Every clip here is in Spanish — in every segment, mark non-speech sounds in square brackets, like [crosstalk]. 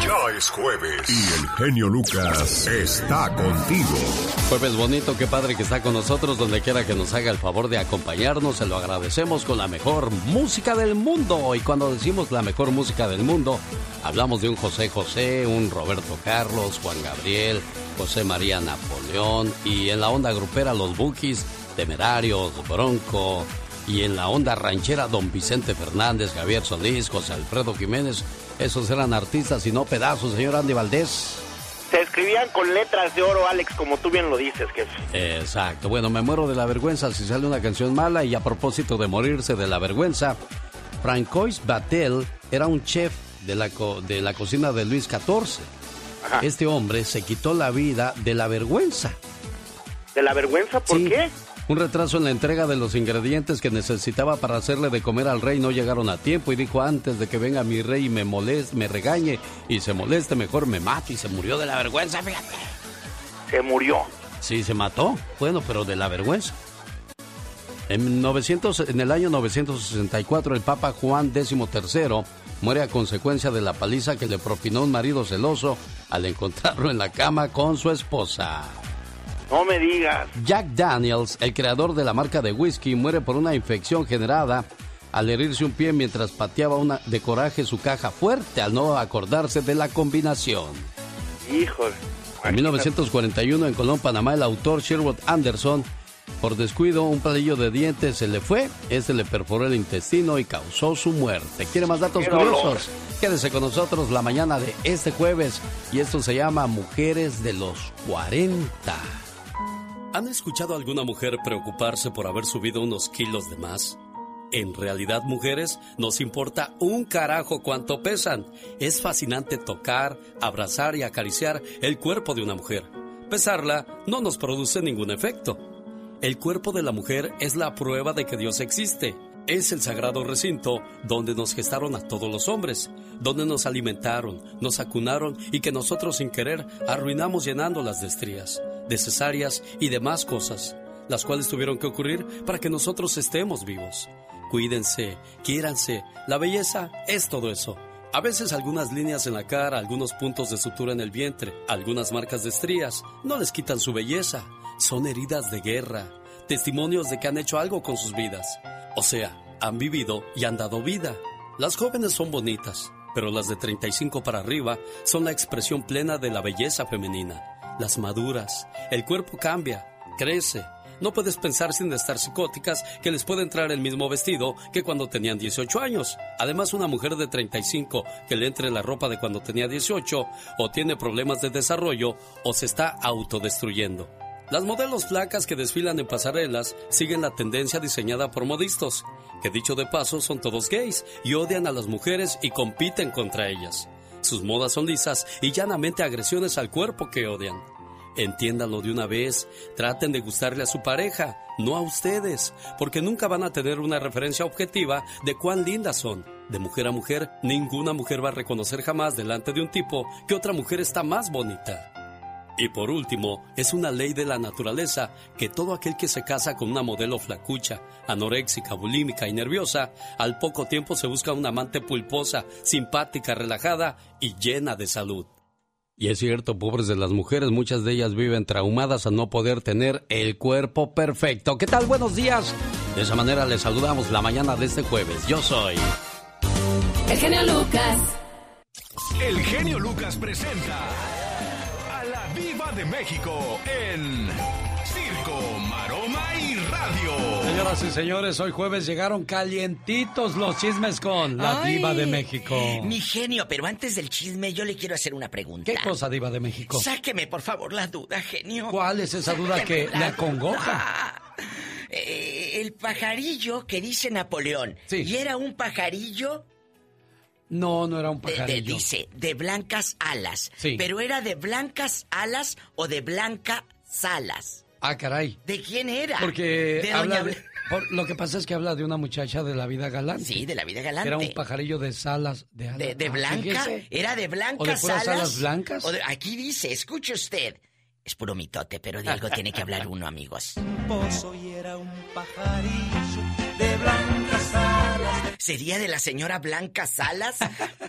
Ya es jueves y el genio Lucas está contigo. Jueves bonito, qué padre que está con nosotros donde quiera que nos haga el favor de acompañarnos. Se lo agradecemos con la mejor música del mundo. Y cuando decimos la mejor música del mundo, hablamos de un José José, un Roberto Carlos, Juan Gabriel, José María Napoleón y en la onda grupera los Bookies, Temerarios, Bronco, y en la onda ranchera don Vicente Fernández, Javier Solís, José Alfredo Jiménez. Esos eran artistas y no pedazos, señor Andy Valdés. Se escribían con letras de oro, Alex, como tú bien lo dices, jefe. Exacto. Bueno, me muero de la vergüenza si sale una canción mala y a propósito de morirse de la vergüenza, Francois Batel era un chef de la, de la cocina de Luis XIV. Este hombre se quitó la vida de la vergüenza. ¿De la vergüenza? ¿Por qué? Un retraso en la entrega de los ingredientes que necesitaba para hacerle de comer al rey no llegaron a tiempo y dijo antes de que venga mi rey y me moleste, me regañe y se moleste, mejor me mate y se murió de la vergüenza, fíjate. Se murió. Sí, se mató. Bueno, pero de la vergüenza. En, 900, en el año 964 el Papa Juan XIII muere a consecuencia de la paliza que le propinó un marido celoso al encontrarlo en la cama con su esposa. No me digas. Jack Daniels, el creador de la marca de whisky, muere por una infección generada al herirse un pie mientras pateaba una, de coraje su caja fuerte al no acordarse de la combinación. Híjole. En 1941 en Colón, Panamá, el autor Sherwood Anderson, por descuido, un palillo de dientes se le fue, ese le perforó el intestino y causó su muerte. ¿Quiere más datos curiosos? Quédese con nosotros la mañana de este jueves y esto se llama Mujeres de los 40. ¿Han escuchado a alguna mujer preocuparse por haber subido unos kilos de más? En realidad, mujeres, nos importa un carajo cuánto pesan. Es fascinante tocar, abrazar y acariciar el cuerpo de una mujer. Pesarla no nos produce ningún efecto. El cuerpo de la mujer es la prueba de que Dios existe. Es el sagrado recinto donde nos gestaron a todos los hombres, donde nos alimentaron, nos acunaron y que nosotros sin querer arruinamos llenándolas de estrías de cesáreas y demás cosas, las cuales tuvieron que ocurrir para que nosotros estemos vivos. Cuídense, quiéranse, la belleza es todo eso. A veces algunas líneas en la cara, algunos puntos de sutura en el vientre, algunas marcas de estrías, no les quitan su belleza. Son heridas de guerra, testimonios de que han hecho algo con sus vidas. O sea, han vivido y han dado vida. Las jóvenes son bonitas, pero las de 35 para arriba son la expresión plena de la belleza femenina las maduras. El cuerpo cambia, crece. No puedes pensar sin estar psicóticas que les puede entrar el mismo vestido que cuando tenían 18 años. Además, una mujer de 35 que le entre la ropa de cuando tenía 18 o tiene problemas de desarrollo o se está autodestruyendo. Las modelos flacas que desfilan en pasarelas siguen la tendencia diseñada por modistas, que dicho de paso son todos gays y odian a las mujeres y compiten contra ellas. Sus modas son lisas y llanamente agresiones al cuerpo que odian. Entiéndanlo de una vez, traten de gustarle a su pareja, no a ustedes, porque nunca van a tener una referencia objetiva de cuán lindas son. De mujer a mujer, ninguna mujer va a reconocer jamás delante de un tipo que otra mujer está más bonita. Y por último, es una ley de la naturaleza que todo aquel que se casa con una modelo flacucha, anoréxica, bulímica y nerviosa, al poco tiempo se busca una amante pulposa, simpática, relajada y llena de salud. Y es cierto, pobres de las mujeres, muchas de ellas viven traumadas a no poder tener el cuerpo perfecto. ¿Qué tal? Buenos días. De esa manera les saludamos la mañana de este jueves. Yo soy... El genio Lucas. El genio Lucas presenta de México en Circo, Maroma y Radio. Señoras y señores, hoy jueves llegaron calientitos los chismes con la Diva de México. Mi genio, pero antes del chisme yo le quiero hacer una pregunta. ¿Qué cosa, Diva de México? Sáqueme, por favor, la duda, genio. ¿Cuál es esa duda que le acongoja? Eh, el pajarillo que dice Napoleón. Sí. ¿Y era un pajarillo no, no era un pajarillo. dice, de blancas alas. Sí. Pero era de blancas alas o de blanca salas. Ah, caray. ¿De quién era? Porque lo que pasa es que habla de una muchacha de la vida galante. Sí, de la vida galante. Era un pajarillo de salas de alas. ¿De, ah, blanca? ¿Era de blancas ¿O de alas blancas? aquí dice, escuche usted. Es puro mitote, pero de algo tiene que hablar uno, amigos. Pozo y era un pajarillo de alas ¿Sería de la señora Blanca Salas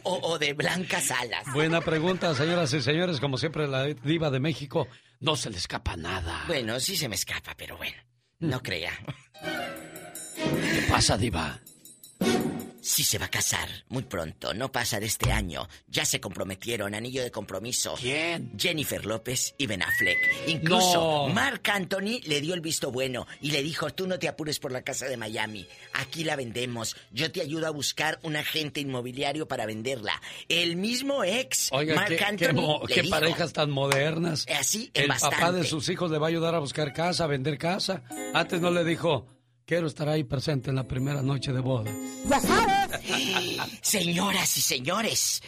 o, de Blanca Salas? Buena pregunta, señoras y señores. Como siempre, la diva de México no se le escapa nada. Bueno, sí se me escapa, pero bueno, no crea. ¿Qué pasa, diva? Sí se va a casar muy pronto, no pasa de este año. Ya se comprometieron, anillo de compromiso. ¿Quién? Jennifer López y Ben Affleck. Incluso Mark Anthony le dio el visto bueno y le dijo, tú no te apures por la casa de Miami, aquí la vendemos. Yo te ayudo a buscar un agente inmobiliario para venderla. El mismo ex, Mark Anthony. Qué, parejas tan modernas. Así, El papá de sus hijos le va a ayudar a buscar casa, a vender casa. Antes no le dijo Quiero estar ahí presente en la primera noche de boda. Ya sabes. [gasps] Señoras y señores,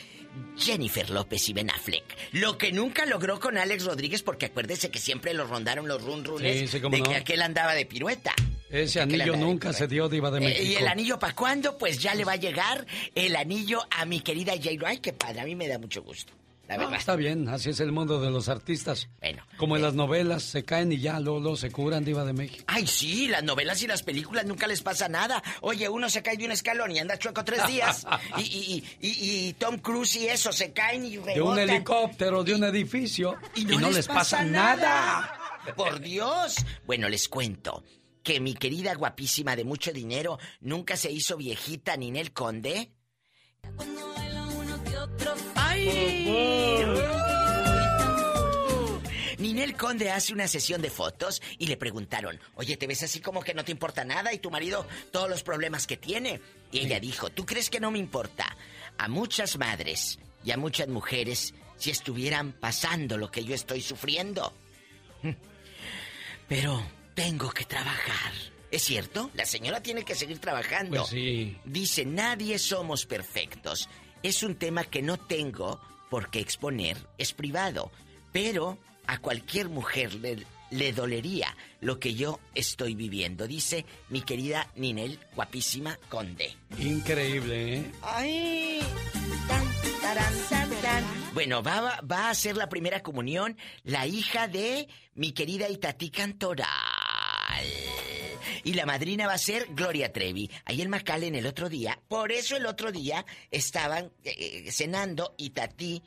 Jennifer López y Ben Affleck. Lo que nunca logró con Alex Rodríguez, porque acuérdese que siempre lo rondaron los run runes sí, de que aquel andaba de pirueta. Ese anillo nunca se dio diva de eh, México. ¿Y el anillo para cuándo? Pues ya le va a llegar el anillo a mi querida J. Ay, qué padre, a mí me da mucho gusto. Ah, está bien, así es el mundo de los artistas. Bueno. Como en las novelas, se caen y ya, luego, se curan, Diva de México. Ay, sí, las novelas y las películas nunca les pasa nada. Oye, uno se cae de un escalón y anda chueco tres días. [laughs] y, y, Tom Cruise y eso, se caen y rebotan. De un helicóptero, de un edificio. Y no, les, pasa, nada. Por Dios. Bueno, les cuento que mi querida guapísima de mucho dinero nunca se hizo viejita Ninel Conde. Ninel Conde hace una sesión de fotos y le preguntaron, oye, ¿te ves así como que no te importa nada y tu marido todos los problemas que tiene? Y ella dijo, ¿tú crees que no me importa? A muchas madres y a muchas mujeres si estuvieran pasando lo que yo estoy sufriendo. Pero tengo que trabajar. ¿Es cierto? La señora tiene que seguir trabajando. Pues sí. Dice, nadie somos perfectos. Es un tema que no tengo por qué exponer, es privado, pero a cualquier mujer le, dolería lo que yo estoy viviendo, dice mi querida Ninel, guapísima Conde. Increíble, ¿eh? ¡Ay! Bueno, va, va a ser la primera comunión la hija de mi querida Itatí Cantoral. Y la madrina va a ser Gloria Trevi. Ahí en McAllen el otro día. Por eso el otro día estaban eh, eh, cenando Itatí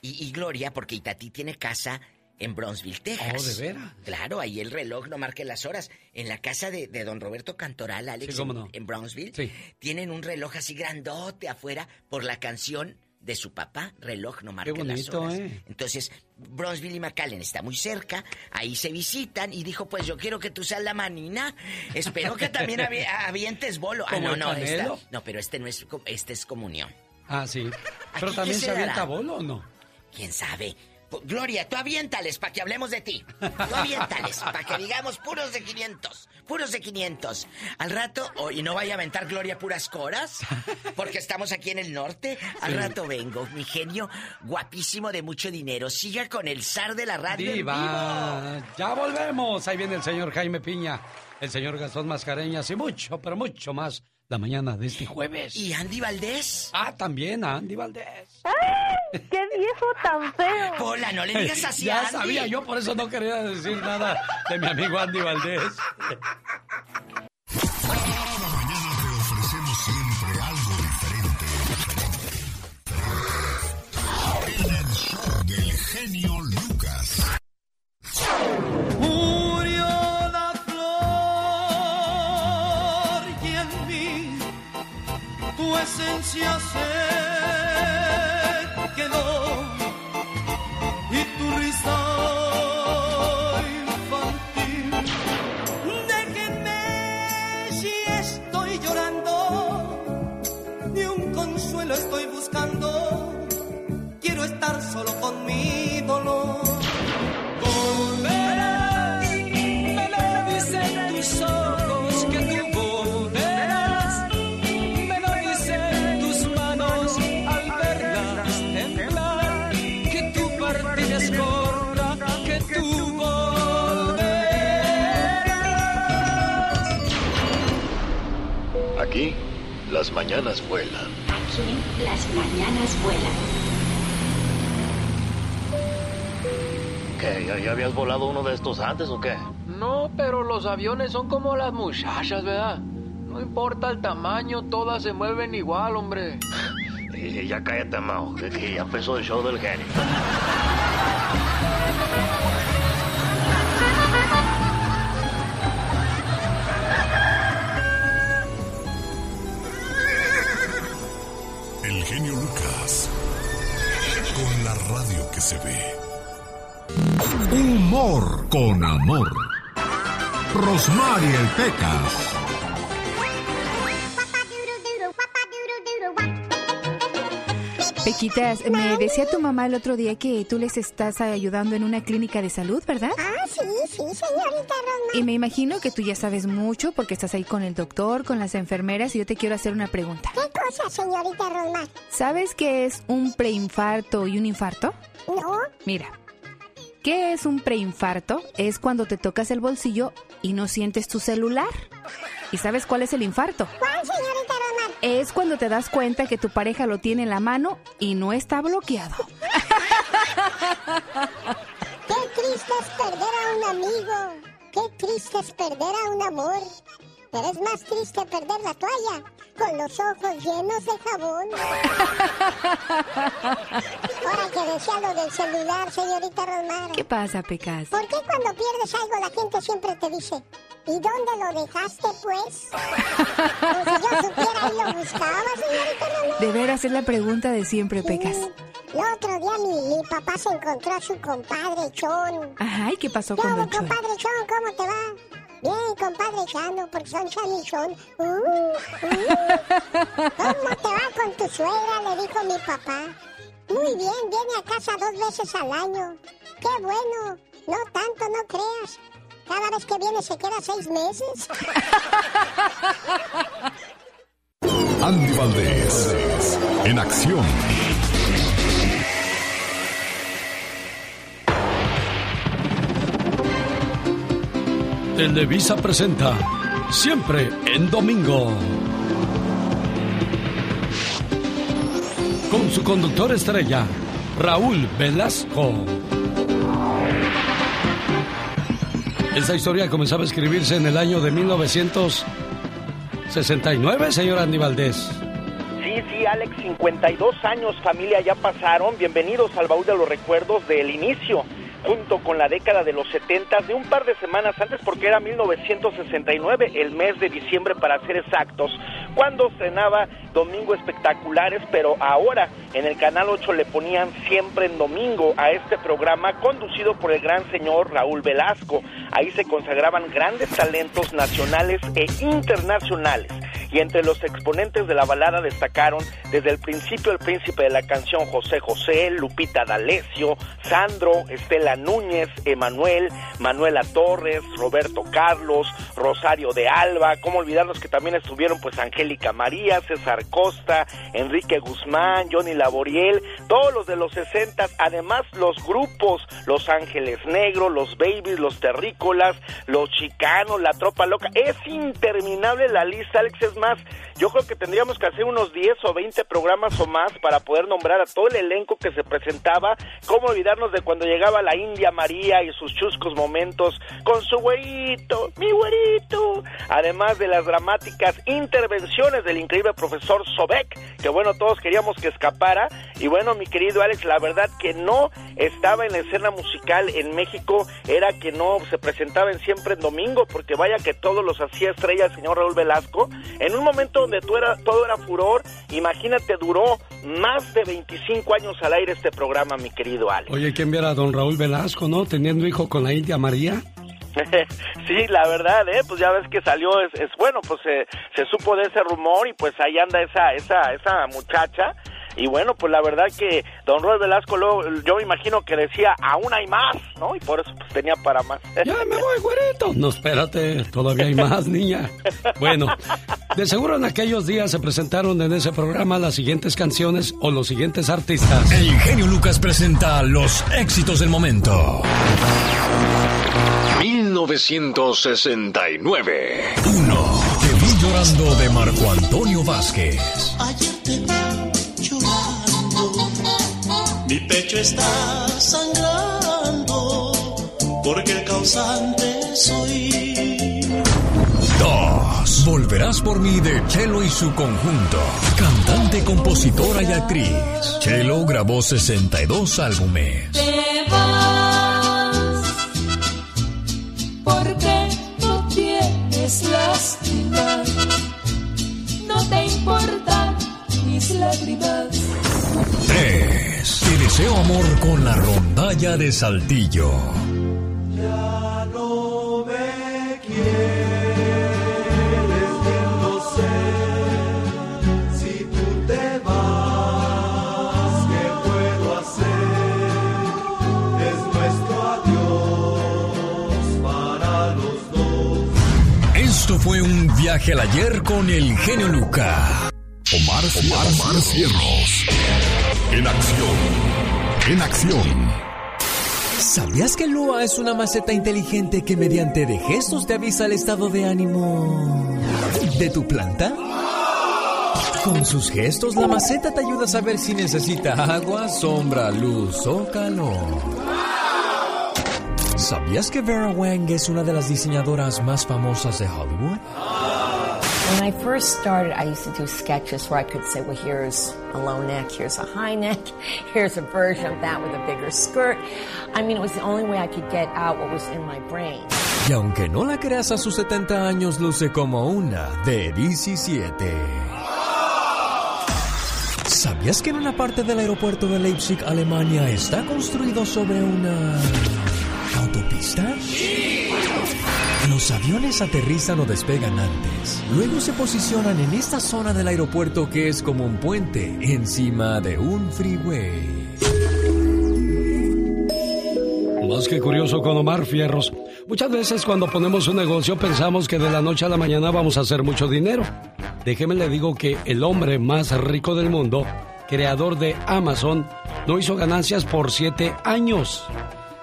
y, y, Gloria, porque Itatí tiene casa en Bronzeville, Texas. Oh, ¿de veras? Claro, ahí el reloj no marque las horas. En la casa de, don Roberto Cantoral, Alex, en, Bronzeville, tienen un reloj así grandote afuera por la canción de su papá, reloj no marca las horas. Eh. Entonces, Bronzeville y McAllen está muy cerca, ahí se visitan y dijo, pues yo quiero que tú seas la manina, espero que también [laughs] avientes bolo. Ah, no, no, no, pero este no es, este es comunión. Ah, sí. Pero también se avienta bolo o no? ¿Quién sabe? Gloria, tú aviéntales para que hablemos de ti. Tú aviéntales para que digamos puros de 500. Puros de 500. Al rato, oh, y no vaya a aventar Gloria puras coras, porque estamos aquí en el norte. Al rato vengo, mi genio guapísimo de mucho dinero. Siga con el zar de la radio. Diva, ya volvemos. Ahí viene el señor Jaime Piña, el señor Gastón Mascareñas y mucho, pero mucho más la mañana de este jueves. ¿Y Andy Valdés? Ah, también Andy Valdés. ¡Ay! ¡Qué viejo tan feo! [laughs] Hola, no le digas así ya a Andy. sabía, yo por eso no quería decir nada de mi amigo Andy Valdés. Cada mañana te ofrecemos siempre algo diferente. En el show del genio se quedó mañanas vuelan. Aquí las mañanas vuelan. ¿Qué? ¿Ya, habías volado uno de estos antes o qué? No, pero los aviones son como las muchachas, ¿verdad? No importa el tamaño, todas se mueven igual, hombre. [laughs] ya cállate, Mao, que, ya empezó el show del genio. [laughs] Humor con amor. Rosmarie Pecas. Pequitas, me decía tu mamá el otro día que tú les estás ayudando en una clínica de salud, ¿verdad? Ah, sí, sí, señorita Rosmar. Y me imagino que tú ya sabes mucho porque estás ahí con el doctor, con las enfermeras y yo te quiero hacer una pregunta. ¿Qué cosa, señorita Rosmar? ¿Sabes qué es un preinfarto y un infarto? No. Mira, ¿qué es un preinfarto? Es cuando te tocas el bolsillo y no sientes tu celular. ¿Y sabes cuál es el infarto? ¿Cuál, señorita Román? Es cuando te das cuenta que tu pareja lo tiene en la mano y no está bloqueado. Qué triste es perder a un amigo. Qué triste es perder a un amor. Pero es más triste perder la toalla con los ojos llenos de jabón. Ahora que decía lo del celular, señorita Román. ¿Qué pasa, Pecas? ¿Por qué cuando pierdes algo la gente siempre te dice, ¿Y dónde lo dejaste, pues? Como si yo supiera y lo buscaba, señorita Román. De veras es la pregunta de siempre, Pecas. El otro día mi, mi, papá se encontró a su compadre Chon. Ajá, ¿y qué pasó ¿Qué con Don Chon? compadre Chon? ¿Cómo te va? Bien, compadre Chano, porque son Chano y Chon. Uh, uh. ¿Cómo te va con tu suegra? Le dijo mi papá. Muy bien, viene a casa dos veces al año. Qué bueno. No tanto, no creas. Cada vez que viene se queda seis meses. Andy Valdés, en acción. Televisa presenta Siempre en Domingo. Con su conductor estrella, Raúl Velasco. Esta historia comenzaba a escribirse en el año de 1969, señor Andy Valdés. Sí, sí, Alex, 52 años, familia, ya pasaron. Bienvenidos al baúl de los recuerdos del inicio junto con la década de los 70, de un par de semanas antes, porque era 1969, el mes de diciembre para ser exactos, cuando estrenaba Domingo Espectaculares, pero ahora en el Canal 8 le ponían siempre en domingo a este programa conducido por el gran señor Raúl Velasco. Ahí se consagraban grandes talentos nacionales e internacionales y entre los exponentes de la balada destacaron desde el principio el príncipe de la canción José José, Lupita D'Alessio, Sandro, Estela Núñez, Emanuel, Manuela Torres, Roberto Carlos, Rosario de Alba, cómo olvidarnos que también estuvieron pues Angélica María, César Costa, Enrique Guzmán, Johnny Laboriel, todos los de los 60, además los grupos, Los Ángeles Negros, Los Babies, Los Terrícolas, Los Chicanos, La Tropa Loca, es interminable la lista, Alex, es más, yo creo que tendríamos que hacer unos 10 o 20 programas o más para poder nombrar a todo el elenco que se presentaba, cómo olvidarnos de cuando llegaba la India María y sus chuscos momentos con su güerito, mi güerito, además de las dramáticas intervenciones del increíble profesor Sobek, que bueno, todos queríamos que escapara, y bueno, mi querido Alex, la verdad que no estaba en la escena musical en México, era que no se presentaba en siempre en domingo, porque vaya que todos los hacía estrella el señor Raúl Velasco, un momento donde tú era, todo era furor, imagínate, duró más de 25 años al aire este programa, mi querido Alex. Oye, ¿quién viera a don Raúl Velasco, no? Teniendo hijo con la India María. [laughs] sí, la verdad, ¿eh? Pues ya ves que salió, es, es bueno, pues se, se supo de ese rumor y pues ahí anda esa, esa, esa muchacha. Y bueno, pues la verdad que don Raúl Velasco, luego, yo me imagino que decía, aún hay más, ¿no? Y por eso pues tenía para más. [laughs] Ya me voy, güerito. No, espérate, todavía hay más, niña. Bueno, de seguro en aquellos días se presentaron en ese programa las siguientes canciones o los siguientes artistas. El genio Lucas presenta los éxitos del momento. 1969. 1. Te vi llorando de Marco Antonio Vázquez. Ayer te mi pecho está sangrando, porque el causante soy. 2. Volverás por mí de Chelo y su conjunto. Cantante, compositora y actriz. Chelo grabó 62 álbumes. Te vas porque no tienes lástima. No te importan mis lágrimas. 3. Te deseo amor con la rondalla de Saltillo. Ya no me quieres, bien lo sé. Si tú te vas, ¿qué puedo hacer? Es nuestro adiós para los dos. Esto fue un viaje al ayer con el genio Luca. Omar, Omar, Omar Cierros. En acción. En acción. ¿Sabías que Lua es una maceta inteligente que mediante de gestos te avisa el estado de ánimo de tu planta? Con sus gestos, la maceta te ayuda a saber si necesita agua, sombra, luz o calor. ¿Sabías que Vera Wang es una de las diseñadoras más famosas de Hollywood? When I first started, I used to do sketches where I could say, well, here's a low neck, here's a high [laughs] neck, here's a version of that with a bigger skirt. I mean, it was the only way I could get out what was in my brain. Y aunque no la creas a sus 70 años, luce como una de 17. ¿Sabías que en una parte del aeropuerto de Leipzig, Alemania, está construido sobre una autopista? Los aviones aterrizan o despegan antes. Luego se posicionan en esta zona del aeropuerto que es como un puente encima de un freeway. Más que curioso con Omar Fierros. Muchas veces cuando ponemos un negocio pensamos que de la noche a la mañana vamos a hacer mucho dinero. Déjeme le digo que el hombre más rico del mundo, creador de Amazon, no hizo ganancias por siete años.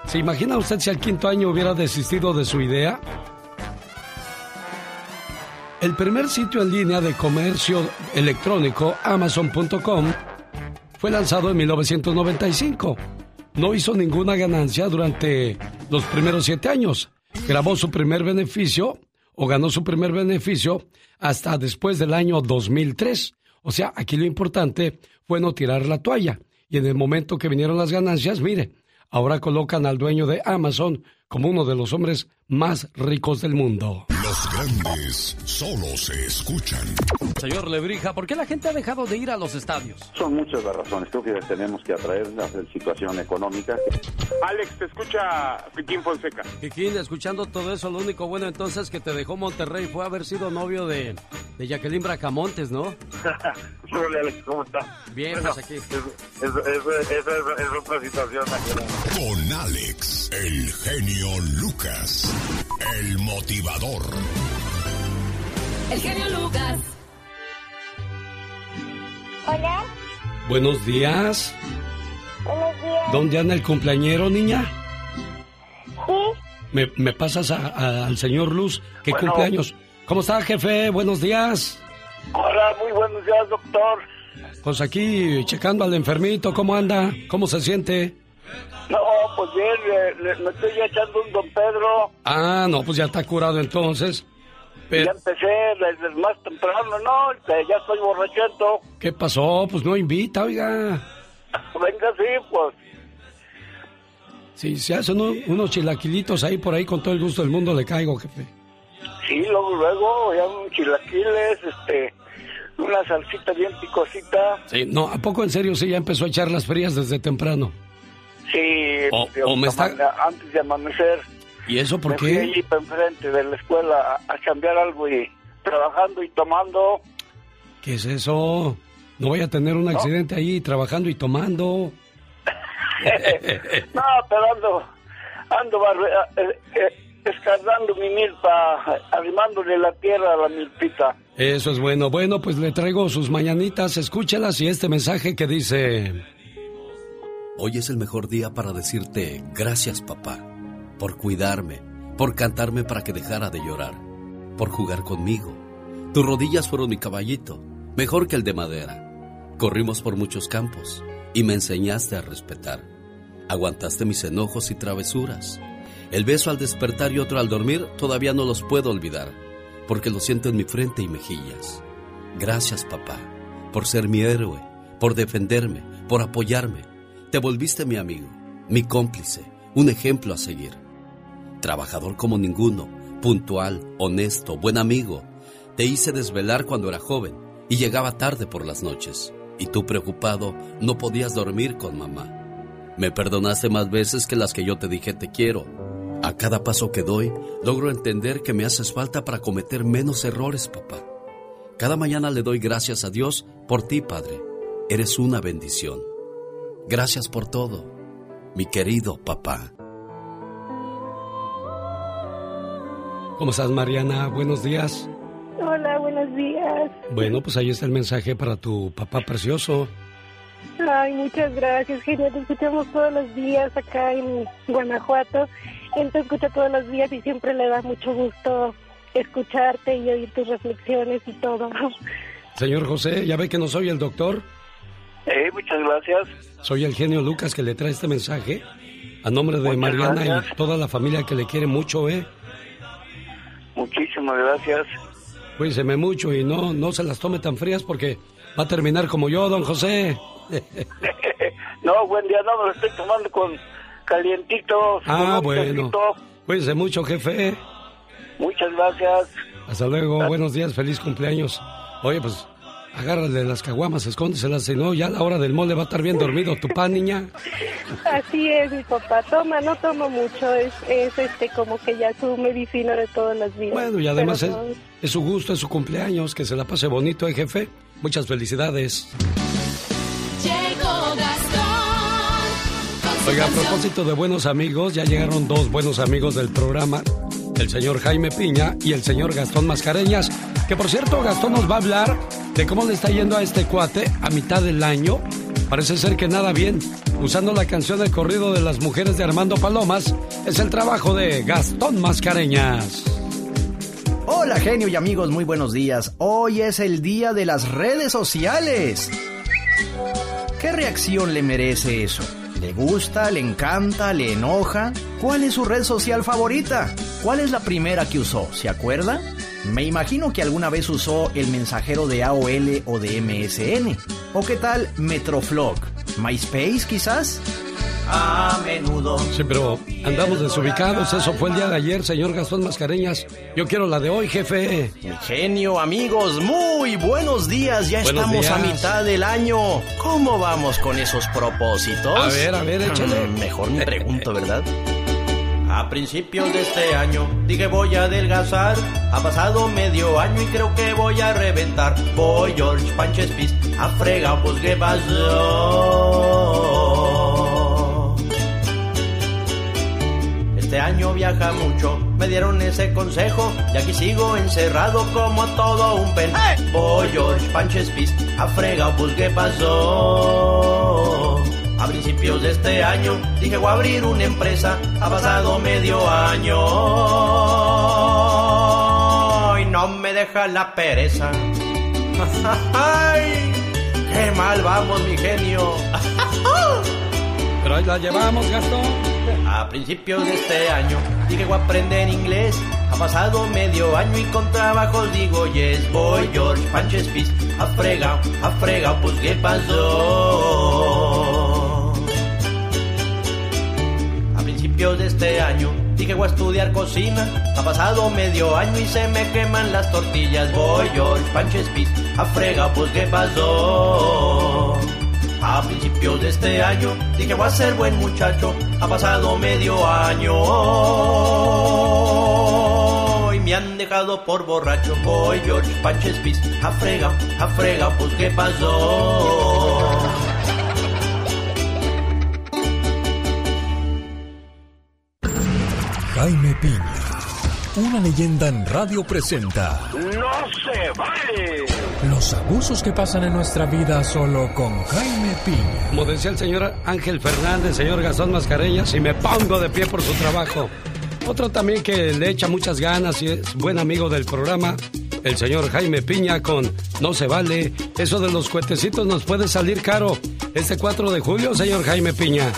¿Se imagina usted si al quinto año hubiera desistido de su idea? El primer sitio en línea de comercio electrónico, Amazon.com, fue lanzado en 1995. No hizo ninguna ganancia durante los primeros siete años. Grabó su primer beneficio o ganó su primer beneficio hasta después del año 2003. O sea, aquí lo importante fue no tirar la toalla. Y en el momento que vinieron las ganancias, mire, ahora colocan al dueño de Amazon como uno de los hombres más ricos del mundo. Los grandes solo se escuchan. Señor Lebrija, ¿por qué la gente ha dejado de ir a los estadios? Son muchas las razones. Creo que tenemos que atraer la situación económica. Alex, te escucha Piquín Fonseca. Piquín, escuchando todo eso, lo único bueno entonces que te dejó Monterrey fue haber sido novio de, de Jacqueline Bracamontes, ¿no? [laughs] Hola, Alex, ¿cómo está? Bien, pues aquí. Esa es, es, es otra situación. Con Alex, el genio Lucas, el motivador. El genio Lucas. Hola, Buenos días. buenos días. ¿Dónde anda el cumpleañero, niña? Sí, ¿Me, me pasas a- a- al señor Luz? ¿Qué Bueno. cumpleaños? ¿Cómo está, jefe? Buenos días. Hola, muy buenos días, doctor. Pues aquí checando al enfermito, ¿cómo anda? ¿Cómo se siente? No, pues bien, le- le- me estoy echando un don Pedro. Ah, no, pues ya está curado entonces. Pero, Ya empecé desde más temprano, ¿no? Este, Ya estoy borrachento. ¿qué pasó? Pues no invita, oiga. Venga, sí, pues. Si se hacen uno- unos chilaquilitos ahí por ahí, con todo el gusto del mundo le caigo, jefe. Sí, luego, luego, ya un chilaquiles, este, una salsita bien picosita. Sí, no, ¿a poco en serio sí ya empezó a echar las frías desde temprano? Sí, O- este, o me está- ama- antes de amanecer. ¿Y eso por me fui qué? allí enfrente de la escuela a, a cambiar algo y trabajando y tomando. ¿Qué es eso? No voy a tener un accidente ahí trabajando y tomando. [laughs] no, pero ando, ando barre- eh, eh, escardando mi milpa, arrimándole la tierra a la milpita. Eso es bueno. Bueno, pues le traigo sus mañanitas, escúchelas y este mensaje que dice... Hoy es el mejor día para decirte gracias papá, por cuidarme, por cantarme para que dejara de llorar, por jugar conmigo. Tus rodillas fueron mi caballito, mejor que el de madera. Corrimos por muchos campos y me enseñaste a respetar. Aguantaste mis enojos y travesuras. El beso al despertar y otro al dormir todavía no los puedo olvidar. porque lo siento en mi frente y mejillas. Gracias, papá, por ser mi héroe, por defenderme, por apoyarme. Te volviste mi amigo, mi cómplice, un ejemplo a seguir. Trabajador como ninguno, puntual, honesto, buen amigo. Te hice desvelar cuando era joven y llegaba tarde por las noches. Y tú preocupado no podías dormir con mamá. Me perdonaste más veces que las que yo te dije te quiero. A cada paso que doy, logro entender que me haces falta para cometer menos errores, papá. Cada mañana le doy gracias a Dios por ti, Padre. Eres una bendición. Gracias por todo, mi querido papá. ¿Cómo estás, Mariana? Buenos días. Hola, buenos días. Bueno, pues ahí está el mensaje para tu papá precioso. Ay, muchas gracias, genial. Te escuchamos todos los días acá en Guanajuato. Él te escucha todos los días y siempre le da mucho gusto escucharte y oír tus reflexiones y todo. Señor José, ¿ya ve que no soy el doctor? Eh, muchas gracias. Soy el genio Lucas que le trae este mensaje a nombre de Mariana y toda la familia que le quiere mucho, ¿eh? Muchísimas gracias. Cuídeseme mucho y no, no se las tome tan frías porque va a terminar como yo, don José. [laughs] no, buen día, no, me lo estoy tomando con calientito. Ah, bueno. Cuídense mucho, jefe. Muchas gracias. Hasta luego, buenos días, feliz cumpleaños. Oye, pues agárrale las caguamas, escóndeselas, si no, ya a la hora del mole va a estar bien dormido tu pan, niña. Así es, mi papá. Toma, no tomo mucho, es, es este como que ya su medicina de todos los días. Bueno, y además es, es, su gusto, es su cumpleaños, que se la pase bonito, ¿eh, jefe? Muchas felicidades. Oiga, a propósito de buenos amigos, ya llegaron dos buenos amigos del programa, el señor Jaime Piña y el señor Gastón Mascareñas, que por cierto Gastón nos va a hablar de cómo le está yendo a este cuate a mitad del año. Parece ser que nada bien. Usando la canción del corrido de las mujeres de Armando Palomas, es el trabajo de Gastón Mascareñas. Hola genio y amigos, muy buenos días. Hoy es el día de las redes sociales. ¿Qué reacción le merece eso? ¿Le gusta? ¿Le encanta? ¿Le enoja? ¿Cuál es su red social favorita? ¿Cuál es la primera que usó? ¿Se acuerda? Me imagino que alguna vez usó el mensajero de AOL o de MSN. ¿O qué tal Metroflog? ¿MySpace quizás? A menudo. Sí, pero andamos desubicados. Eso fue el día de ayer, señor Gastón Mascareñas. Yo quiero la de hoy, jefe. Mi genio, amigos, muy buenos días. Ya estamos a mitad del año. ¿Cómo vamos con esos propósitos? A ver, a ver, échale. Mejor me pregunto, ¿verdad? A principios de este año dije voy a adelgazar. Ha pasado medio año y creo que voy a reventar. Voy George Panches Pis a fregar, pues qué pasó. Este año viaja mucho, me dieron ese consejo y aquí sigo encerrado como todo un pen. Voy George Panches Pis a fregar, pues qué pasó. A principios de este año dije voy a abrir una empresa, ha pasado medio año y no me deja la pereza. [laughs] ¡Ay! ¡Qué mal vamos, mi genio! [laughs] Pero ahí la llevamos, Gastón. A principios de este año dije voy a aprender inglés. Ha pasado medio año y con trabajos digo yes. Voy George Panches Pis, ha fregado, ha fregado, pues qué pasó. A principios de este año dije voy a estudiar cocina. Ha pasado medio año y se me queman las tortillas. Voy George Panches Pis, ha fregado, pues qué pasó. A principios de este año dije voy a ser buen muchacho. Ha pasado medio año y me han dejado por borracho. Voy George Panches Pis, a frega, a frega, pues qué pasó. Jaime Piña, una leyenda en radio presenta ¡No se vale! los abusos que pasan en nuestra vida solo con Jaime Piña. Como decía el señor Ángel Fernández, señor Gastón Mascareñas, y me pongo de pie por su trabajo. Otro también que le echa muchas ganas y es buen amigo del programa, el señor Jaime Piña con No se vale. Eso de los cuetecitos nos puede salir caro. Este 4 de julio, señor Jaime Piña.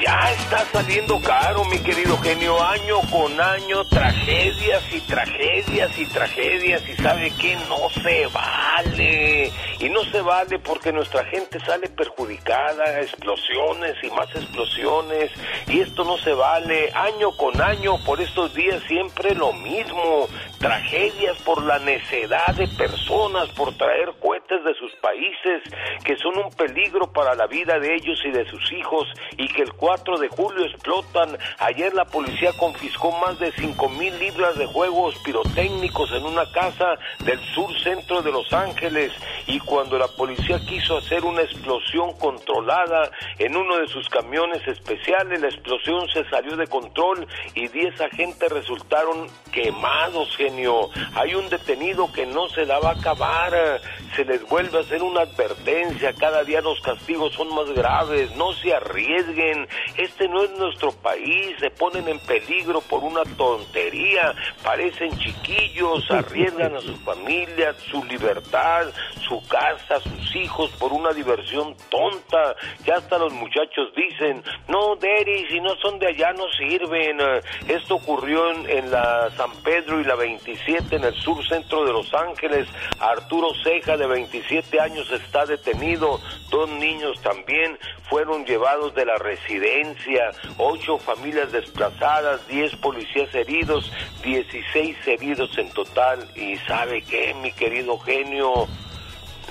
Ya está saliendo caro, mi querido genio, año con año, tragedias y tragedias y tragedias, y sabe que no se vale, y no se vale porque nuestra gente sale perjudicada, explosiones y más explosiones, y esto no se vale, año con año, por estos días siempre lo mismo, tragedias por la necedad de personas, por traer cohetes de sus países, que son un peligro para la vida de ellos y de sus hijos, y que el 4 de julio explotan. Ayer la policía confiscó más de 5 mil libras de juegos pirotécnicos en una casa del sur centro de Los Ángeles y cuando la policía quiso hacer una explosión controlada en uno de sus camiones especiales, la explosión se salió de control y 10 agentes resultaron quemados, genio. Hay un detenido que no se la va a acabar. Se les vuelve a hacer una advertencia. Cada día los castigos son más graves. No se arriesguen. Este no es nuestro país. Se ponen en peligro por una tontería. Parecen chiquillos. [laughs] Arriesgan a su familia, su libertad, su casa, sus hijos por una diversión tonta. Ya hasta los muchachos dicen, no, Derry, si no son de allá no sirven. Esto ocurrió en, en la San Pedro y la 27 en el sur centro de Los Ángeles. Arturo Ceja, de 27 años, está detenido. Dos niños también fueron llevados de la residencia. Ocho familias desplazadas, 10 policías heridos, 16 heridos en total. ¿Y sabe qué, mi querido genio?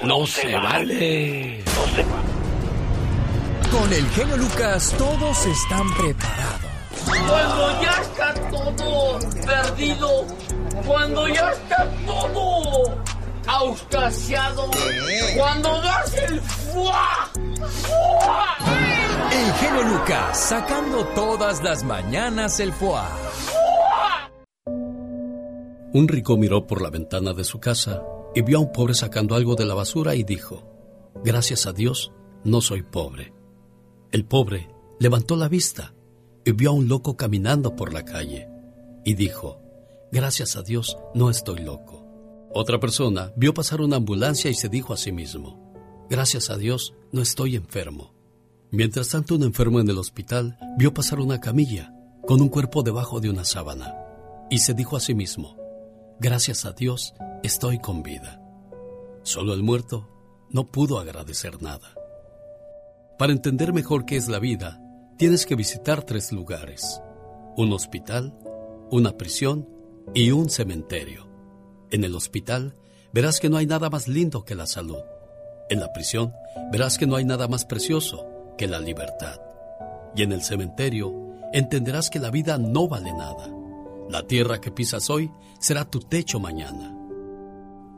No, se, vale. No se vale. Con el genio Lucas todos están preparados. Cuando ya está todo perdido, cuando ya está todo auscasiado, cuando das el fuá, fuá. El genio Lucas sacando todas las mañanas el foie. Un rico miró por la ventana de su casa y vio a un pobre sacando algo de la basura y dijo, Gracias a Dios, no soy pobre. El pobre levantó la vista y vio a un loco caminando por la calle y dijo, Gracias a Dios, no estoy loco. Otra persona vio pasar una ambulancia y se dijo a sí mismo, Gracias a Dios, no estoy enfermo. Mientras tanto, un enfermo en el hospital vio pasar una camilla con un cuerpo debajo de una sábana y se dijo a sí mismo, Gracias a Dios, estoy con vida. Solo el muerto no pudo agradecer nada. Para entender mejor qué es la vida, tienes que visitar tres lugares. Un hospital, una prisión y un cementerio. En el hospital verás que no hay nada más lindo que la salud. En la prisión verás que no hay nada más precioso que la libertad. Y en el cementerio entenderás que la vida no vale nada. La tierra que pisas hoy será tu techo mañana.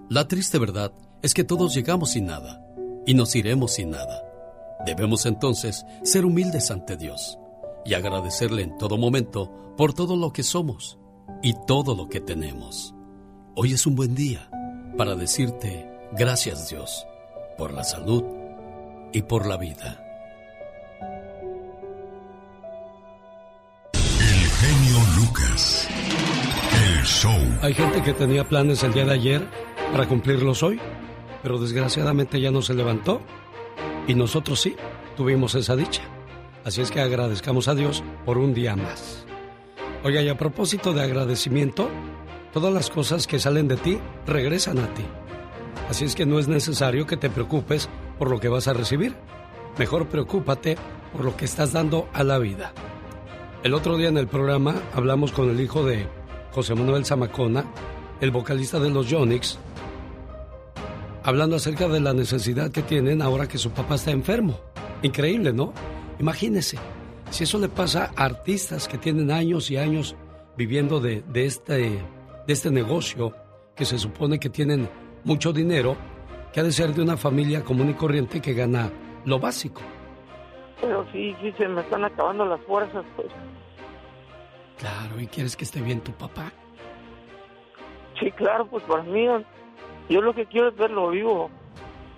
La triste verdad es que todos llegamos sin nada y nos iremos sin nada. Debemos entonces ser humildes ante Dios y agradecerle en todo momento por todo lo que somos y todo lo que tenemos. Hoy es un buen día para decirte gracias Dios por la salud y por la vida. El genio Lucas. El show. Hay gente que tenía planes el día de ayer para cumplirlos hoy, pero desgraciadamente ya no se levantó y nosotros sí tuvimos esa dicha. Así es que agradezcamos a Dios por un día más. Oiga, y a propósito de agradecimiento, todas las cosas que salen de ti regresan a ti. Así es que no es necesario que te preocupes por lo que vas a recibir. Mejor preocúpate por lo que estás dando a la vida. El otro día en el programa hablamos con el hijo de José Manuel Zamacona, el vocalista de los Yonix, hablando acerca de la necesidad que tienen ahora que su papá está enfermo. Increíble, ¿no? Imagínese, si eso le pasa a artistas que tienen años y años viviendo de, de, este, de este negocio, que se supone que tienen mucho dinero, que ha de ser de una familia común y corriente que gana lo básico. Pero sí, sí, se me están acabando las fuerzas, pues. Claro, ¿y quieres que esté bien tu papá? Sí, claro, pues para mí, yo lo que quiero es verlo vivo.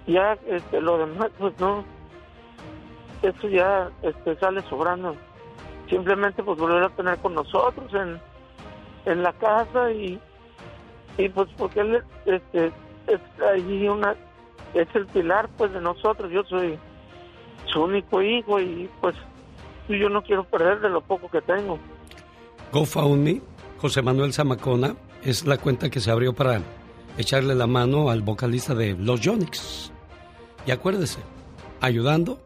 Ya, este, lo demás, pues no. Esto ya este, sale sobrando. Simplemente, pues volver a tener con nosotros en, en la casa y, y pues porque él este, es allí una, es el pilar, pues, de nosotros. Yo soy su único hijo y, pues, yo no quiero perder de lo poco que tengo. GoFundMe, José Manuel Zamacona, es la cuenta que se abrió para echarle la mano al vocalista de Los Yonix. Y acuérdese, ayudando,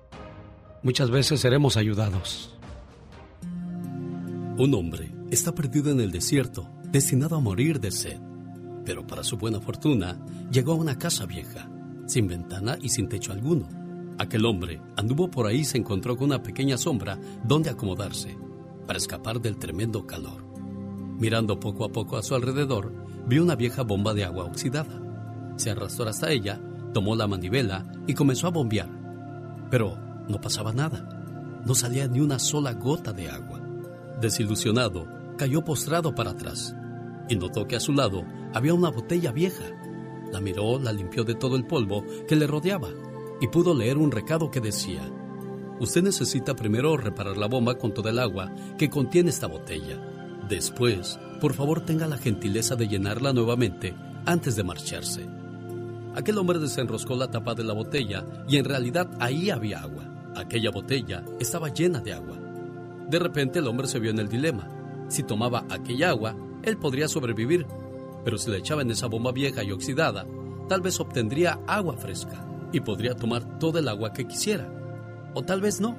muchas veces seremos ayudados. Un hombre está perdido en el desierto, destinado a morir de sed. Pero para su buena fortuna, llegó a una casa vieja, sin ventana y sin techo alguno. Aquel hombre anduvo por ahí y se encontró con una pequeña sombra donde acomodarse para escapar del tremendo calor. Mirando poco a poco a su alrededor, vio una vieja bomba de agua oxidada. Se arrastró hasta ella, tomó la manivela y comenzó a bombear. Pero no pasaba nada. No salía ni una sola gota de agua. Desilusionado, cayó postrado para atrás y notó que a su lado había una botella vieja. La miró, la limpió de todo el polvo que le rodeaba y pudo leer un recado que decía, Usted necesita primero reparar la bomba con toda el agua que contiene esta botella. Después, por favor tenga la gentileza de llenarla nuevamente antes de marcharse. Aquel hombre desenroscó la tapa de la botella y en realidad ahí había agua. Aquella botella estaba llena de agua. De repente el hombre se vio en el dilema. Si tomaba aquella agua, él podría sobrevivir, pero si la echaba en esa bomba vieja y oxidada, tal vez obtendría agua fresca y podría tomar todo el agua que quisiera. O tal vez no.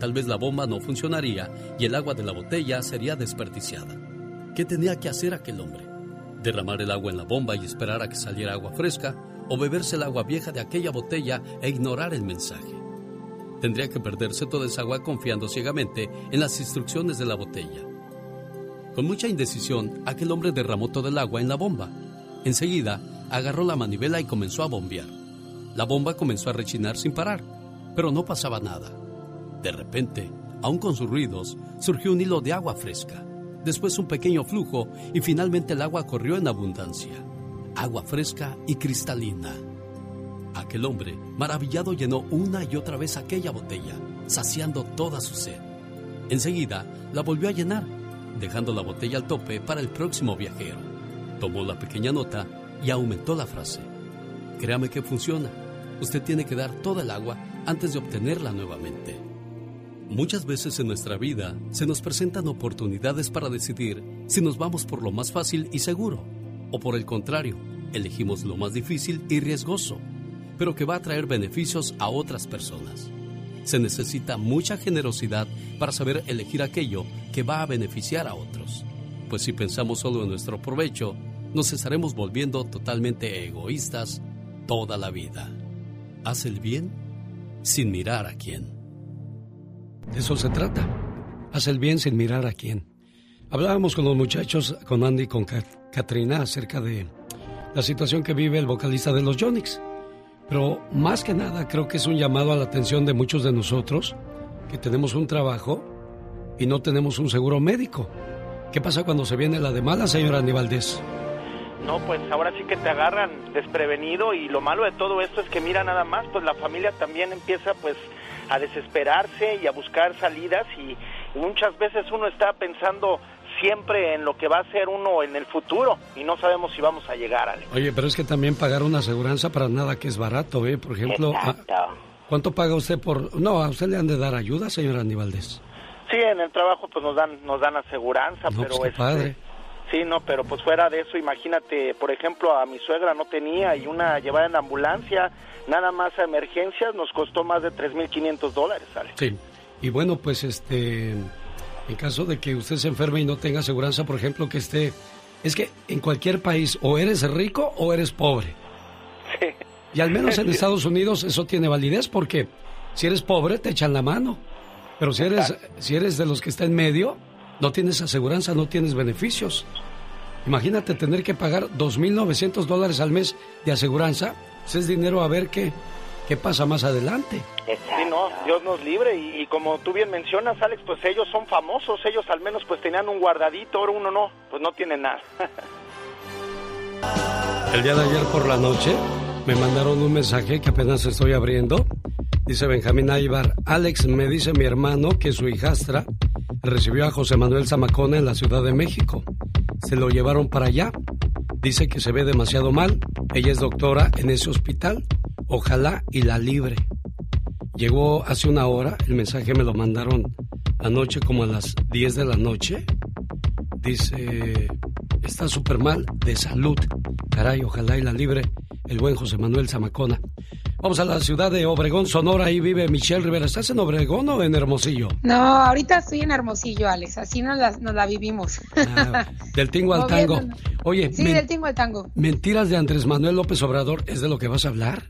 Tal vez la bomba no funcionaría y el agua de la botella sería desperdiciada. ¿Qué tenía que hacer aquel hombre? ¿Derramar el agua en la bomba y esperar a que saliera agua fresca? ¿O beberse el agua vieja de aquella botella e ignorar el mensaje? Tendría que perderse toda esa agua confiando ciegamente en las instrucciones de la botella. Con mucha indecisión, aquel hombre derramó todo el agua en la bomba. Enseguida, agarró la manivela y comenzó a bombear. La bomba comenzó a rechinar sin parar, pero no pasaba nada. De repente, aún con sus ruidos, surgió un hilo de agua fresca, después un pequeño flujo y finalmente el agua corrió en abundancia. Agua fresca y cristalina. Aquel hombre, maravillado, llenó una y otra vez aquella botella, saciando toda su sed. Enseguida, la volvió a llenar, dejando la botella al tope para el próximo viajero. Tomó la pequeña nota y aumentó la frase. Créame que funciona. Usted tiene que dar toda el agua antes de obtenerla nuevamente. Muchas veces en nuestra vida se nos presentan oportunidades para decidir si nos vamos por lo más fácil y seguro o por el contrario, elegimos lo más difícil y riesgoso, pero que va a traer beneficios a otras personas. Se necesita mucha generosidad para saber elegir aquello que va a beneficiar a otros, pues si pensamos solo en nuestro provecho, nos estaremos volviendo totalmente egoístas toda la vida. Haz el bien sin mirar a quién. De eso se trata. Haz el bien sin mirar a quién. Hablábamos con los muchachos, con Andy y con Katrina, acerca de la situación que vive el vocalista de los Yonix. Pero más que nada creo que es un llamado a la atención de muchos de nosotros que tenemos un trabajo y no tenemos un seguro médico. ¿Qué pasa cuando se viene la de mala, señora Aníbaldez? No, pues ahora sí que te agarran desprevenido y lo malo de todo esto es que mira nada más, pues la familia también empieza pues a desesperarse y a buscar salidas y muchas veces uno está pensando siempre en lo que va a ser uno en el futuro y no sabemos si vamos a llegar, Ale. Oye, pero es que también pagar una aseguranza para nada que es barato, ¿eh? Por ejemplo, a- ¿cuánto paga usted por...? No, a usted le han de dar ayuda, señora Aníbaldez. Sí, en el trabajo pues nos dan nos dan aseguranza, No, pero pues este, padre. sí, no, pero pues fuera de eso, imagínate, por ejemplo, a mi suegra no tenía y una llevada en ambulancia, nada más a emergencias nos costó más de 3.500 dólares, Ale. Sí. Y bueno, pues este, en caso de que usted se enferme y no tenga aseguranza, por ejemplo, que esté, es que en cualquier país o eres rico o eres pobre. Y al menos en [laughs] Estados Unidos eso tiene validez porque si eres pobre te echan la mano. Pero si eres, si eres de los que está en medio, no tienes aseguranza, no tienes beneficios. Imagínate tener que pagar 2.900 dólares al mes de aseguranza. Ese es dinero a ver qué, qué pasa más adelante. Sí, no, Dios nos libre y, y como tú bien mencionas, Alex, pues ellos son famosos, ellos al menos pues tenían un guardadito, ahora uno no, pues no tiene nada. [laughs] El día de ayer por la noche me mandaron un mensaje que apenas estoy abriendo. Dice Benjamín Aybar, Alex me dice mi hermano que su hijastra recibió a José Manuel Zamacona en la Ciudad de México. Se lo llevaron para allá. Dice que se ve demasiado mal. Ella es doctora en ese hospital. Ojalá y la libre. Llegó hace una hora, el mensaje me lo mandaron anoche como a las 10 de la noche. Dice, está súper mal de salud. Caray, ojalá y la libre el buen José Manuel Zamacona. Vamos a la ciudad de Obregón, Sonora. Ahí vive Michelle Rivera. ¿Estás en Obregón o en Hermosillo? No, ahorita estoy en Hermosillo, Alex. Así nos la, nos la vivimos. Ah, del tingo al tango. Oye, sí, del tingo al tango. ¿Mentiras de Andrés Manuel López Obrador es de lo que vas a hablar?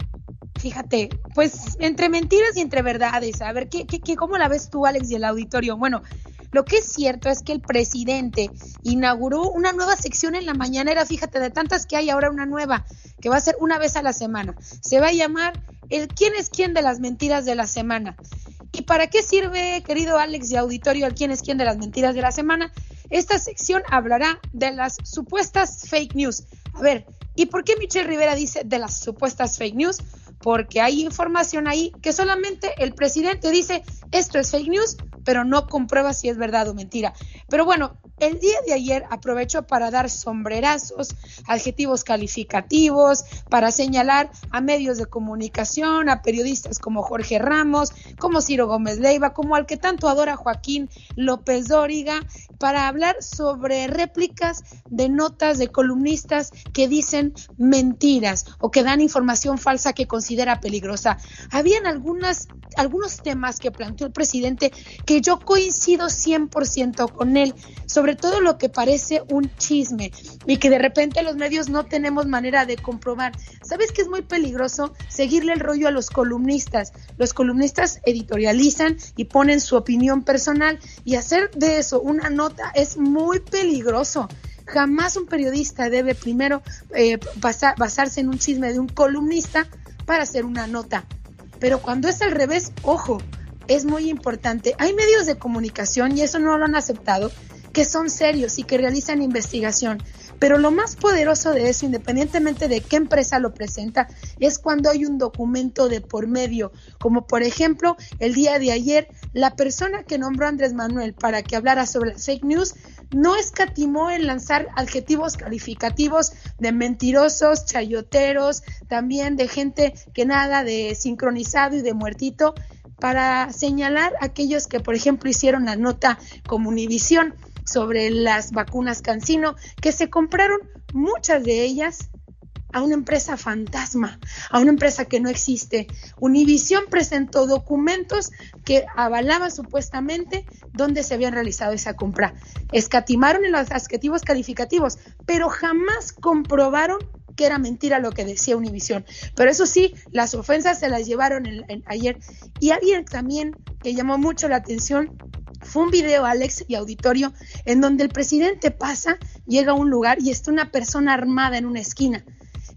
Fíjate, pues entre mentiras y entre verdades. A ver, ¿qué, qué, qué, ¿cómo la ves tú, Alex, y el auditorio? Bueno, lo que es cierto es que el presidente inauguró una nueva sección en la mañanera, fíjate, de tantas que hay ahora una nueva, que va a ser una vez a la semana. Se va a llamar el quién es quién de las mentiras de la semana. ¿Y para qué sirve, querido Alex y auditorio, el quién es quién de las mentiras de la semana? Esta sección hablará de las supuestas fake news. A ver, ¿y por qué Michelle Rivera dice de las supuestas fake news? Porque hay información ahí que solamente el presidente dice esto es fake news, pero no comprueba si es verdad o mentira. Pero bueno, el día de ayer aprovechó para dar sombrerazos, adjetivos calificativos, para señalar a medios de comunicación, a periodistas como Jorge Ramos, como Ciro Gómez Leiva, como al que tanto adora Joaquín López Dóriga, para hablar sobre réplicas de notas de columnistas que dicen mentiras o que dan información falsa que considera peligrosa. Habían algunas, algunos temas que planteó el presidente que yo coincido 100% con él, sobre todo lo que parece un chisme y que de repente los medios no tenemos manera de comprobar. ¿Sabes que es muy peligroso seguirle el rollo a los columnistas? Los columnistas editorializan y ponen su opinión personal y hacer de eso una nota es muy peligroso. Jamás un periodista debe primero eh, basarse en un chisme de un columnista para hacer una nota. Pero cuando es al revés, ojo, es muy importante. Hay medios de comunicación, y eso no lo han aceptado, que son serios y que realizan investigación. Pero lo más poderoso de eso, independientemente de qué empresa lo presenta, es cuando hay un documento de por medio, como por ejemplo el día de ayer, la persona que nombró a Andrés Manuel para que hablara sobre las fake news no escatimó en lanzar adjetivos calificativos de mentirosos, chayoteros, también de gente que nada de sincronizado y de muertito, para señalar a aquellos que, por ejemplo, hicieron la nota como Univisión sobre las vacunas Cancino, que se compraron muchas de ellas a una empresa fantasma, a una empresa que no existe. Univisión presentó documentos que avalaban supuestamente dónde se habían realizado esa compra. Escatimaron en los adjetivos calificativos, pero jamás comprobaron que era mentira lo que decía Univisión. Pero eso sí, las ofensas se las llevaron ayer. Y alguien también que llamó mucho la atención fue un video, Alex y auditorio, en donde el presidente pasa, llega a un lugar y está una persona armada en una esquina.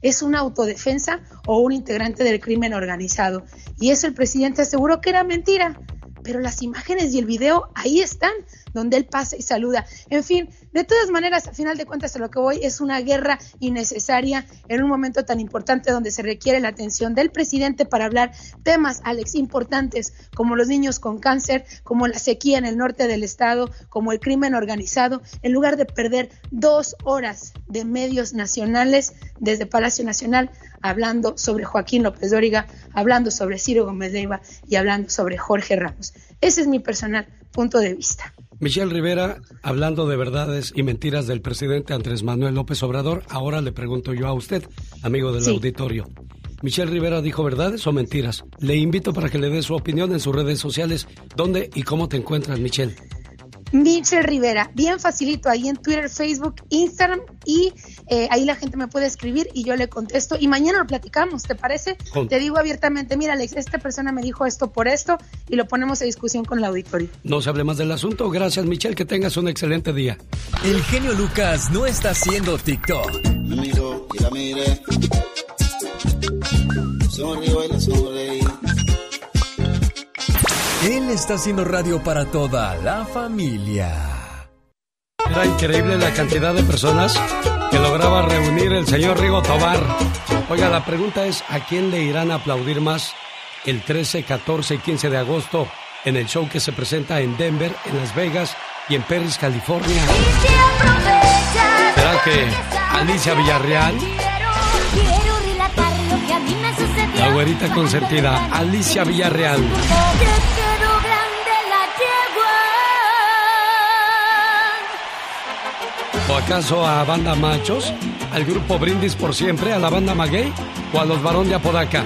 ¿Es una autodefensa o un integrante del crimen organizado? Y eso el presidente aseguró que era mentira. Pero las imágenes y el video ahí están donde él pasa y saluda. En fin, de todas maneras, al final de cuentas, a lo que voy es una guerra innecesaria en un momento tan importante donde se requiere la atención del presidente para hablar temas, Alex, importantes como los niños con cáncer, como la sequía en el norte del estado, como el crimen organizado, en lugar de perder dos horas de medios nacionales desde Palacio Nacional hablando sobre Joaquín López Dóriga, hablando sobre Ciro Gómez Leiva y hablando sobre Jorge Ramos. Ese es mi personal punto de vista. Michelle Rivera, hablando de verdades y mentiras del presidente Andrés Manuel López Obrador, ahora le pregunto yo a usted, amigo del auditorio. Michelle Rivera dijo verdades o mentiras. Le invito para que le dé su opinión en sus redes sociales. ¿Dónde y cómo te encuentras, Michelle? Michelle Rivera, bien facilito ahí en Twitter, Facebook, Instagram y eh, ahí la gente me puede escribir y yo le contesto y mañana lo platicamos, ¿te parece? Te digo abiertamente, mira Alex, esta persona me dijo esto por esto y lo ponemos a discusión con el auditorio. No se hable más del asunto, gracias Michelle, que tengas un excelente día. El genio Lucas no está haciendo TikTok. Él está haciendo radio para toda la familia. Era increíble la cantidad de personas que lograba reunir el señor Rigo Tobar. Oiga, la pregunta es, ¿a quién le irán a aplaudir más el 13, 14 y 15 de agosto en el show que se presenta en Denver, en Las Vegas y en Perris, California? ¿Será que Alicia Villarreal? La güerita consentida, Alicia Villarreal. ¿O acaso a banda machos? ¿Al grupo Brindis por siempre? ¿A la banda Maguey? ¿O a los varón de Apodaca?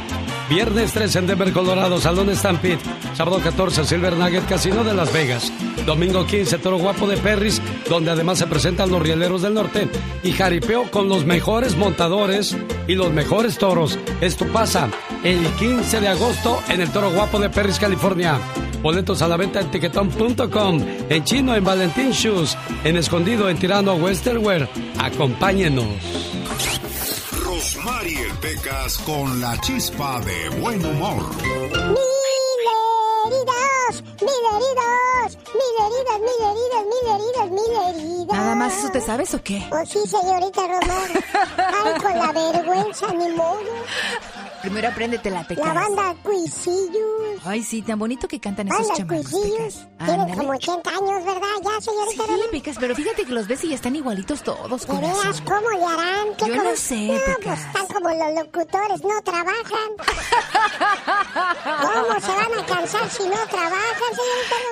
Viernes 3 en Denver, Colorado, Salón Stampede. Sábado 14, Silver Nugget Casino de Las Vegas. Domingo 15, Toro Guapo de Perris, donde además se presentan los Rieleros del Norte. Y jaripeo con los mejores montadores y los mejores toros. Esto pasa el 15 de agosto en el Toro Guapo de Perris, California. Boletos a la venta en tiquetón.com, en chino en Valentín Shoes, en escondido en Tirano Westerwear. Acompáñenos. Rosmarie Pecas con la chispa de buen humor. mil heridas, mil heridas, mil heridas, mil heridas, mil heridas. ¿Nada más eso te sabes o qué? Oh, sí, señorita Román. Ay, con la vergüenza, ni modo. Primero apréndete la pecas. La banda Cuisillos. Ay, sí, tan bonito que cantan esos Banda chamacos, Cuisillos. Tienen como 80 años, ¿verdad? Ya, señorita Sí, Román. Pecas, pero fíjate que los ves y están igualitos todos, ¿De corazón. veras cómo le harán? ¿Qué Yo como- no sé, No, Pecas. pues están como los locutores, no trabajan. [laughs] ¿Cómo se van a cansar si no trabajan?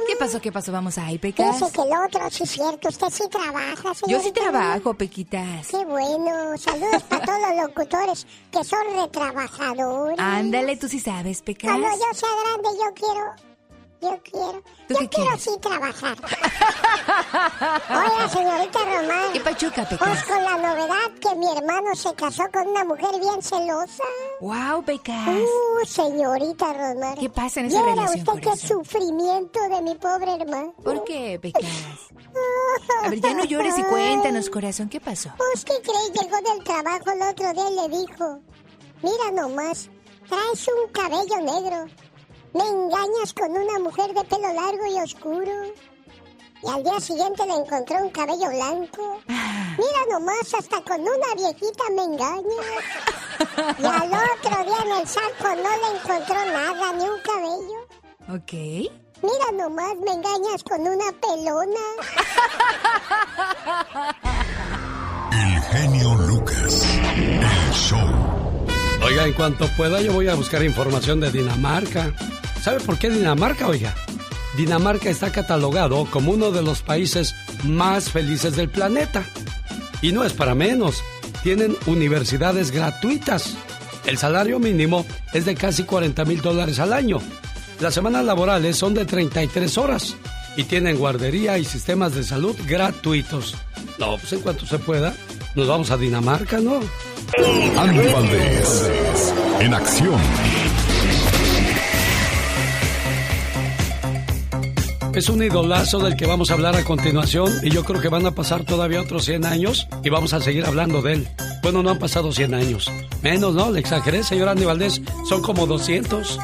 ¿Qué pasó? ¿Qué pasó? Vamos ahí, Pecas. Dice que el otro, sí es cierto, usted sí trabaja, señorita Yo sí trabajo, Pequitas. Qué bueno, saludos para todos los locutores que son retrabajadores. Ándale, tú sí sabes, Pecas. Cuando yo sea grande, yo quiero. Yo quiero. ¿Tú Yo qué quiero quieres? sí trabajar. Oiga, señorita Román. ¿Qué pachuca, Pues Pecas? con la novedad que mi hermano se casó con una mujer bien celosa. Wow, Pecas. Uh, señorita Román. ¿Qué pasa en esa Viera relación, usted qué corazón? sufrimiento de mi pobre hermano. ¿Por qué, Pecas? [laughs] A ver, ya no llores y cuéntanos, corazón, ¿qué pasó? Pues, ¿qué crees? Llegó del trabajo el otro día y le dijo, mira nomás, traes un cabello negro, me engañas con una mujer de pelo largo y oscuro. Y al día siguiente le encontró un cabello blanco. Mira nomás, hasta con una viejita me engañas. Y al otro día en el saco no le encontró nada, ni un cabello. Ok. Mira nomás, me engañas con una pelona. El genio Lucas. El show. Oiga, en cuanto pueda yo voy a buscar información de Dinamarca. ¿Sabe por qué Dinamarca, oiga? Dinamarca está catalogado como uno de los países más felices del planeta. Y no es para menos. Tienen universidades gratuitas. El salario mínimo es de casi 40 mil dólares al año. Las semanas laborales son de 33 horas. Y tienen guardería y sistemas de salud gratuitos. No, pues en cuanto se pueda, nos vamos a Dinamarca, ¿no? Andy Valdés. En acción. Es un idolazo del que vamos a hablar a continuación y yo creo que van a pasar todavía otros 100 años y vamos a seguir hablando de él. Bueno, no han pasado 100 años. Menos, ¿no? Le exageré, señor Andy Valdés. Son como 200.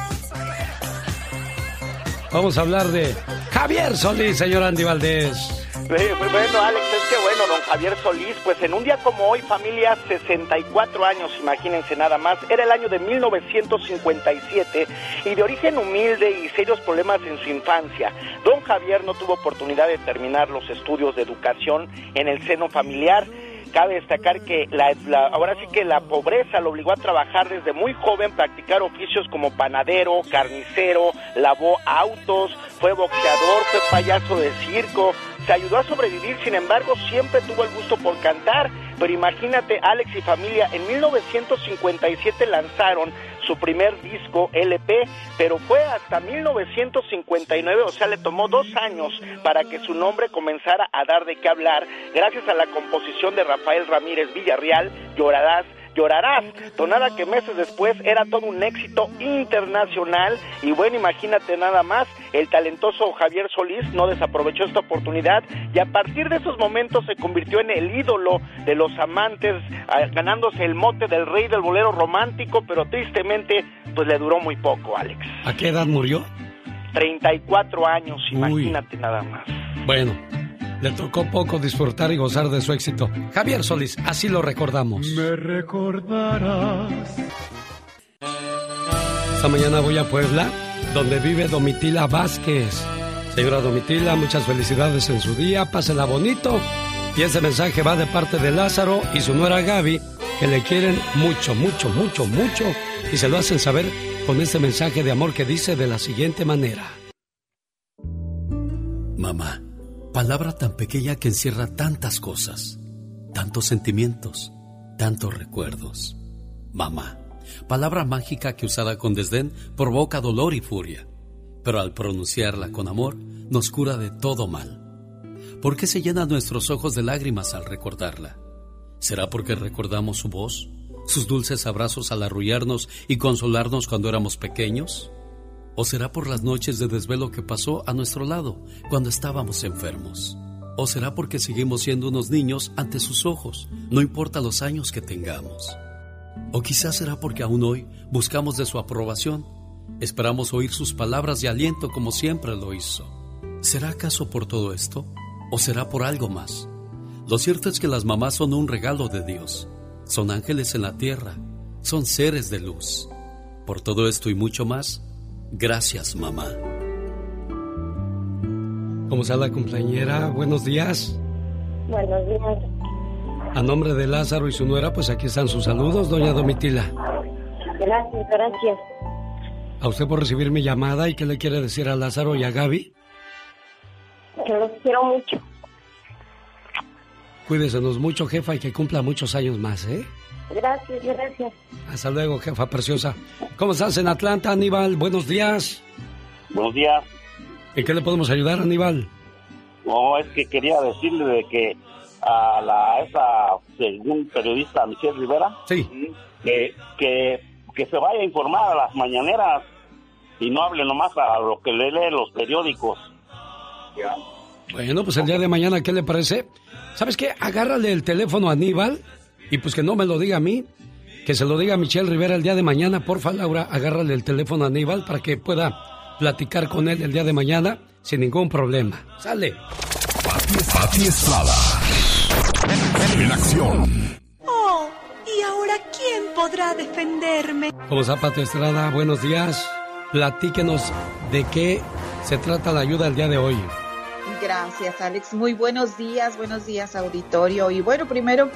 Vamos a hablar de Javier Solís, señor Andy Valdés. Eh, muy bueno, Alex, es que bueno, don Javier Solís, pues en un día como hoy, familia, 64 años, imagínense nada más, era el año de 1957 y de origen humilde y serios problemas en su infancia. Don Javier no tuvo oportunidad de terminar los estudios de educación en el seno familiar. Cabe destacar que la, ahora sí que la pobreza lo obligó a trabajar desde muy joven, practicar oficios como panadero, carnicero, lavó autos, fue boxeador, fue payaso de circo, se ayudó a sobrevivir, sin embargo siempre tuvo el gusto por cantar, pero imagínate Alex y familia, en 1957 lanzaron su primer disco LP, pero fue hasta 1959, o sea, le tomó dos años para que su nombre comenzara a dar de qué hablar, gracias a la composición de Rafael Ramírez Villarreal, Llorarás, Llorarás, tonada que meses después era todo un éxito internacional y bueno, imagínate nada más, el talentoso Javier Solís no desaprovechó esta oportunidad y a partir de esos momentos se convirtió en el ídolo de los amantes, ah, ganándose el mote del rey del bolero romántico, pero tristemente pues le duró muy poco, Alex. ¿A qué edad murió? 34 años, imagínate nada más. Bueno, le tocó poco disfrutar y gozar de su éxito. Javier Solís, así lo recordamos. Me recordarás. Esta mañana voy a Puebla, donde vive Domitila Vázquez. Señora Domitila, muchas felicidades en su día, pásela bonito. Y ese mensaje va de parte de Lázaro y su nuera Gaby, que le quieren mucho, mucho, mucho, mucho y se lo hacen saber con este mensaje de amor que dice de la siguiente manera. Mamá, palabra tan pequeña que encierra tantas cosas, tantos sentimientos, tantos recuerdos. Mamá, palabra mágica que usada con desdén provoca dolor y furia, pero al pronunciarla con amor nos cura de todo mal. ¿Por qué se llenan nuestros ojos de lágrimas al recordarla? ¿Será porque recordamos su voz, sus dulces abrazos al arrullarnos y consolarnos cuando éramos pequeños? ¿O será por las noches de desvelo que pasó a nuestro lado cuando estábamos enfermos? ¿O será porque seguimos siendo unos niños ante sus ojos, no importa los años que tengamos? ¿O quizás será porque aún hoy buscamos de su aprobación? Esperamos oír sus palabras de aliento como siempre lo hizo. ¿Será acaso por todo esto? ¿O será por algo más? Lo cierto es que las mamás son un regalo de Dios. Son ángeles en la tierra. Son seres de luz. Por todo esto y mucho más, gracias mamá. ¿Cómo está la compañera? Buenos días. Buenos días. A nombre de Lázaro y su nuera, pues aquí están sus saludos, doña Domitila. Gracias, gracias. A usted por recibir mi llamada y qué le quiere decir a Lázaro y a Gaby. Que los quiero mucho. Cuídesenos mucho, jefa, y que cumpla muchos años más, ¿eh? Gracias, gracias. Hasta luego, jefa preciosa. ¿Cómo estás en Atlanta, Aníbal? Buenos días. Buenos días. ¿En qué le podemos ayudar, Aníbal? No, es que quería decirle de que a la esa según periodista Michelle Rivera sí. que, que, que se vaya a informar a las mañaneras y no hable nomás a lo que le lee los periódicos. Bueno, pues el día de mañana, ¿qué le parece? ¿Sabes qué? Agárrale el teléfono a Aníbal y pues que no me lo diga a mí, que se lo diga a Michelle Rivera el día de mañana. Porfa, Laura, agárrale el teléfono a Aníbal para que pueda platicar con él el día de mañana sin ningún problema. Sale. Pati Estrada. En acción. Oh, ¿y ahora quién podrá defenderme? ¿Cómo está, Pati Estrada? Buenos días. Platíquenos de qué se trata la ayuda el día de hoy. Gracias, Alex. Muy buenos días, buenos días, auditorio. Y bueno, primero,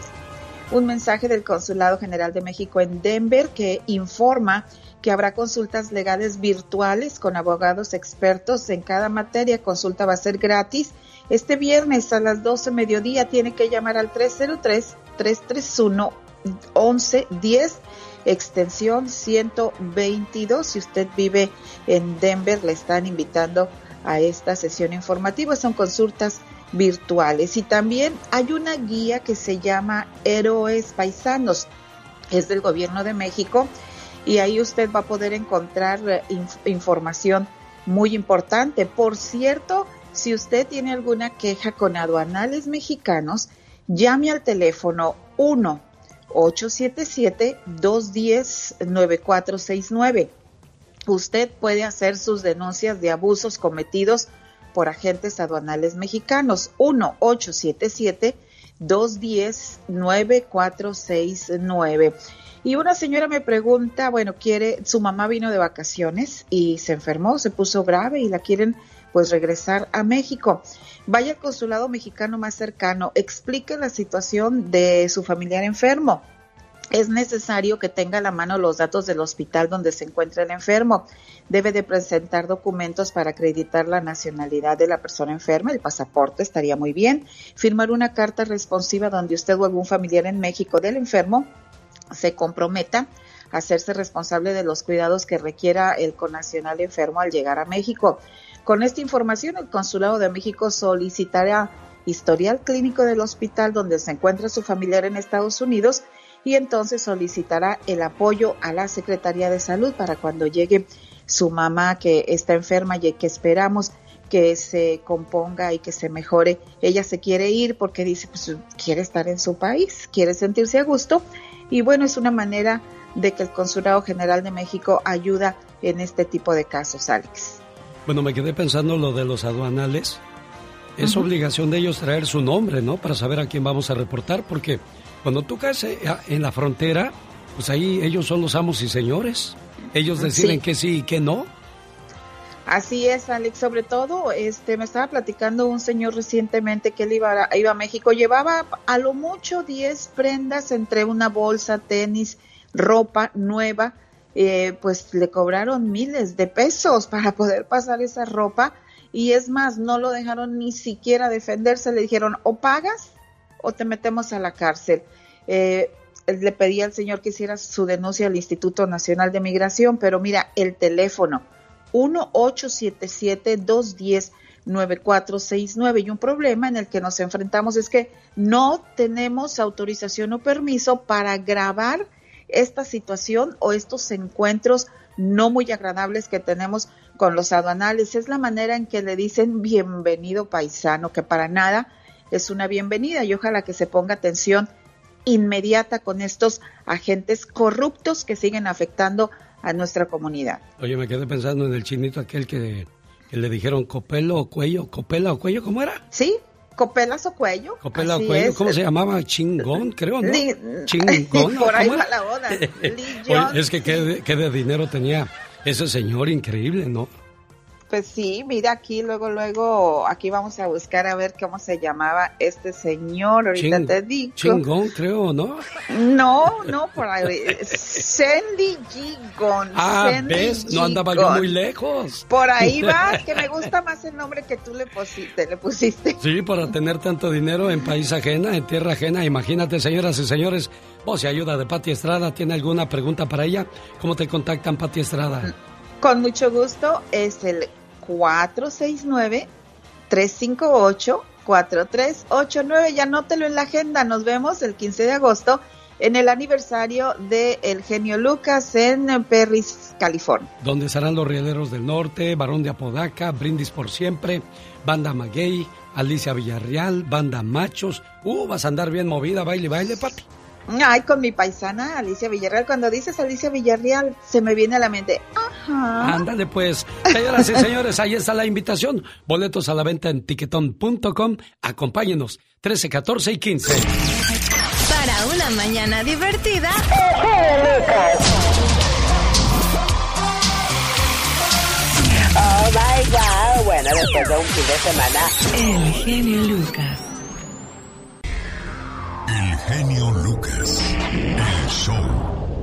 un mensaje del Consulado General de México en Denver que informa que habrá consultas legales virtuales con abogados expertos en cada materia. Consulta va a ser gratis. Este viernes a las 12 mediodía tiene que llamar al 303-331-1110, extensión 122. Si usted vive en Denver, le están invitando a esta sesión informativa. Son consultas virtuales. Y también hay una guía que se llama Héroes Paisanos. Es del gobierno de México y ahí usted va a poder encontrar eh, inf información muy importante. Por cierto, si usted tiene alguna queja con aduanales mexicanos, llame al teléfono 1 877 210 9469 usted puede hacer sus denuncias de abusos cometidos por agentes aduanales mexicanos. 1-877-210-9469. Y una señora me pregunta, bueno, quiere, su mamá vino de vacaciones y se enfermó, se puso grave y la quieren pues regresar a México. Vaya al consulado mexicano más cercano, explique la situación de su familiar enfermo es necesario que tenga a la mano los datos del hospital donde se encuentra el enfermo. Debe de presentar documentos para acreditar la nacionalidad de la persona enferma, el pasaporte estaría muy bien. Firmar una carta responsiva donde usted o algún familiar en México del enfermo se comprometa a hacerse responsable de los cuidados que requiera el conacional enfermo al llegar a México. Con esta información, el Consulado de México solicitará historial clínico del hospital donde se encuentra su familiar en Estados Unidos y entonces solicitará el apoyo a la Secretaría de Salud para cuando llegue su mamá que está enferma y que esperamos que se componga y que se mejore. Ella se quiere ir porque dice, pues quiere estar en su país, quiere sentirse a gusto y bueno, es una manera de que el Consulado General de México ayuda en este tipo de casos, Alex. Bueno, me quedé pensando lo de los aduanales. Es obligación de ellos traer su nombre, ¿no? Para saber a quién vamos a reportar, porque cuando tú caes eh, en la frontera, pues ahí ellos son los amos y señores. Ellos deciden que sí y que no. Así es, Alex. Sobre todo, este, me estaba platicando un señor recientemente que él iba a, iba a México. Llevaba a lo mucho 10 prendas entre una bolsa, tenis, ropa nueva eh, pues le cobraron miles de pesos para poder pasar esa ropa y es más, no lo dejaron ni siquiera defenderse, le dijeron o pagas o te metemos a la cárcel. Eh, le pedí al señor que hiciera su denuncia al Instituto Nacional de Migración, pero mira, el teléfono 1-877-210-9469 y un problema en el que nos enfrentamos es que no tenemos autorización o permiso para grabar esta situación o estos encuentros no muy agradables que tenemos con los aduanales. Es la manera en que le dicen bienvenido paisano, que para nada es una bienvenida y ojalá que se ponga atención inmediata con estos agentes corruptos que siguen afectando a nuestra comunidad. Oye, me quedé pensando en el chinito aquel que, que le dijeron copelo o cuello, copela o cuello, ¿cómo era? Sí, Copelas o Cuello. Copela o Cuello, ¿cómo se llamaba? Chingón, creo, ¿no? Chingón. [laughs] Por ahí va la boda. [laughs] Oye, es que qué, qué de dinero tenía ese señor increíble, ¿no? Pues sí, mira aquí, luego, luego, aquí vamos a buscar a ver cómo se llamaba este señor, ahorita te digo. Chingón, creo, ¿no? No, no, por ahí, Sandy Gigon. Ah, ¿ves? No andaba yo muy lejos. Por ahí [laughs] va, que me gusta más el nombre que tú le pusiste, le pusiste. Sí, para tener tanto dinero en país ajena, en tierra ajena, imagínate, señoras y señores, vos y ayuda de Pati Estrada, ¿tiene alguna pregunta para ella? ¿Cómo te contactan, Pati Estrada? Con mucho gusto, es el 469-358-4389. Ya anótelo en la agenda. Nos vemos el 15 de agosto en el aniversario de El Genio Lucas en Perris, California. Donde estarán los Rieleros del Norte, Barón de Apodaca, Brindis por Siempre, Banda Maguey, Alicia Villarreal, Banda Machos. Uh, vas a andar bien movida, baile, baile, papi. Ay, con mi paisana Alicia Villarreal. Cuando dices Alicia Villarreal, se me viene a la mente. Ajá. Ándale, pues. Señoras y señores, ahí está la invitación. Boletos a la venta en tiquetón.com. Acompáñenos. 13, 14 y 15. Para una mañana divertida. Oh my God. Bueno, después de un fin de semana. El genio Lucas. El genio Lucas. El show.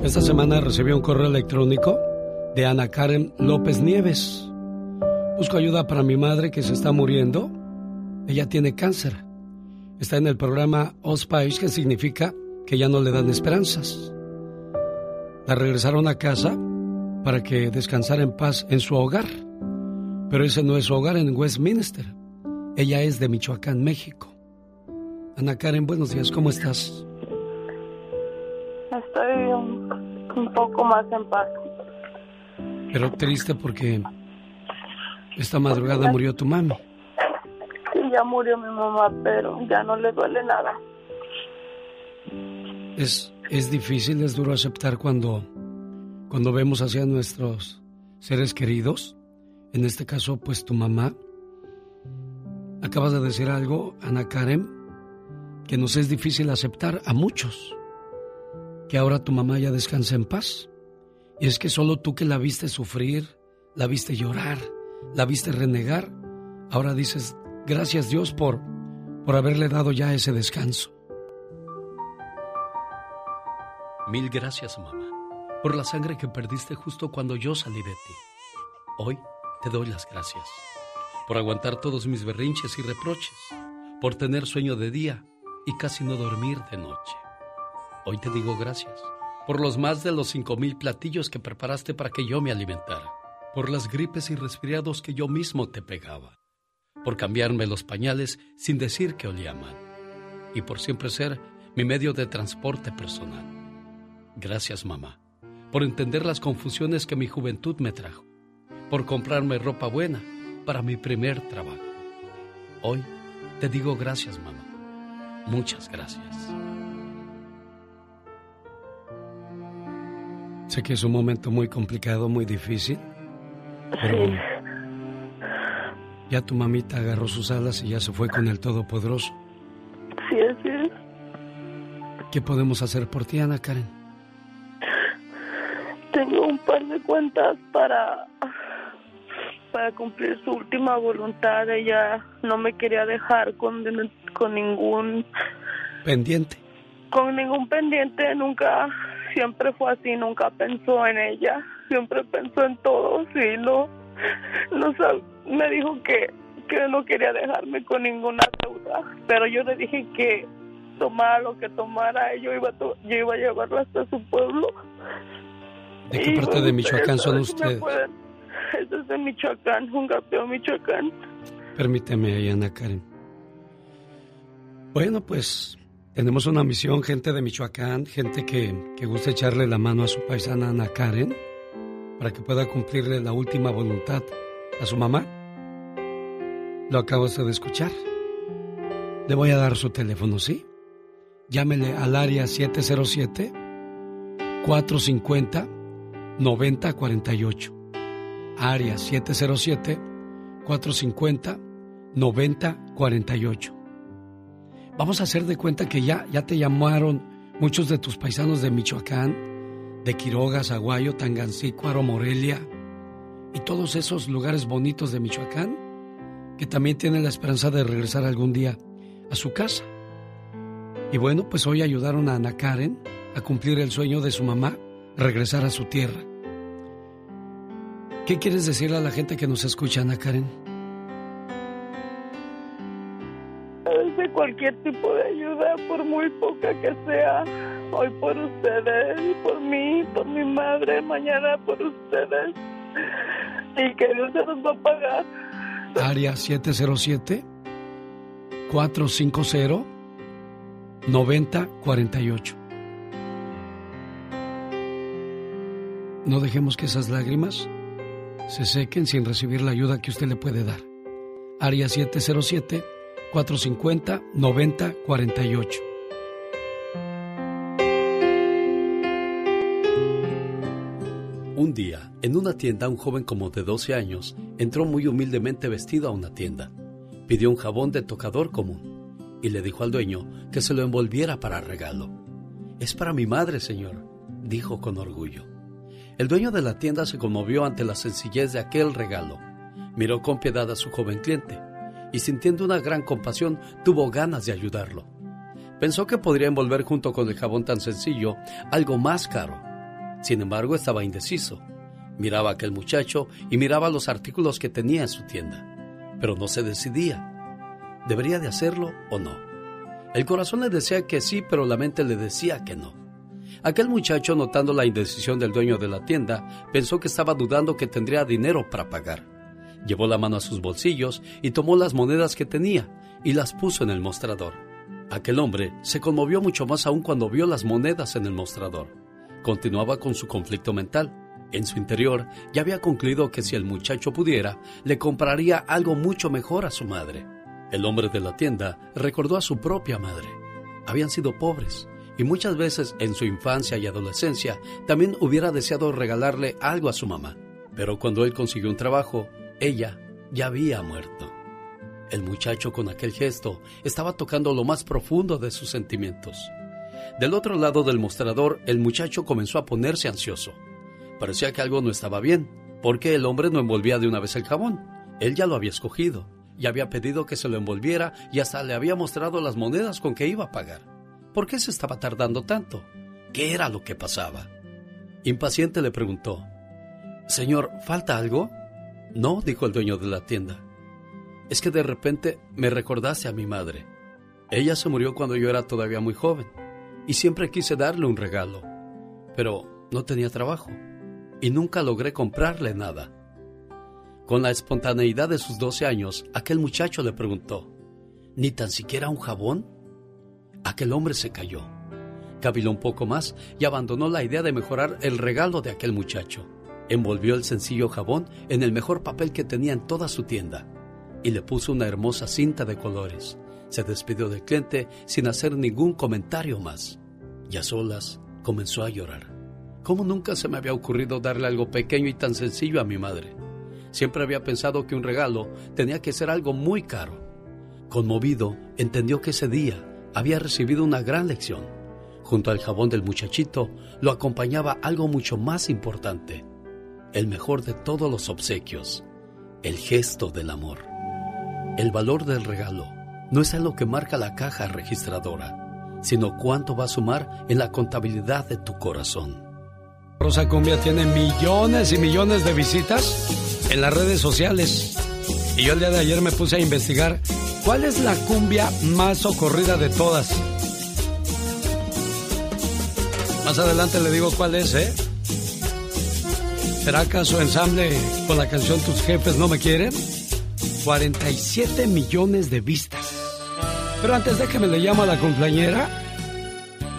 Esta semana recibí un correo electrónico de Ana Karen López Nieves. Busco ayuda para mi madre que se está muriendo. Ella tiene cáncer. Está en el programa Ospage, que significa que ya no le dan esperanzas. La regresaron a casa para que descansara en paz en su hogar. Pero ese no es su hogar en Westminster. Ella es de Michoacán, México. Ana Karen, buenos días, ¿cómo estás? Estoy un, un poco más en paz. Pero triste porque esta madrugada murió tu mami. Sí, ya murió mi mamá, pero ya no le duele nada. Es, es difícil, es duro aceptar cuando, cuando vemos hacia nuestros seres queridos. En este caso, pues tu mamá. Acabas de decir algo, Ana Karen, que nos es difícil aceptar a muchos. Que ahora tu mamá ya descansa en paz. Y es que solo tú que la viste sufrir, la viste llorar, la viste renegar, ahora dices, gracias Dios por, por haberle dado ya ese descanso. Mil gracias, mamá, por la sangre que perdiste justo cuando yo salí de ti. Hoy te doy las gracias por aguantar todos mis berrinches y reproches, por tener sueño de día y casi no dormir de noche. Hoy te digo gracias por los más de los cinco mil platillos que preparaste para que yo me alimentara, por las gripes y resfriados que yo mismo te pegaba, por cambiarme los pañales sin decir que olía mal, y por siempre ser mi medio de transporte personal. Gracias, mamá, por entender las confusiones que mi juventud me trajo, por comprarme ropa buena para mi primer trabajo. Hoy te digo gracias, mamá. Muchas gracias. Sé que es un momento muy complicado, muy difícil, pero ya tu mamita agarró sus alas y ya se fue con el Todopoderoso. Sí, así es. ¿Qué podemos hacer por ti, Ana Karen? Tengo un par de cuentas para para cumplir su última voluntad. Ella no me quería dejar con, con ningún Pendiente. con ningún pendiente. Nunca siempre fue así, nunca pensó en ella, siempre pensó en todos y no, no me dijo que, que no quería dejarme con ninguna deuda, pero yo le dije que tomara lo que tomara, yo iba, yo iba a llevarla hasta su pueblo. ¿De qué parte de Michoacán son ustedes? [laughs] Es de Michoacán, un gapeo Michoacán. Permíteme, Ana Karen. Bueno, pues tenemos una misión, gente de Michoacán, gente que, que gusta echarle la mano a su paisana Ana Karen para que pueda cumplirle la última voluntad a su mamá. Lo acabas de escuchar. Le voy a dar su teléfono, ¿sí? Llámele al área 707 450 9048. Área 707 450 9048. Vamos a hacer de cuenta que ya, ya te llamaron muchos de tus paisanos de Michoacán, de Quiroga, Zaguayo, Tangancícuaro, Morelia y todos esos lugares bonitos de Michoacán que también tienen la esperanza de regresar algún día a su casa. Y bueno, pues hoy ayudaron a Ana Karen a cumplir el sueño de su mamá, regresar a su tierra. ¿Qué quieres decirle a la gente que nos escucha, Ana Karen? de cualquier tipo de ayuda, por muy poca que sea, hoy por ustedes, por mí, por mi madre, mañana por ustedes, y que Dios se los va a pagar. Área 707 450 9048. No dejemos que esas lágrimas se sequen sin recibir la ayuda que usted le puede dar. Área 707 450-9048. Un día, en una tienda, un joven como de 12 años entró muy humildemente vestido a una tienda. Pidió un jabón de tocador común y le dijo al dueño que se lo envolviera para regalo. Es para mi madre, señor, dijo con orgullo. El dueño de la tienda se conmovió ante la sencillez de aquel regalo. Miró con piedad a su joven cliente y sintiendo una gran compasión tuvo ganas de ayudarlo. Pensó que podría envolver junto con el jabón tan sencillo algo más caro. Sin embargo, estaba indeciso. Miraba a aquel muchacho y miraba los artículos que tenía en su tienda, pero no se decidía. ¿Debería de hacerlo o no? El corazón le decía que sí, pero la mente le decía que no. Aquel muchacho, notando la indecisión del dueño de la tienda, pensó que estaba dudando que tendría dinero para pagar. Llevó la mano a sus bolsillos y tomó las monedas que tenía y las puso en el mostrador. Aquel hombre se conmovió mucho más aún cuando vio las monedas en el mostrador. Continuaba con su conflicto mental. En su interior ya había concluido que si el muchacho pudiera, le compraría algo mucho mejor a su madre. El hombre de la tienda recordó a su propia madre. Habían sido pobres y muchas veces en su infancia y adolescencia también hubiera deseado regalarle algo a su mamá. Pero cuando él consiguió un trabajo, ella ya había muerto. El muchacho con aquel gesto estaba tocando lo más profundo de sus sentimientos. Del otro lado del mostrador, el muchacho comenzó a ponerse ansioso. Parecía que algo no estaba bien, porque el hombre no envolvía de una vez el jabón. Él ya lo había escogido, y había pedido que se lo envolviera y hasta le había mostrado las monedas con que iba a pagar. ¿Por qué se estaba tardando tanto? ¿Qué era lo que pasaba? Impaciente le preguntó, Señor, ¿falta algo? No, dijo el dueño de la tienda. Es que de repente me recordaste a mi madre. Ella se murió cuando yo era todavía muy joven y siempre quise darle un regalo, pero no tenía trabajo y nunca logré comprarle nada. Con la espontaneidad de sus 12 años, aquel muchacho le preguntó, ¿ni tan siquiera un jabón? Aquel hombre se cayó, caviló un poco más y abandonó la idea de mejorar el regalo de aquel muchacho. Envolvió el sencillo jabón en el mejor papel que tenía en toda su tienda y le puso una hermosa cinta de colores. Se despidió del cliente sin hacer ningún comentario más. Y a solas comenzó a llorar. ¿Cómo nunca se me había ocurrido darle algo pequeño y tan sencillo a mi madre? Siempre había pensado que un regalo tenía que ser algo muy caro. Conmovido, entendió que ese día había recibido una gran lección. Junto al jabón del muchachito lo acompañaba algo mucho más importante el mejor de todos los obsequios, el gesto del amor. El valor del regalo no es lo que marca la caja registradora, sino cuánto va a sumar en la contabilidad de tu corazón. Rosa Cumbia tiene millones y millones de visitas en las redes sociales. Y yo el día de ayer me puse a investigar cuál es la cumbia más socorrida de todas. Más adelante le digo cuál es, ¿eh? ¿Será acaso ensamble con la canción Tus jefes no me quieren? 47 millones de vistas. Pero antes déjeme le llamo a la cumpleañera.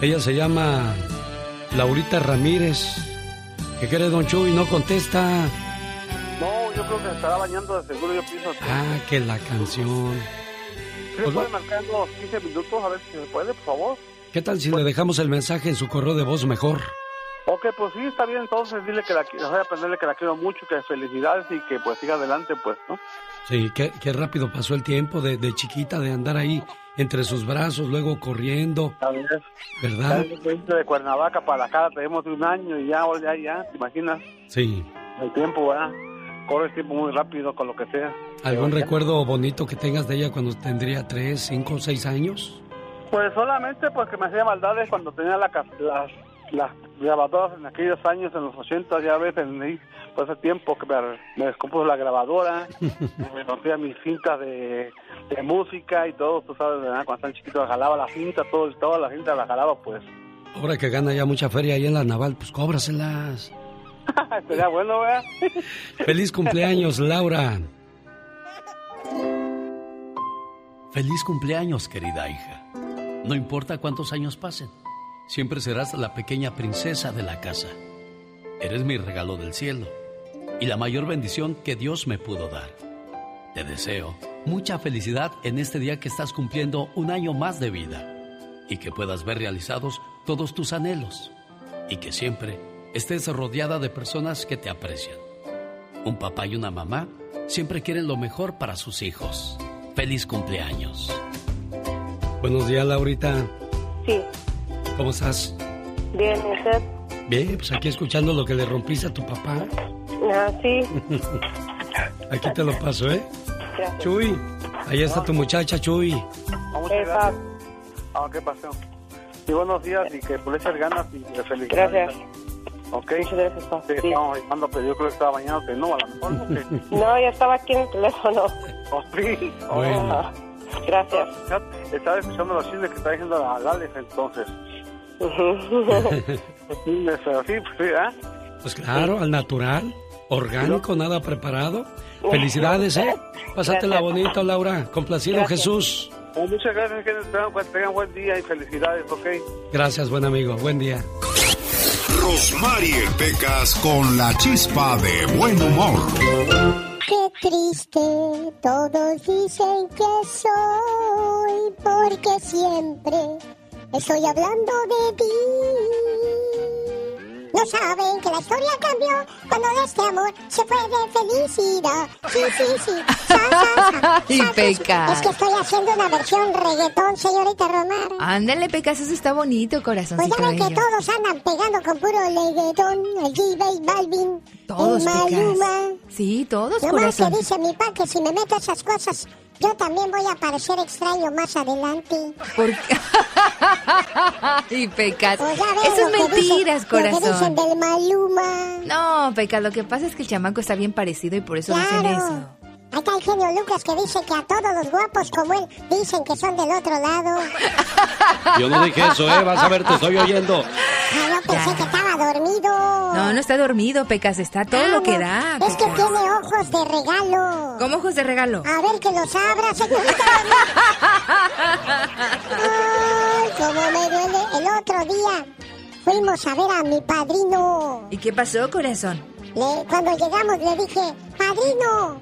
Ella se llama Laurita Ramírez. ¿Qué quiere Don Chuy? No contesta. No, yo creo que se estará bañando de seguro, yo pienso. Ah, que la canción. ¿Sí me puede marcar unos 15 minutos? A ver si se puede, por favor. ¿Qué tal si le dejamos el mensaje en su correo de voz mejor? Ok, pues sí, está bien, entonces dile que la, voy a aprenderle que la quiero mucho, que felicidades y que pues siga adelante, pues, ¿no? Sí, qué, qué rápido pasó el tiempo de, de, chiquita, de andar ahí entre sus brazos, luego corriendo. ¿Verdad? De Cuernavaca para acá tenemos un año y ya, ya, ya, ¿te imaginas? Sí. El tiempo, ¿verdad? Corre el tiempo muy rápido con lo que sea. ¿Algún recuerdo bonito que tengas de ella cuando tendría tres, cinco, seis años? Pues solamente porque me hacía maldades cuando tenía la, las, las grabadoras en aquellos años, en los 80, ya ves, en por ese tiempo que me, me descompuso la grabadora, [laughs] me rompía mis cintas de, de, música y todo, tú sabes, ¿verdad? cuando estaba chiquito jalaba la cinta, todo, toda la cinta la jalaba, pues. Ahora que gana ya mucha feria ahí en la naval, pues cóbraselas. [laughs] Sería bueno, ¿verdad? [laughs] Feliz cumpleaños, Laura. Feliz cumpleaños, querida hija. No importa cuántos años pasen, siempre serás la pequeña princesa de la casa. Eres mi regalo del cielo y la mayor bendición que Dios me pudo dar. Te deseo mucha felicidad en este día que estás cumpliendo un año más de vida y que puedas ver realizados todos tus anhelos y que siempre estés rodeada de personas que te aprecian. Un papá y una mamá siempre quieren lo mejor para sus hijos. Feliz cumpleaños. Buenos días, Laurita. Sí. ¿Cómo estás? Bien, ¿y usted? Bien, pues aquí escuchando lo que le rompiste a tu papá. Ah, sí. [laughs] aquí te lo paso, ¿eh? Gracias. Chuy, ahí está tu muchacha, Chuy. Muchas gracias. Ah, ¿qué pasó? Y buenos días y que por echar ganas y de felicidades. Gracias. Ok. Muchas gracias, papá. Sí, estamos llamando, pero yo creo que estaba bañándote. No, a lo mejor no. que- [laughs] No, ya estaba aquí en el teléfono. Oh, sí. Bueno. Ah, Gracias. Estaba escuchando los chismes que está diciendo la Gales entonces. [laughs] Sí, pero sí, pues sí, ¿eh? Pues claro, al natural, orgánico, nada preparado. Felicidades, ¿eh? Pásatela bonito, Laura. Complacido, Gracias. Jesús. Oh, muchas gracias, que tengan, pues, tengan buen día y felicidades, ¿ok? Gracias, buen amigo. Buen día. Rosmarie Pecas con la chispa de buen humor. Qué triste, todos dicen que soy, porque siempre estoy hablando de ti. No saben que la historia cambió cuando de este amor se fue de felicidad. Sí, sí, sí. Sa, sa, sa, Y. Es que estoy haciendo una versión reggaetón, señorita Romar. Ándale, Pecas, eso está bonito, Pues corazoncito ya ven que todos andan pegando con puro reggaetón, el J Balvin, Todos, el Maluma. Pecas. Sí, todos, que corazón. dice mi pa que si me meto esas cosas, yo también voy a parecer extraño más adelante. ¿Por qué? [laughs] Ay, Pecas. Pues Eso es dicen- mentiras, Lo que dicen corazón. del Maluma. No, Pecas, lo que pasa es que el chamaco está bien parecido y por eso dicen Claro. eso. Ahí está el genio Lucas que dice que a todos los guapos como él dicen que son del otro lado. [laughs] Yo no dije eso, ¿eh? Vas a ver, te estoy oyendo. Ah, yo pensé que estaba dormido. No, no está dormido, Pecas, está todo Ah, lo que da. Es que tiene ojos de regalo. ¿Cómo ojos de regalo? A ver que los abra, señorita. [laughs] Ay, cómo me duele. El otro día fuimos a ver a mi padrino. ¿Y qué pasó, corazón? Le- cuando llegamos le dije, padrino,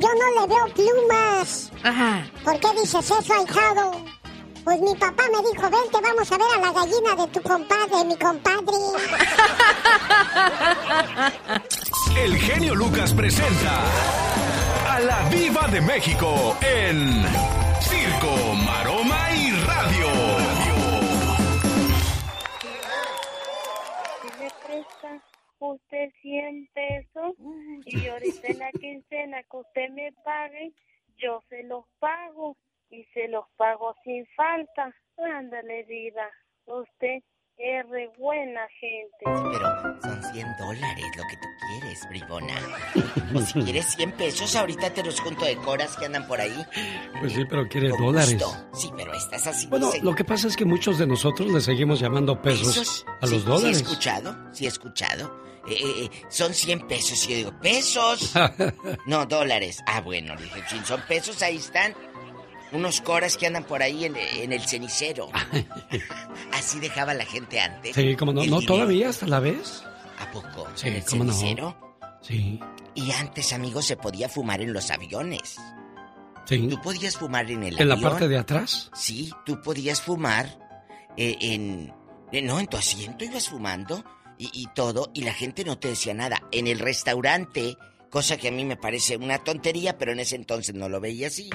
yo no le veo plumas. Ajá. ¿Por qué dices eso, ahijado? Pues mi papá me dijo, vente, vamos a ver a la gallina de tu compadre, mi compadre. [laughs] El genio Lucas presenta a la Viva de México en Circo, Maroma usted 100 pesos y ahorita en la quincena que usted me pague, yo se los pago y se los pago sin falta. Ándale, Diva. Usted es re buena gente. Pero son 100 dólares lo que tú quieres, bribona. O [laughs] si quieres 100 pesos, ahorita te los junto de coras que andan por ahí. Pues sí, pero quiere Con dólares. gusto. Sí, pero estás así. Bueno, lo que pasa es que muchos de nosotros le seguimos llamando pesos, ¿Pesos? a los Sí, dólares. Sí, he escuchado, sí he escuchado. Eh, eh, eh, son 100 pesos. Y yo digo, ¿pesos? [laughs] no, dólares. Ah, bueno, dije, si son pesos, ahí están. Unos coras que andan por ahí en, en el cenicero. [laughs] Así dejaba la gente antes. Sí, como no, no todavía hasta la vez. ¿A poco? Sí, ¿En el cómo no. cenicero? Sí, Y antes, amigos, se podía fumar en los aviones. sí. Tú podías fumar en el ¿En la parte de atrás? Sí, tú podías fumar eh, en... eh, no, en tu asiento ibas fumando y, y todo, y la gente no te decía nada. En el restaurante, cosa que a mí me parece una tontería, pero en ese entonces no lo veía así.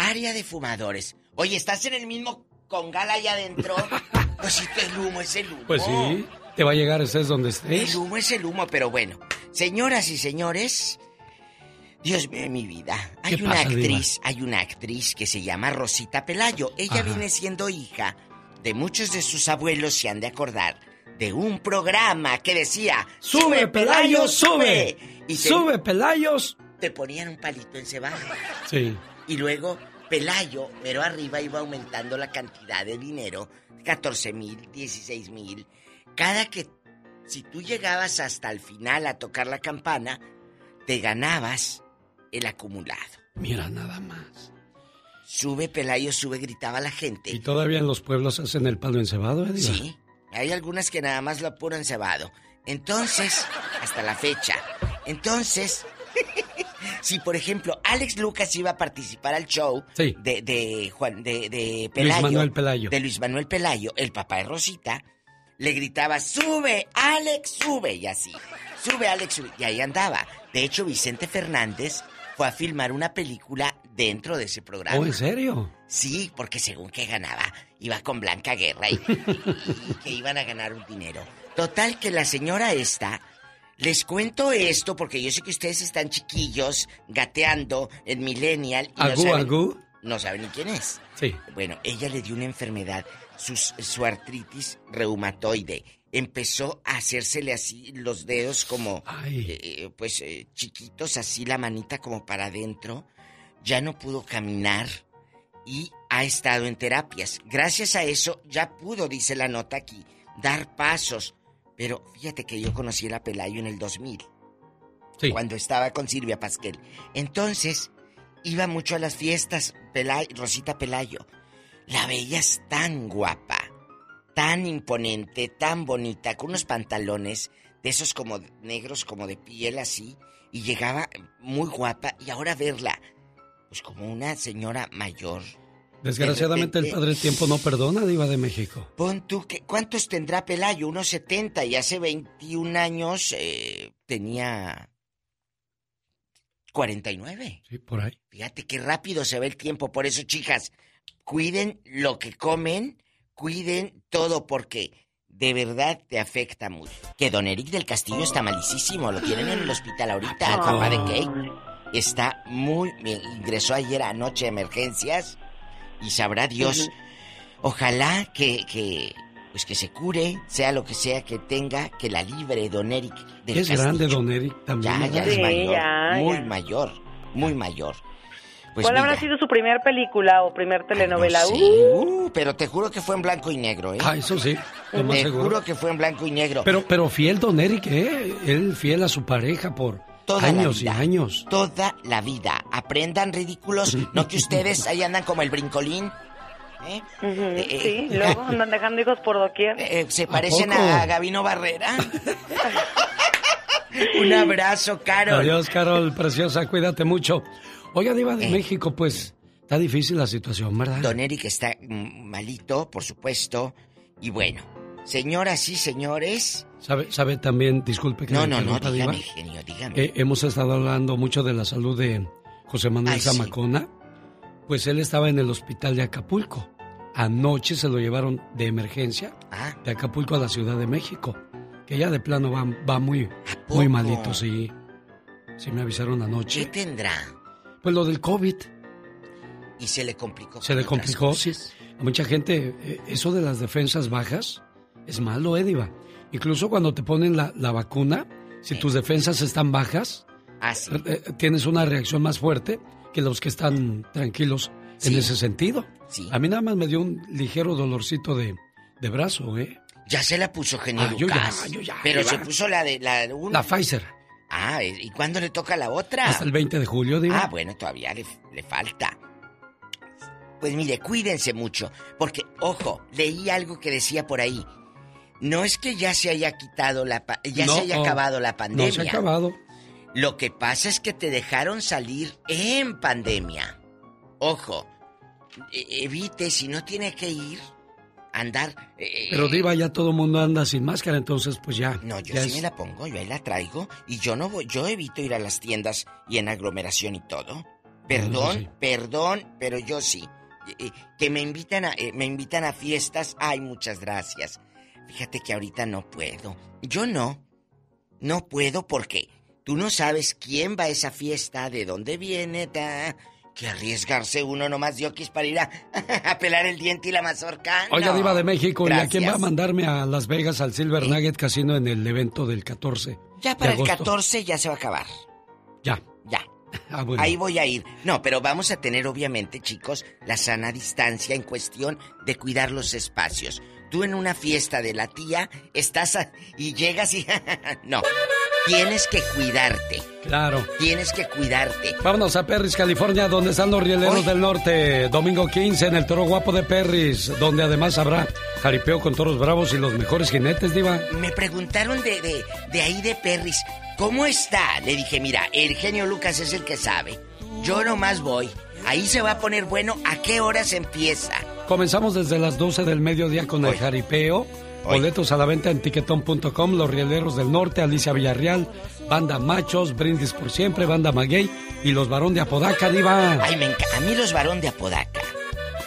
Área de fumadores. Oye, ¿estás en el mismo congal allá adentro? [laughs] pues sí, el humo es el humo. Pues sí, te va a llegar, estés donde estés. El humo es el humo, pero bueno. Señoras y señores, Dios mío mi vida. Hay ¿Qué una pasa, Diva? actriz, hay una actriz que se llama Rosita Pelayo. Ella Ajá. viene siendo hija de muchos de sus abuelos, se han de acordar, de un programa que decía ¡Sube, Pelayo, sube! Y te, ¡Sube, Pelayos! te ponían un palito en cebada. Sí. Y luego Pelayo, pero arriba iba aumentando la cantidad de dinero, 14 mil, 16 mil. Cada que, si tú llegabas hasta el final a tocar la campana, te ganabas el acumulado. Mira nada más. Sube Pelayo, sube, gritaba la gente. ¿Y todavía en los pueblos hacen el palo encebado, eh? Sí, hay algunas que nada más lo puro encebado. Entonces, hasta la fecha. Entonces, si por ejemplo Alex Lucas iba a participar al show Sí. de, de Juan de, de Pelayo, Manuel Pelayo. de Luis Manuel Pelayo, el papá de Rosita, le gritaba, sube, Alex, sube, y así, sube, Alex, sube, y ahí andaba. De hecho, Vicente Fernández fue a filmar una película dentro de ese programa. ¿Oh, en serio? Sí, porque según que ganaba, iba con Blanca Guerra y, y que iban a ganar un dinero. Total que la señora esta, les cuento esto porque yo sé que ustedes están chiquillos gateando en Millennial y no ¿Agú, saben, agú? no saben ni quién es. Sí. Bueno, ella le dio una enfermedad, sus- su artritis reumatoide. Empezó a hacérsele así los dedos como, eh, pues, eh, chiquitos, así la manita como para adentro. Ya no pudo caminar y ha estado en terapias. Gracias a eso ya pudo, dice la nota aquí, dar pasos. Pero fíjate que yo conocí a la Pelayo en el 2000. Cuando estaba con Silvia Pasquel. Entonces, iba mucho a las fiestas, Pelay- Rosita Pelayo. La veías tan guapa, tan imponente, tan bonita, con unos pantalones de esos como negros, como de piel así, y llegaba muy guapa, y ahora verla, pues como una señora mayor. Desgraciadamente el De repente- padre tiempo no perdona, Diva de México. Pon tú, que, ¿cuántos tendrá Pelayo? Unos 70 y hace 21 años eh, tenía 49. Sí, por ahí. Fíjate qué rápido se ve el tiempo. Por eso, chicas, cuiden lo que comen, cuiden todo porque de verdad te afecta mucho. Que don Eric del Castillo está malísimo. Lo tienen en el hospital ahorita, el papá de Kate. Está muy bien. Ingresó ayer anoche a emergencias y sabrá Dios. Ojalá que, que, pues que se cure, sea lo que sea que tenga, que la libre don Eric del Es Castillo. grande, don Eric, también. Ya, ya es Sí, mayor. ya, muy ya. mayor, muy mayor. Pues ¿Cuál habrá sido su primer película o primer telenovela? no sé, Uh, uh, pero te juro que fue en blanco y negro, ¿eh? Ah, eso sí, Te seguro. juro que fue en blanco y negro. Pero, pero fiel don Eric, ¿eh? Él fiel a su pareja por Toda años la y años. Toda la vida. Aprendan ridículos, [laughs] no que ustedes ahí andan como el brincolín. ¿eh? Eh, sí, eh, luego andan dejando hijos por doquier. eh, se parecen poco? a Gabino Barrera. [laughs] [laughs] Un abrazo, Carol. Adiós, Carol, preciosa, cuídate mucho. Oiga, Diva de Eh. México, pues está difícil la situación, ¿verdad? Don Eric está mm, malito, por supuesto. Y bueno, señoras y señores. ¿Sabe, sabe también, disculpe que No, no, no, interrumpa, Diva? dígame, genio, dígame. Eh, hemos estado hablando mucho de la salud de José Manuel Ay, sí. Zamacona. Pues él estaba en el hospital de Acapulco. Anoche se lo llevaron de emergencia Ah. de Acapulco a la Ciudad de México. Que ya de plano va, va muy, muy malito, sí. Sí me avisaron ¿Qué anoche. tendrá? Pues lo del COVID. Y se le complicó. Se le otras complicó, sí. cosas. mucha gente, eh, eso de las defensas bajas es malo, Ediva. Incluso cuando te ponen la, la vacuna, si tus defensas están bajas, Ah, sí. eh, eh, tienes una reacción más fuerte que los que están tranquilos en ese sentido. Sí. A mí nada más me dio un ligero dolorcito de, de brazo, ¿eh? Ya se la puso genio Ah, yo ya, yo ya, Pero se puso la de la un- La Pfizer. Ah, ¿y cuándo le toca la otra? Hasta el 20 de julio, digo. Ah, bueno, todavía le, le falta. Pues mire, cuídense mucho, porque, ojo, leí algo que decía por ahí. No es que ya se haya quitado la... pa- ya No, se haya oh, acabado la pandemia. No se ha acabado. Lo que pasa es que te dejaron salir en pandemia. Ojo, e- evite, si no tiene que ir, andar... eh, Pero Diva, ya todo el mundo anda sin máscara, entonces pues ya. No, yo ya sí es- me la pongo, yo ahí la traigo y yo no voy, yo evito ir a las tiendas y en aglomeración y todo. Perdón, sí. perdón, pero yo sí. Eh, eh, Que me invitan a, eh, me invitan a fiestas, ay, muchas gracias. Fíjate que ahorita no puedo. Yo no. No puedo porque tú no sabes quién va a esa fiesta, de dónde viene, ta, que arriesgarse uno nomás diokis para ir a, [laughs] a pelar el diente y la mazorca. Oiga, no. Diva de México, ¿y a quién va a Gracias. mandarme a Las Vegas al Silver Nugget Casino en el evento del 14? Ya de para el agosto? 14 ya se va a acabar. Ya. Ya. [laughs] Ah, bueno. Ahí voy a ir. No, pero vamos a tener obviamente, chicos, la sana distancia en cuestión de cuidar los espacios. Tú en una fiesta de la tía estás a- y llegas y... [laughs] no, tienes que cuidarte. Claro. Tienes que cuidarte. Vámonos a Perris, California, donde están los rieleros Hoy- del norte. Domingo 15 en el Toro Guapo de Perris, donde además habrá jaripeo con toros bravos y los mejores jinetes, Diva. Me preguntaron de, de, de ahí de Perris, ¿cómo está? Le dije, mira, el genio Lucas es el que sabe. Yo nomás voy. Ahí se va a poner bueno. ¿A qué horas empieza? Comenzamos desde las 12 del mediodía con el jaripeo. Boletos a la venta en tiquetón.com, Los Rieleros del Norte, Alicia Villarreal, Banda Machos, Brindis por Siempre, Banda Maguey y Los Varón de Apodaca, Diva. Ay, me encanta. A mí los varón de Apodaca.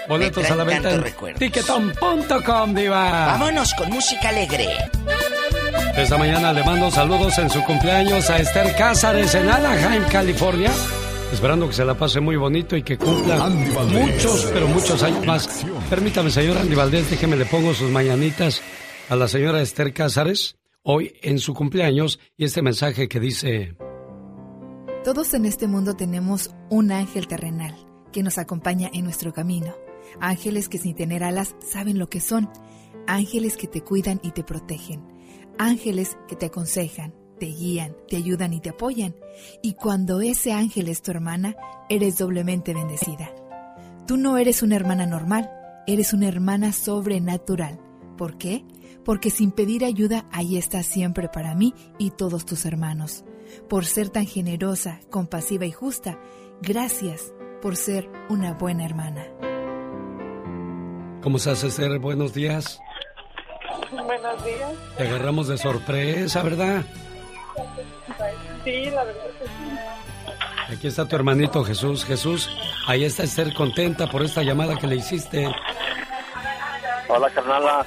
Boletos a la venta en tiquetón.com, Diva. Vámonos con música alegre. Esta mañana le mando saludos en su cumpleaños a Esther Cázares en Anaheim, California. Esperando que se la pase muy bonito y que cumpla muchos, pero muchos años más. Permítame, señor Andy Valdés, déjeme le pongo sus mañanitas a la señora Esther Cázares hoy en su cumpleaños y este mensaje que dice... Todos en este mundo tenemos un ángel terrenal que nos acompaña en nuestro camino. Ángeles que sin tener alas saben lo que son. Ángeles que te cuidan y te protegen. Ángeles que te aconsejan, te guían, te ayudan y te apoyan. Y cuando ese ángel es tu hermana, eres doblemente bendecida. Tú no eres una hermana normal, eres una hermana sobrenatural. ¿Por qué? Porque sin pedir ayuda, ahí estás siempre para mí y todos tus hermanos. Por ser tan generosa, compasiva y justa, gracias por ser una buena hermana. ¿Cómo estás, Esther? Buenos días. Buenos días. Te agarramos de sorpresa, ¿verdad? Sí, la verdad que sí. Aquí está tu hermanito Jesús. Jesús, ahí está Esther contenta por esta llamada que le hiciste. Hola, carnala.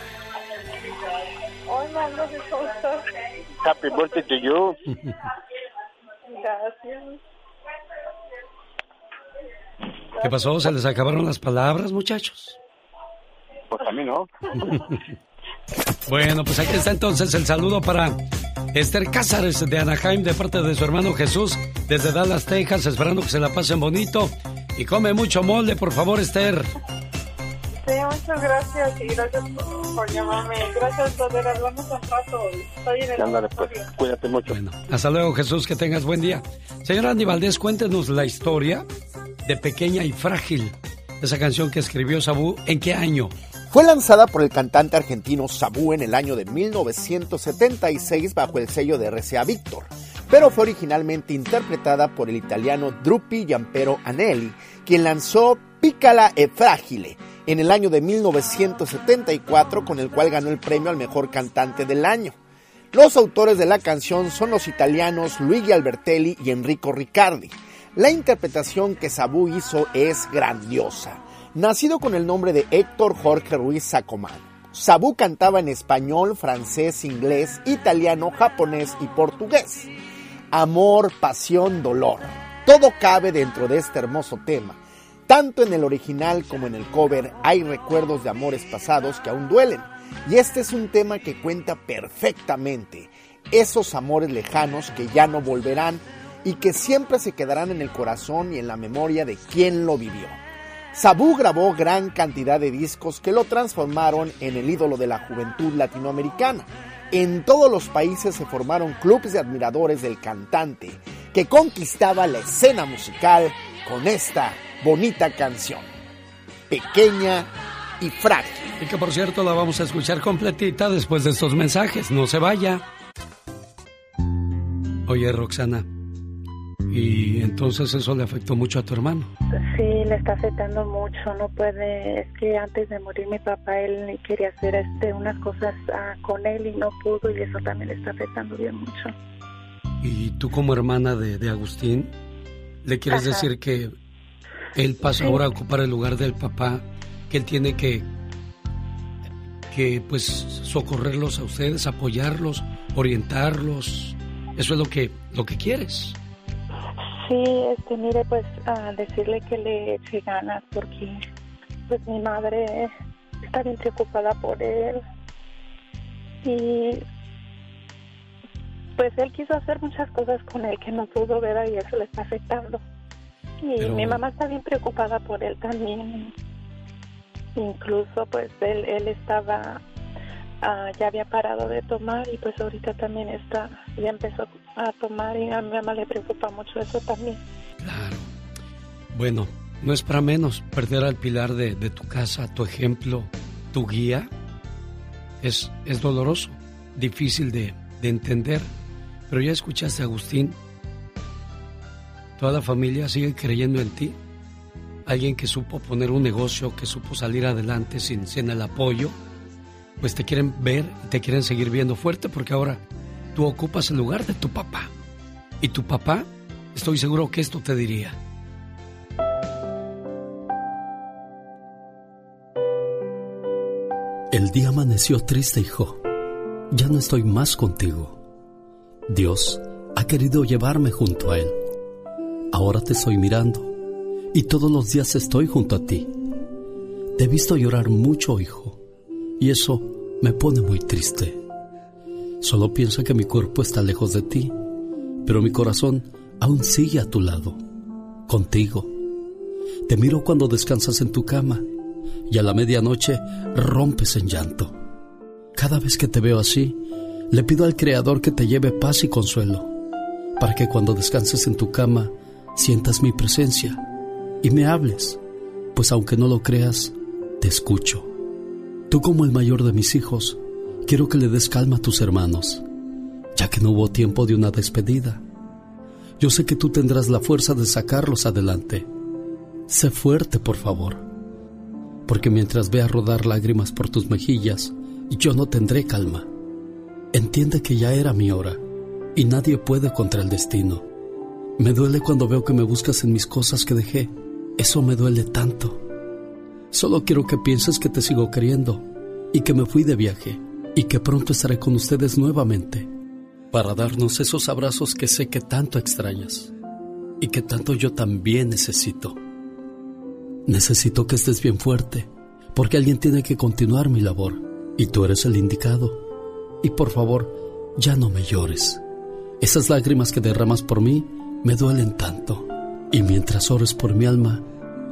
Hola, gracias, ¿cómo estás? Happy birthday to you. Gracias. ¿Qué pasó? ¿Se les acabaron las palabras, muchachos? Pues a mí no. [laughs] Bueno, pues aquí está entonces el saludo para Esther Cázares de Anaheim de parte de su hermano Jesús desde Dallas, Texas, esperando que se la pasen bonito. Y come mucho mole, por favor, Esther. Sí, muchas gracias y gracias por, por llamarme. Gracias por ver, hablamos un rato. Estoy en el Ándale, pues, cuídate mucho. Hasta luego, Jesús, que tengas buen día. Señor Andy Valdés, cuéntenos la historia de Pequeña y Frágil. Esa canción que escribió Sabú, ¿en qué año? Fue lanzada por el cantante argentino Sabú en el año de 1976 bajo el sello de RCA Victor, pero fue originalmente interpretada por el italiano Drupi Giampero Anelli, quien lanzó Pícala e Fragile en el año de 1974, con el cual ganó el premio al mejor cantante del año. Los autores de la canción son los italianos Luigi Albertelli y Enrico Riccardi. La interpretación que Sabú hizo es grandiosa. Nacido con el nombre de Héctor Jorge Ruiz Sacomán, Sabú cantaba en español, francés, inglés, italiano, japonés y portugués. Amor, pasión, dolor. Todo cabe dentro de este hermoso tema, Tanto en el original como en el cover hay recuerdos de amores pasados que aún duelen. Y este es un tema que cuenta perfectamente esos amores lejanos que ya no volverán y que siempre se quedarán en el corazón y en la memoria de quien lo vivió. Sabú grabó gran cantidad de discos que lo transformaron en el ídolo de la juventud latinoamericana. En todos los países se formaron clubes de admiradores del cantante que conquistaba la escena musical con esta bonita canción. Pequeña y frágil. Y que por cierto la vamos a escuchar completita después de estos mensajes. No se vaya. Oye, Roxana, y entonces eso le afectó mucho a tu hermano. Sí, le está afectando mucho. No puede. Es que antes de morir mi papá, él quería hacer este unas cosas ah, con él y no pudo y eso también le está afectando bien mucho. Y tú como hermana de, Agustín, le quieres decir que él pasa ahora a ocupar el lugar del papá, que él tiene que que pues socorrerlos a ustedes, apoyarlos, orientarlos, eso es lo que, lo que quieres. Sí, este, mire, pues a decirle que le eche ganas porque pues mi madre está bien preocupada por él y pues él quiso hacer muchas cosas con él que no pudo ver y eso le está afectando. Y mi mamá está bien preocupada por él también. Incluso pues él, él estaba Ah, ya había parado de tomar y pues ahorita también está, ya empezó a tomar y a mi mamá le preocupa mucho eso también. Claro. Bueno, no es para menos perder al pilar de, tu casa, tu ejemplo, tu guía. Es, es doloroso, difícil de, de entender, pero ya escuchaste Agustín. Toda la familia sigue creyendo en ti. Alguien que supo poner un negocio, que supo salir adelante sin, sin el apoyo pues te quieren ver y te quieren seguir viendo fuerte porque ahora tú ocupas el lugar de tu papá. Y tu papá, estoy seguro que esto te diría. El día amaneció triste, hijo. Ya no estoy más contigo. Dios ha querido llevarme junto a Él. Ahora te estoy mirando y todos los días estoy junto a ti. Te he visto llorar mucho, hijo y eso me pone muy triste. Solo piensa que mi cuerpo está lejos de ti, pero mi corazón aún sigue a tu lado, contigo. Te miro cuando descansas en tu cama y a la medianoche rompes en llanto. Cada vez que te veo así, le pido al Creador que te lleve paz y consuelo, para que cuando descanses en tu cama sientas mi presencia y me hables, pues aunque no lo creas, te escucho. Tú como el mayor de mis hijos, quiero que le des calma a tus hermanos, ya que no hubo tiempo de una despedida. Yo sé que tú tendrás la fuerza de sacarlos adelante. Sé fuerte, por favor, porque mientras vea rodar lágrimas por tus mejillas, yo no tendré calma. Entiende que ya era mi hora y nadie puede contra el destino. Me duele cuando veo que me buscas en mis cosas que dejé. Eso me duele tanto. Solo quiero que pienses que te sigo queriendo y que me fui de viaje y que pronto estaré con ustedes nuevamente para darnos esos abrazos que sé que tanto extrañas y que tanto yo también necesito. Necesito que estés bien fuerte porque alguien tiene que continuar mi labor y tú eres el indicado. Y por favor, ya no me llores. Esas lágrimas que derramas por mí me duelen tanto. Y mientras ores por mi alma,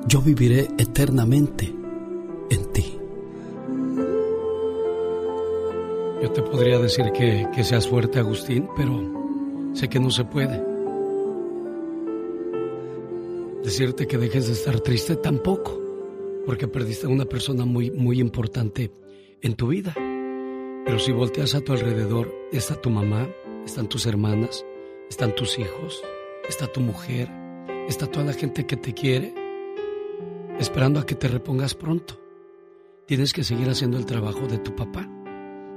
yo viviré eternamente en ti. Yo te podría decir que, que seas fuerte, Agustín, pero sé que no se puede. Decirte que dejes de estar triste tampoco, porque perdiste a una persona muy, muy importante en tu vida. Pero si volteas a tu alrededor, está tu mamá, están tus hermanas, están tus hijos, está tu mujer, está toda la gente que te quiere esperando a que te repongas pronto. Tienes que seguir haciendo el trabajo de tu papá,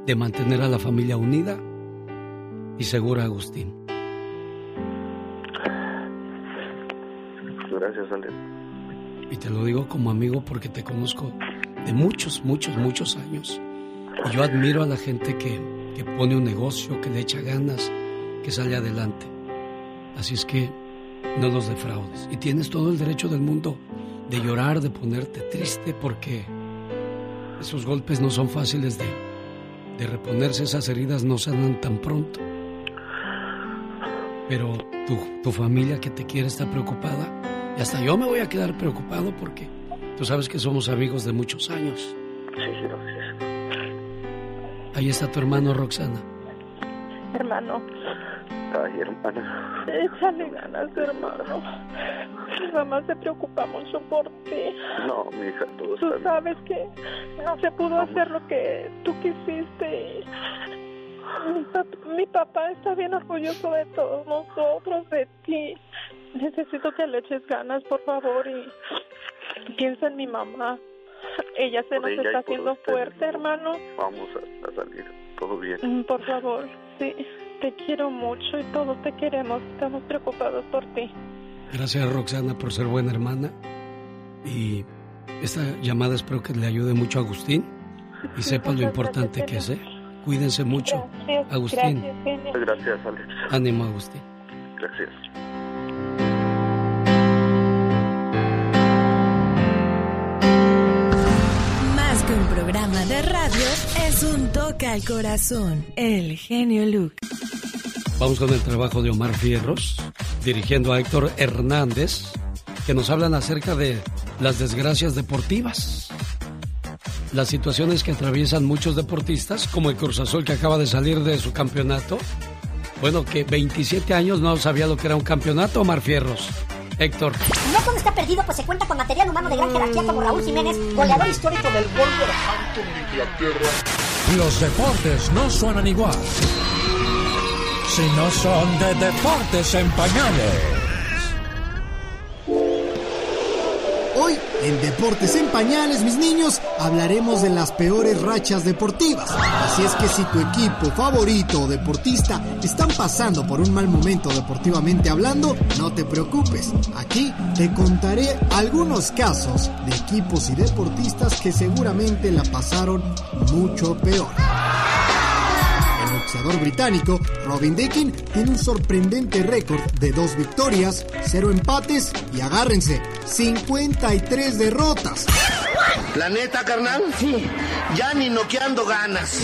de mantener a la familia unida y segura, Agustín. Gracias, Alex. Y te lo digo como amigo porque te conozco de muchos, muchos, muchos años. Y yo admiro a la gente que, que pone un negocio, que le echa ganas, que sale adelante. Así es que no los defraudes. Y tienes todo el derecho del mundo de llorar, de ponerte triste, porque esos golpes no son fáciles de, de reponerse, esas heridas no sanan tan pronto. Pero tu, tu familia que te quiere está preocupada y hasta yo me voy a quedar preocupado porque tú sabes que somos amigos de muchos años. Sí, gracias. Ahí está tu hermano Roxana. Hermano, Ay, hermana. échale ganas, hermano. Mi mamá se preocupa mucho por ti. No, mi hija, todo Tú bien. sabes que no se pudo hacer lo que tú quisiste. Mi, pap- mi papá está bien orgulloso de todos nosotros, de ti. Necesito que le eches ganas, por favor, y piensa en mi mamá. Ella se Por nos ella está haciendo usted. fuerte, hermano. Vamos a, a salir. Todo bien. Mm, Por favor, sí. Te quiero mucho y todos te queremos. Estamos preocupados por ti. Gracias Roxana por ser buena hermana. Y esta llamada espero que le ayude mucho a Agustín y sepa lo importante que es. ¿eh? Cuídense mucho. Gracias, Agustín. gracias, genio. Gracias, Alex. Ánimo, Agustín. Gracias. Programa de radio, es un toque al corazón. El genio Luke. Vamos con el trabajo de Omar Fierros, dirigiendo a Héctor Hernández, que nos hablan acerca de las desgracias deportivas. Las situaciones que atraviesan muchos deportistas, como el Cruz Azul que acaba de salir de su campeonato. Bueno, que 27 años no sabía lo que era un campeonato, Omar Fierros. Héctor, No todo está perdido, pues se cuenta con material humano de gran jerarquía como Raúl Jiménez, goleador histórico del Wolverhampton de Inglaterra. Los deportes no suenan igual. Si no son de deportes en pañales. Hoy, en Deportes en Pañales, mis niños, hablaremos de las peores rachas deportivas. Así es que si tu equipo favorito o deportista están pasando por un mal momento deportivamente hablando, no te preocupes. Aquí te contaré algunos casos de equipos y deportistas que seguramente la pasaron mucho peor. El boxeador británico Robin Dickin tiene un sorprendente récord de dos victorias, cero empates y agárrense, 53 derrotas. ¿La neta, carnal? Sí. Ya ni noqueando ganas.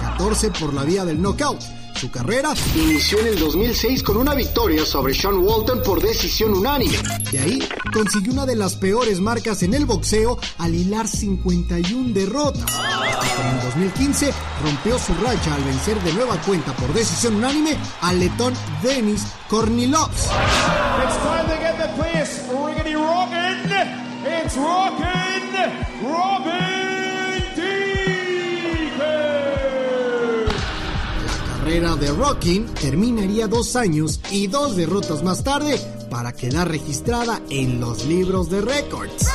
14 por la vía del knockout. Su carrera inició en el 2006 con una victoria sobre Sean Walton por decisión unánime. De ahí consiguió una de las peores marcas en el boxeo al hilar 51 derrotas. En el 2015 rompió su racha al vencer de nueva cuenta por decisión unánime al letón Denis. La carrera de Rockin terminaría dos años y dos derrotas más tarde para quedar registrada en los libros de récords.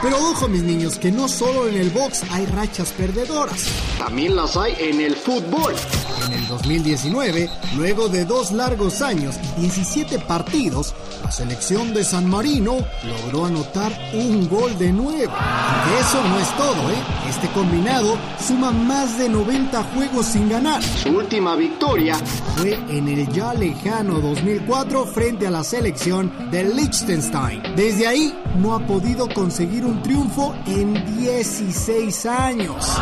Pero ojo mis niños, que no solo en el box hay rachas perdedoras, también las hay en el fútbol. En el 2019, luego de dos largos años y 17 partidos, la selección de San Marino logró anotar un gol de nuevo. Aunque eso no es todo, ¿eh? Este combinado suma más de 90 juegos sin ganar. Su última victoria fue en el ya lejano 2004 frente a la selección de Liechtenstein. Desde ahí no ha podido conseguir un triunfo en 16 años.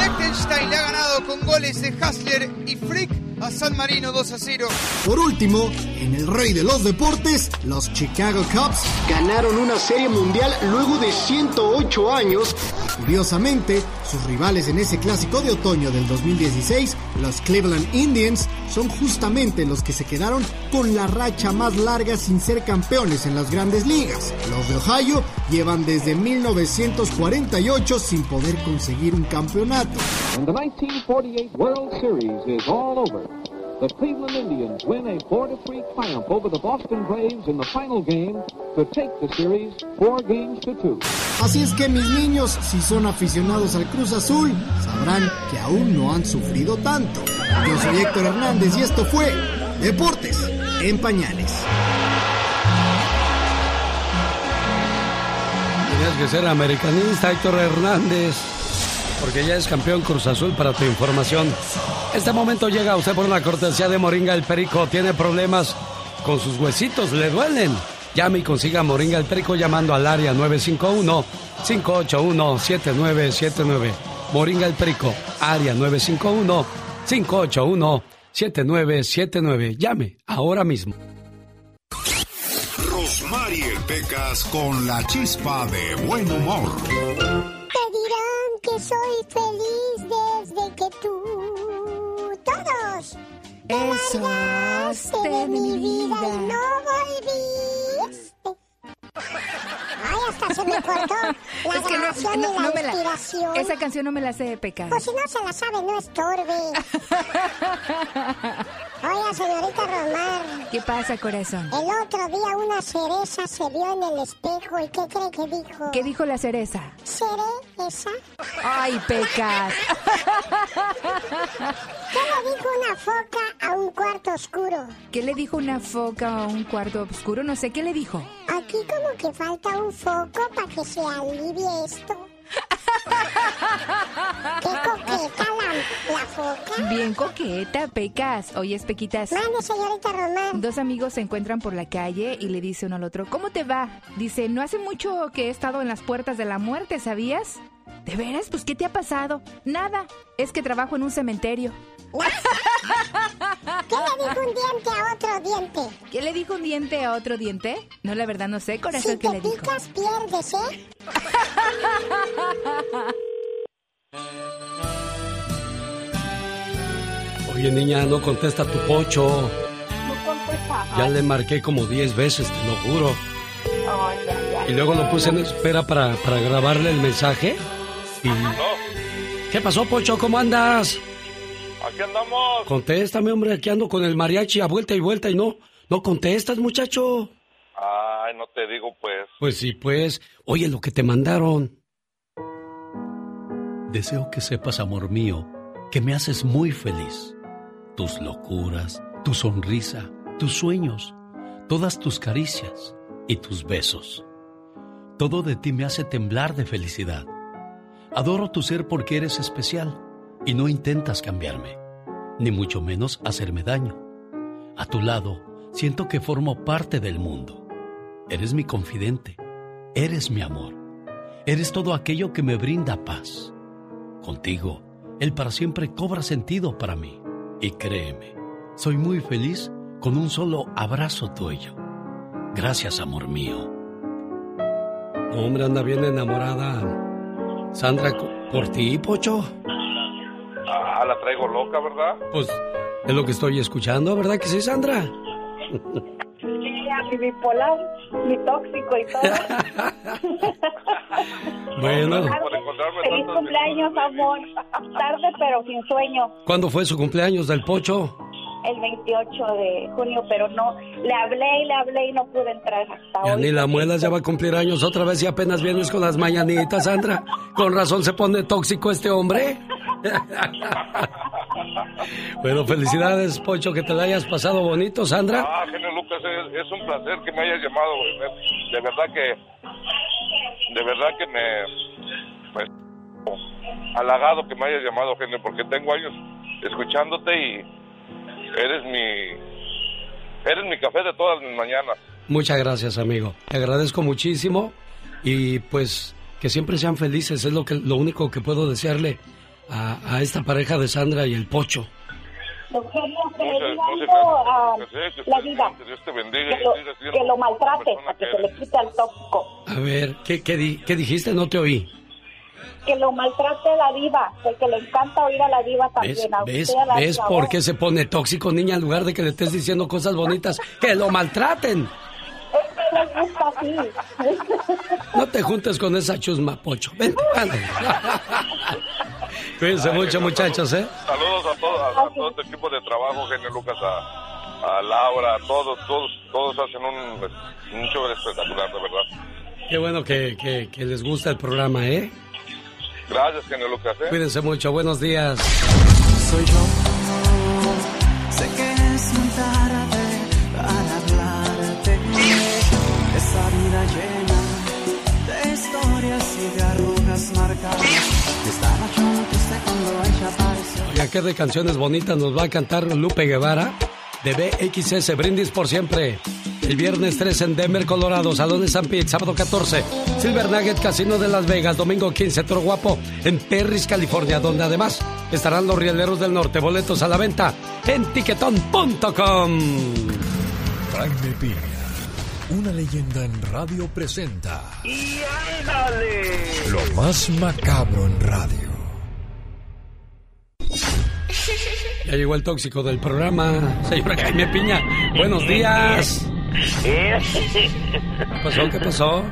Liechtenstein le ha ganado con goles de Hasler y Frick a San Marino 2 a 0. Por último, en el rey de los deportes, los Chicago Cubs ganaron una serie mundial luego de 108 años. Curiosamente, sus rivales en ese clásico de otoño del 2016, los Cleveland Indians, son justamente los que se quedaron con la racha más larga sin ser campeones en las grandes ligas. Los de Ohio llevan desde 1948 sin poder conseguir un campeonato. And the 1948 World Series is all over. The Cleveland Indians win a 4-3 triumph over the Boston Braves in the final game to take the series four games to two. Así es que mis niños, si son aficionados al Cruz Azul, sabrán que aún no han sufrido tanto. Yo soy Héctor Hernández y esto fue Deportes en Pañales. tenías que ser americanista, Héctor Hernández, porque ya es campeón Cruz Azul para tu información. Este momento llega a usted por una cortesía de Moringa el Perico. Tiene problemas con sus huesitos, le duelen. Llame y consiga Moringa el Perico llamando al área 951-581-7979. Moringa el Perico, área 951-581-7979. Llame ahora mismo. Rosmarie Pecas con la chispa de buen humor. Que soy feliz desde que tú, todos, te largaste de mi vida y no volviste. Ay, hasta se me cortó la Es que no- grabación no- y la no me la- inspiración. esa canción no me la sé de pecado. Pues si no se la sabe, no estorbe. Oiga, señorita Romar. ¿Qué pasa, corazón? El otro día una cereza se vio en el espejo y ¿qué cree que dijo? ¿Qué dijo la cereza? ¿Cereza? Ay, pecas. ¿Qué le dijo una foca a un cuarto oscuro? ¿Qué le dijo una foca a un cuarto oscuro? No sé, ¿qué le dijo? Aquí como que falta un foco para que se alivie esto. [laughs] ¡Qué coqueta la, la foca! Bien coqueta, Pecas. Oye, Pequitas. Mande, señorita Román. Dos amigos se encuentran por la calle y le dice uno al otro, ¿cómo te va? Dice, no hace mucho que he estado en las puertas de la muerte, ¿sabías? ¿De veras? Pues, ¿qué te ha pasado? Nada, es que trabajo en un cementerio. [laughs] ¿Qué le dijo un diente a otro diente? ¿Qué le dijo un diente a otro diente? No, la verdad no sé, corazón, Si ¿qué te le dijo? picas, pierdes, ¿eh? [laughs] Oye, niña, no contesta tu pocho. No contesta. Ya le marqué como 10 veces, te lo juro. Y luego lo puse en espera para, para grabarle el mensaje. ¿Qué pasó, Pocho? ¿Cómo andas? Aquí andamos. Contéstame, hombre, aquí ando con el mariachi a vuelta y vuelta y no, no contestas, muchacho. Ay, no te digo pues. Pues sí, pues. Oye, lo que te mandaron. Deseo que sepas, amor mío, que me haces muy feliz. Tus locuras, tu sonrisa, tus sueños, todas tus caricias y tus besos. Todo de ti me hace temblar de felicidad. Adoro tu ser porque eres especial y no intentas cambiarme, ni mucho menos hacerme daño. A tu lado, siento que formo parte del mundo. Eres mi confidente, eres mi amor, eres todo aquello que me brinda paz. Contigo, el para siempre cobra sentido para mí. Y créeme, soy muy feliz con un solo abrazo tuyo. Gracias, amor mío. hombre, anda bien enamorada. Sandra, por ti, Pocho. Ah, la traigo loca, ¿verdad? Pues es lo que estoy escuchando, ¿verdad que sí, Sandra? Mi bipolar, mi tóxico y todo. [laughs] Bueno, Feliz cumpleaños, amor. Tarde, pero sin sueño. ¿cuándo fue su cumpleaños del Pocho? El 28 de junio, pero no. Le hablé y le hablé y no pude entrar hasta Ya hoy. ni la muelas ya va a cumplir años otra vez y apenas vienes con las mañanitas, Sandra. Con razón se pone tóxico este hombre. [laughs] bueno, felicidades, Pocho, que te la hayas pasado bonito, Sandra. Ah, genio Lucas, es, es un placer que me hayas llamado. güey. De verdad que, de verdad que me, pues, halagado que me hayas llamado, genio, porque tengo años escuchándote y eres mi, eres mi café de todas mis mañanas. Muchas gracias, amigo. Te agradezco muchísimo y pues que siempre sean felices, es lo, que, lo único que puedo desearle a, a esta pareja de Sandra y el Pocho. Eugenio, que lo, maltrate para que que se le quite al tóxico. A ver, ¿qué, qué, di- qué dijiste? No te oí. Que lo maltrate la diva. Porque le encanta oír a la diva ¿Ves, también. a ves, a la ves diva. por qué se pone tóxico, niña, en lugar de que le estés diciendo cosas bonitas? ¡Que lo maltraten! Es que les gusta así. No te juntes con esa chusma, Pocho. Vente. [laughs] Cuídense mucho, muchachos, ¿eh? Saludos a todo, a, a todo este equipo de trabajo, genio Lucas, a, a Laura, a todos, todos, todos hacen un, un show espectacular, de verdad. Qué bueno que, que- que les gusta el programa, ¿eh? Gracias, genio Lucas. ¿eh? Cuídense mucho. Buenos días. Soy yo. Sé que es muy tarde para hablarte. Esa vida llena de historias y de arrugas marcadas. Estaba yo triste cuando ella apareció. Oiga, ¿qué de canciones bonitas nos va a cantar Lupe Guevara? De BXS, Brindis por siempre. El viernes 3 en Denver, Colorado, Salón de San Pete, sábado 14, Silver Nugget Casino de Las Vegas, domingo 15, Toro Guapo, en Perris, California, donde además estarán los Rieleros del Norte, boletos a la venta en tiquetón.com. Jaime Piña, una leyenda en radio presenta. ¡Y ándale! Lo más macabro en radio. Ya llegó el tóxico del programa, señora Jaime Piña. Buenos días. ¿Qué pasó? ¿Qué pasó?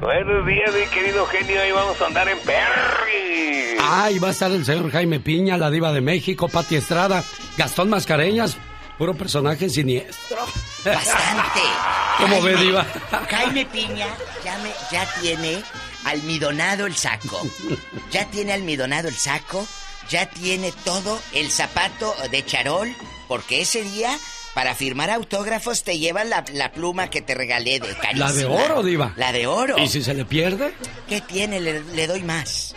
Buenos días, mi querido genio. Ahí vamos a andar en Perry. Ay, va a estar el señor Jaime Piña, la diva de México, Pati Estrada, Gastón Mascareñas, puro personaje siniestro. Bastante. [laughs] ¿Cómo ve, Jaime- diva? Jaime Piña ya, me- ya tiene almidonado el saco. Ya tiene almidonado el saco. Ya tiene todo el zapato de charol. Porque ese día, para firmar autógrafos, te llevan la, la pluma que te regalé de carísima. La de oro, diva. La de oro. ¿Y si se le pierde? ¿Qué tiene? Le, le doy más.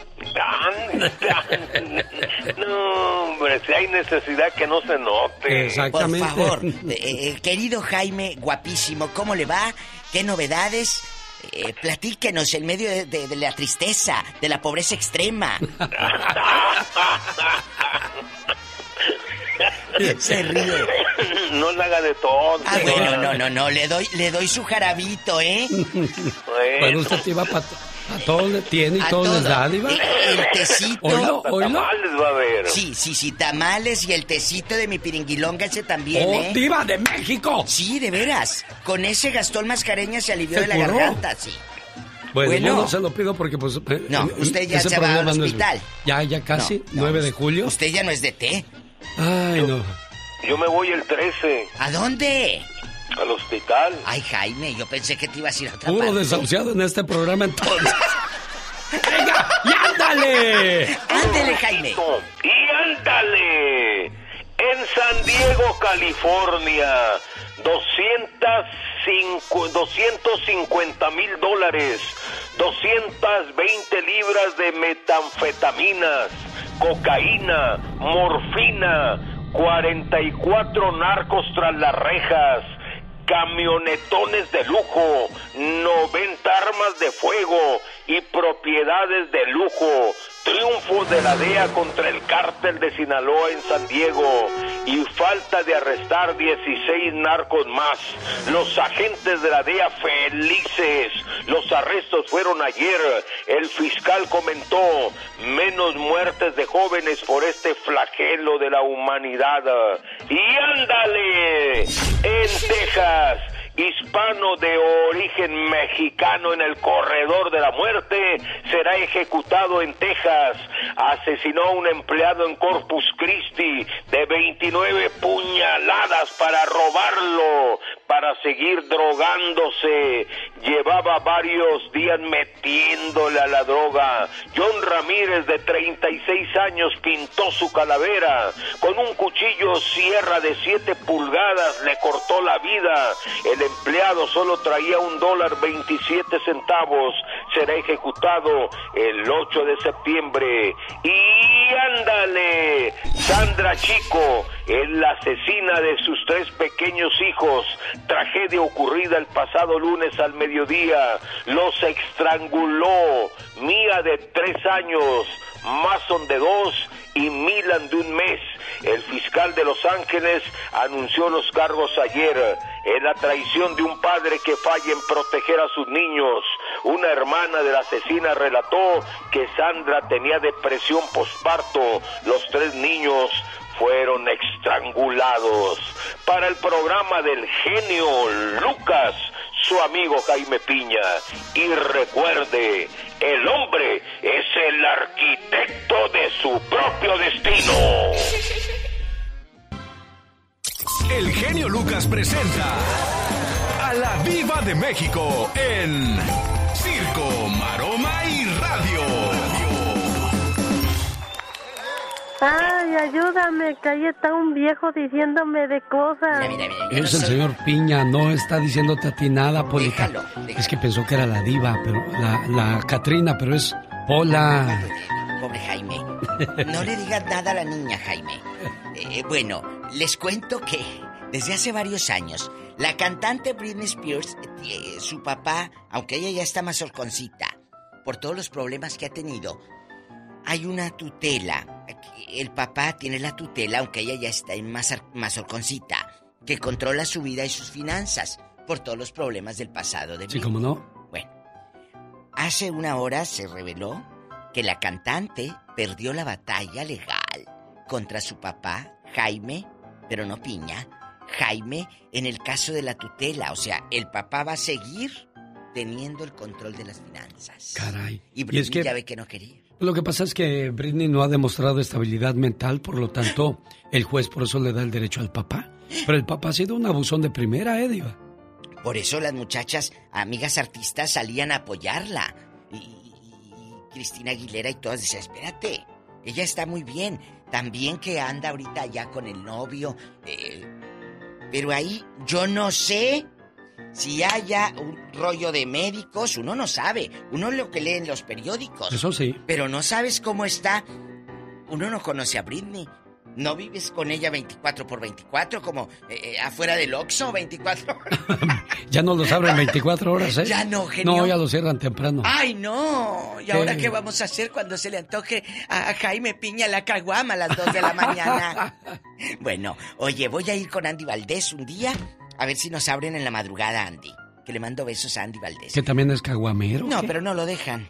No, hombre, si hay necesidad que no se note. Por favor, eh, eh, querido Jaime, guapísimo, ¿cómo le va? ¿Qué novedades? Eh, platíquenos en medio de, de- de la tristeza, de la pobreza extrema. [laughs] Se ríe. No le haga de todo. Ah, bueno, no, no, no, le doy, le doy su jarabito, ¿eh? [laughs] Bueno, usted te iba para todo, le tiene y A todo, les da, diva. El, tecito. Oilo, oilo. va a ver. Sí, sí, sí, tamales y el tecito de mi piringuilonga ese también, ¡Oh, ¿eh? diva de México! Sí, de veras. Con ese Gastón Mascareña se alivió ¿Se de la curó? garganta, sí. Bueno, Bueno. yo no se lo pido porque pues... eh, No, eh, usted ya se va al problema no es- hospital. ya, ya casi, No, no, 9 de julio. Usted ya no es de té. Ay, no. Yo me voy el 13 ¿A dónde? al hospital. Ay, Jaime, yo pensé que te ibas a ir a otra Puro parte. desahuciado en este programa entonces. [laughs] ¡Venga, y ándale! ¡Ándale, Jaime! Y ándale. En San Diego, California, 205 250 mil dólares, 220 libras de metanfetaminas, cocaína, morfina, 44 narcos tras las rejas, camionetones de lujo, 90 armas de fuego y propiedades de lujo. Triunfo de la DEA contra el cártel de Sinaloa en San Diego y falta de arrestar 16 narcos más. Los agentes de la DEA felices. Los arrestos fueron ayer. El fiscal comentó menos muertes de jóvenes por este flagelo de la humanidad. Y ándale, en Texas hispano de origen mexicano en el corredor de la muerte será ejecutado en Texas. Asesinó a un empleado en Corpus Christi de 29 puñaladas para robarlo, para seguir drogándose. Llevaba varios días metiéndole a la droga. John Ramírez de 36 años pintó su calavera. Con un cuchillo sierra de 7 pulgadas le cortó la vida. El empleado solo traía un dólar 27 centavos. Será ejecutado el 8 de septiembre. Y ándale, Sandra Chico es la asesina de sus tres pequeños hijos. Tragedia ocurrida el pasado lunes al mediodía. Los estranguló. Mía de tres años, Mason de dos y Milan de un mes. El fiscal de Los Ángeles anunció los cargos ayer. En la traición de un padre que falla en proteger a sus niños. Una hermana de la asesina relató que Sandra tenía depresión posparto. Los tres niños fueron estrangulados. Para el programa del genio Lucas, su amigo Jaime Piña. Y recuerde, el hombre es el arquitecto de su propio destino. [laughs] El genio Lucas presenta a la Viva de México en Circo, Maroma y Radio. Ay, ayúdame, que ahí está un viejo diciéndome de cosas. Es el señor Piña, no está diciéndote a ti nada, Polita. Es que pensó que era la diva, pero la, la Catrina, pero es Pola. Pobre Jaime. No le digas nada a la niña, Jaime. Eh, bueno, les cuento que desde hace varios años La cantante Britney Spears, eh, su papá, aunque ella ya está más horconcita, por todos los problemas que ha tenido, hay una tutela. El papá tiene la tutela, aunque ella ya está en más, más horconcita, que controla su vida y sus finanzas por todos los problemas del pasado de Sí, cómo no. Bueno, hace una hora se reveló que la cantante perdió la batalla legal contra su papá, Jaime, pero no Piña, Jaime, en el caso de la tutela. O sea, el papá va a seguir teniendo el control de las finanzas. Caray. Y Y Britney es que ya ve que no quería. lo que pasa es que Britney no ha demostrado estabilidad mental, por lo tanto, [laughs] el juez por eso le da el derecho al papá. Pero el papá ha sido un abusón de primera, ¿eh, Diva? Por eso las muchachas, amigas artistas, salían a apoyarla. Y, y- y Cristina Aguilera y todas decían, espérate, ella está muy bien. También que anda ahorita allá con el novio. eh, pero ahí yo no sé si haya un rollo de médicos. Uno no sabe. Uno lo que lee en los periódicos. Eso sí. Pero no sabes cómo está. Uno no conoce a Britney. No vives con ella 24 por 24 como eh, eh, afuera del Oxxo 24 [laughs] Ya no los abren 24 horas, ¿eh? Ya no, genio. No, ya los cierran temprano. ¡Ay, no! ¿Y ahora qué vamos a hacer cuando se le antoje a Jaime Piña la caguama a las 2 de la mañana? [laughs] bueno, oye, voy a ir con Andy Valdés un día a ver si nos abren en la madrugada, Andy. Que le mando besos a Andy Valdés. Que también es caguamero. No, pero no lo dejan.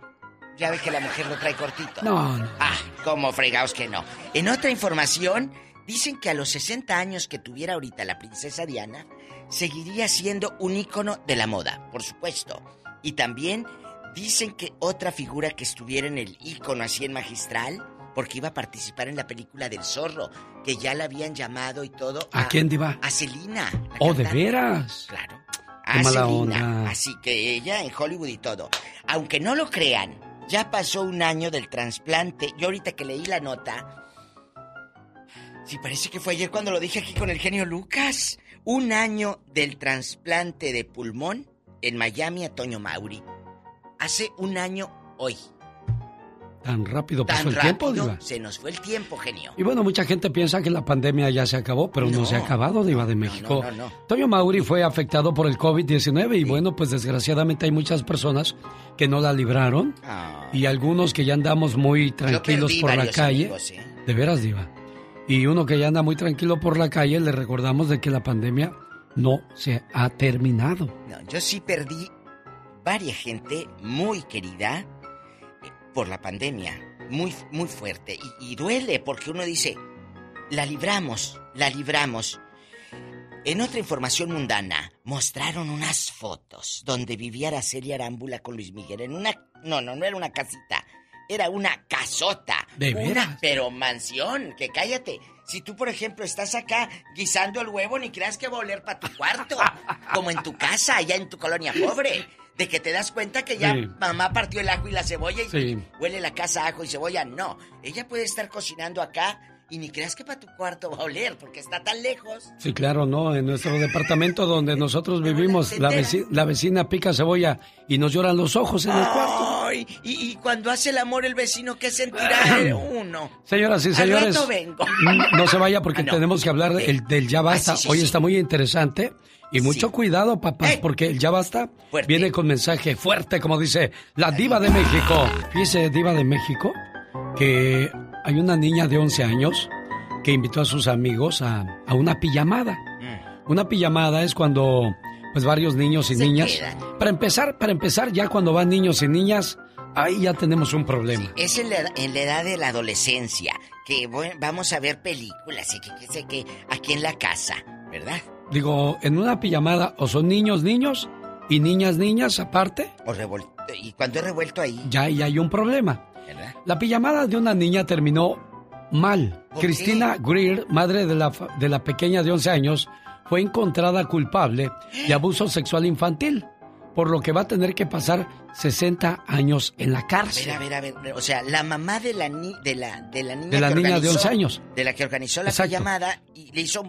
Ya ve que la mujer lo trae cortito. No, no. Ah, como fregaos que no. En otra información, dicen que a los 60 años que tuviera ahorita la princesa Diana, seguiría siendo un ícono de la moda, por supuesto. Y también dicen que otra figura que estuviera en el ícono así en magistral, porque iba a participar en la película del zorro, que ya la habían llamado y todo. ¿A quién, Diva? A Celina. Oh, ¿de veras? Claro. Qué A Selena. Así que ella en Hollywood y todo. Aunque no lo crean, ya pasó un año del trasplante. Yo ahorita que leí la nota, sí parece que fue ayer cuando lo dije aquí con el genio Lucas. Un año del trasplante de pulmón en Miami a Toño Mauri. Hace un año hoy. Tan rápido pasó Tan el tiempo, Diva. se nos fue el tiempo, genio. Y bueno, mucha gente piensa que la pandemia ya se acabó, pero no, No. se ha acabado, Diva de México. no, no. Toño Mauri fue afectado por el COVID-19 y bueno, pues desgraciadamente hay muchas personas que no la libraron Ah. y algunos que ya andamos muy tranquilos por la calle. amigos, ¿eh? De veras, Diva. Y uno que ya anda muy tranquilo por la calle, le recordamos de que la pandemia no se ha terminado. No, yo sí perdí varias gente muy querida por la pandemia, muy, muy fuerte. Y, y duele porque uno dice, la libramos, la libramos. En otra información mundana, mostraron unas fotos donde vivía Araceli Arámbula con Luis Miguel en una... No, no, no era una casita, era una casota. ¿De Una, veras? pero mansión, que cállate. Si tú, por ejemplo, estás acá guisando el huevo, ni creas que va a oler para tu cuarto. como en tu casa, allá en tu colonia pobre. De que te das cuenta que ya Sí. mamá partió el ajo y la cebolla y Sí. huele la casa a ajo y cebolla. No, ella puede estar cocinando acá y ni creas que para tu cuarto va a oler porque está tan lejos. Sí, claro, ¿no? En nuestro departamento donde nosotros vivimos, la, veci- la vecina pica cebolla y nos lloran los ojos en el cuarto. Ay, y, y cuando hace el amor el vecino, ¿qué sentirá eh, uno? Señoras y Al señores, rato vengo. no se vaya porque [laughs] Ah, no. tenemos que hablar el- del ya basta. Ah, sí, sí, Hoy sí. está muy interesante y mucho cuidado, papás, porque el ya basta Fuerte. viene con mensaje fuerte, como dice la diva de México. Fíjese, diva de México, que hay una niña de 11 años que invitó a sus amigos a, a una pijamada. Mm. Una pijamada es cuando pues varios niños y Se niñas. quedan. Para empezar, para empezar, ya cuando van niños y niñas, ahí ya tenemos un problema. Es en la, en la edad de la adolescencia, que bueno, vamos a ver películas y que, que sé que aquí en la casa, ¿verdad? Digo, en una pijamada o son niños, niños y niñas, niñas aparte, O y cuando he revuelto ahí, ya ahí hay un problema. ¿verdad? La pijamada de una niña terminó mal. ¿Por Cristina Greer, madre de la, de la pequeña de 11 años, fue encontrada culpable de abuso sexual infantil, por lo que va a tener que pasar 60 años en la A cárcel. ver, a ver, a ver, o sea, la mamá de la, ni- de la, de la niña De la que niña de organizó- 11 años. De la que organizó la Exacto. llamada y le hizo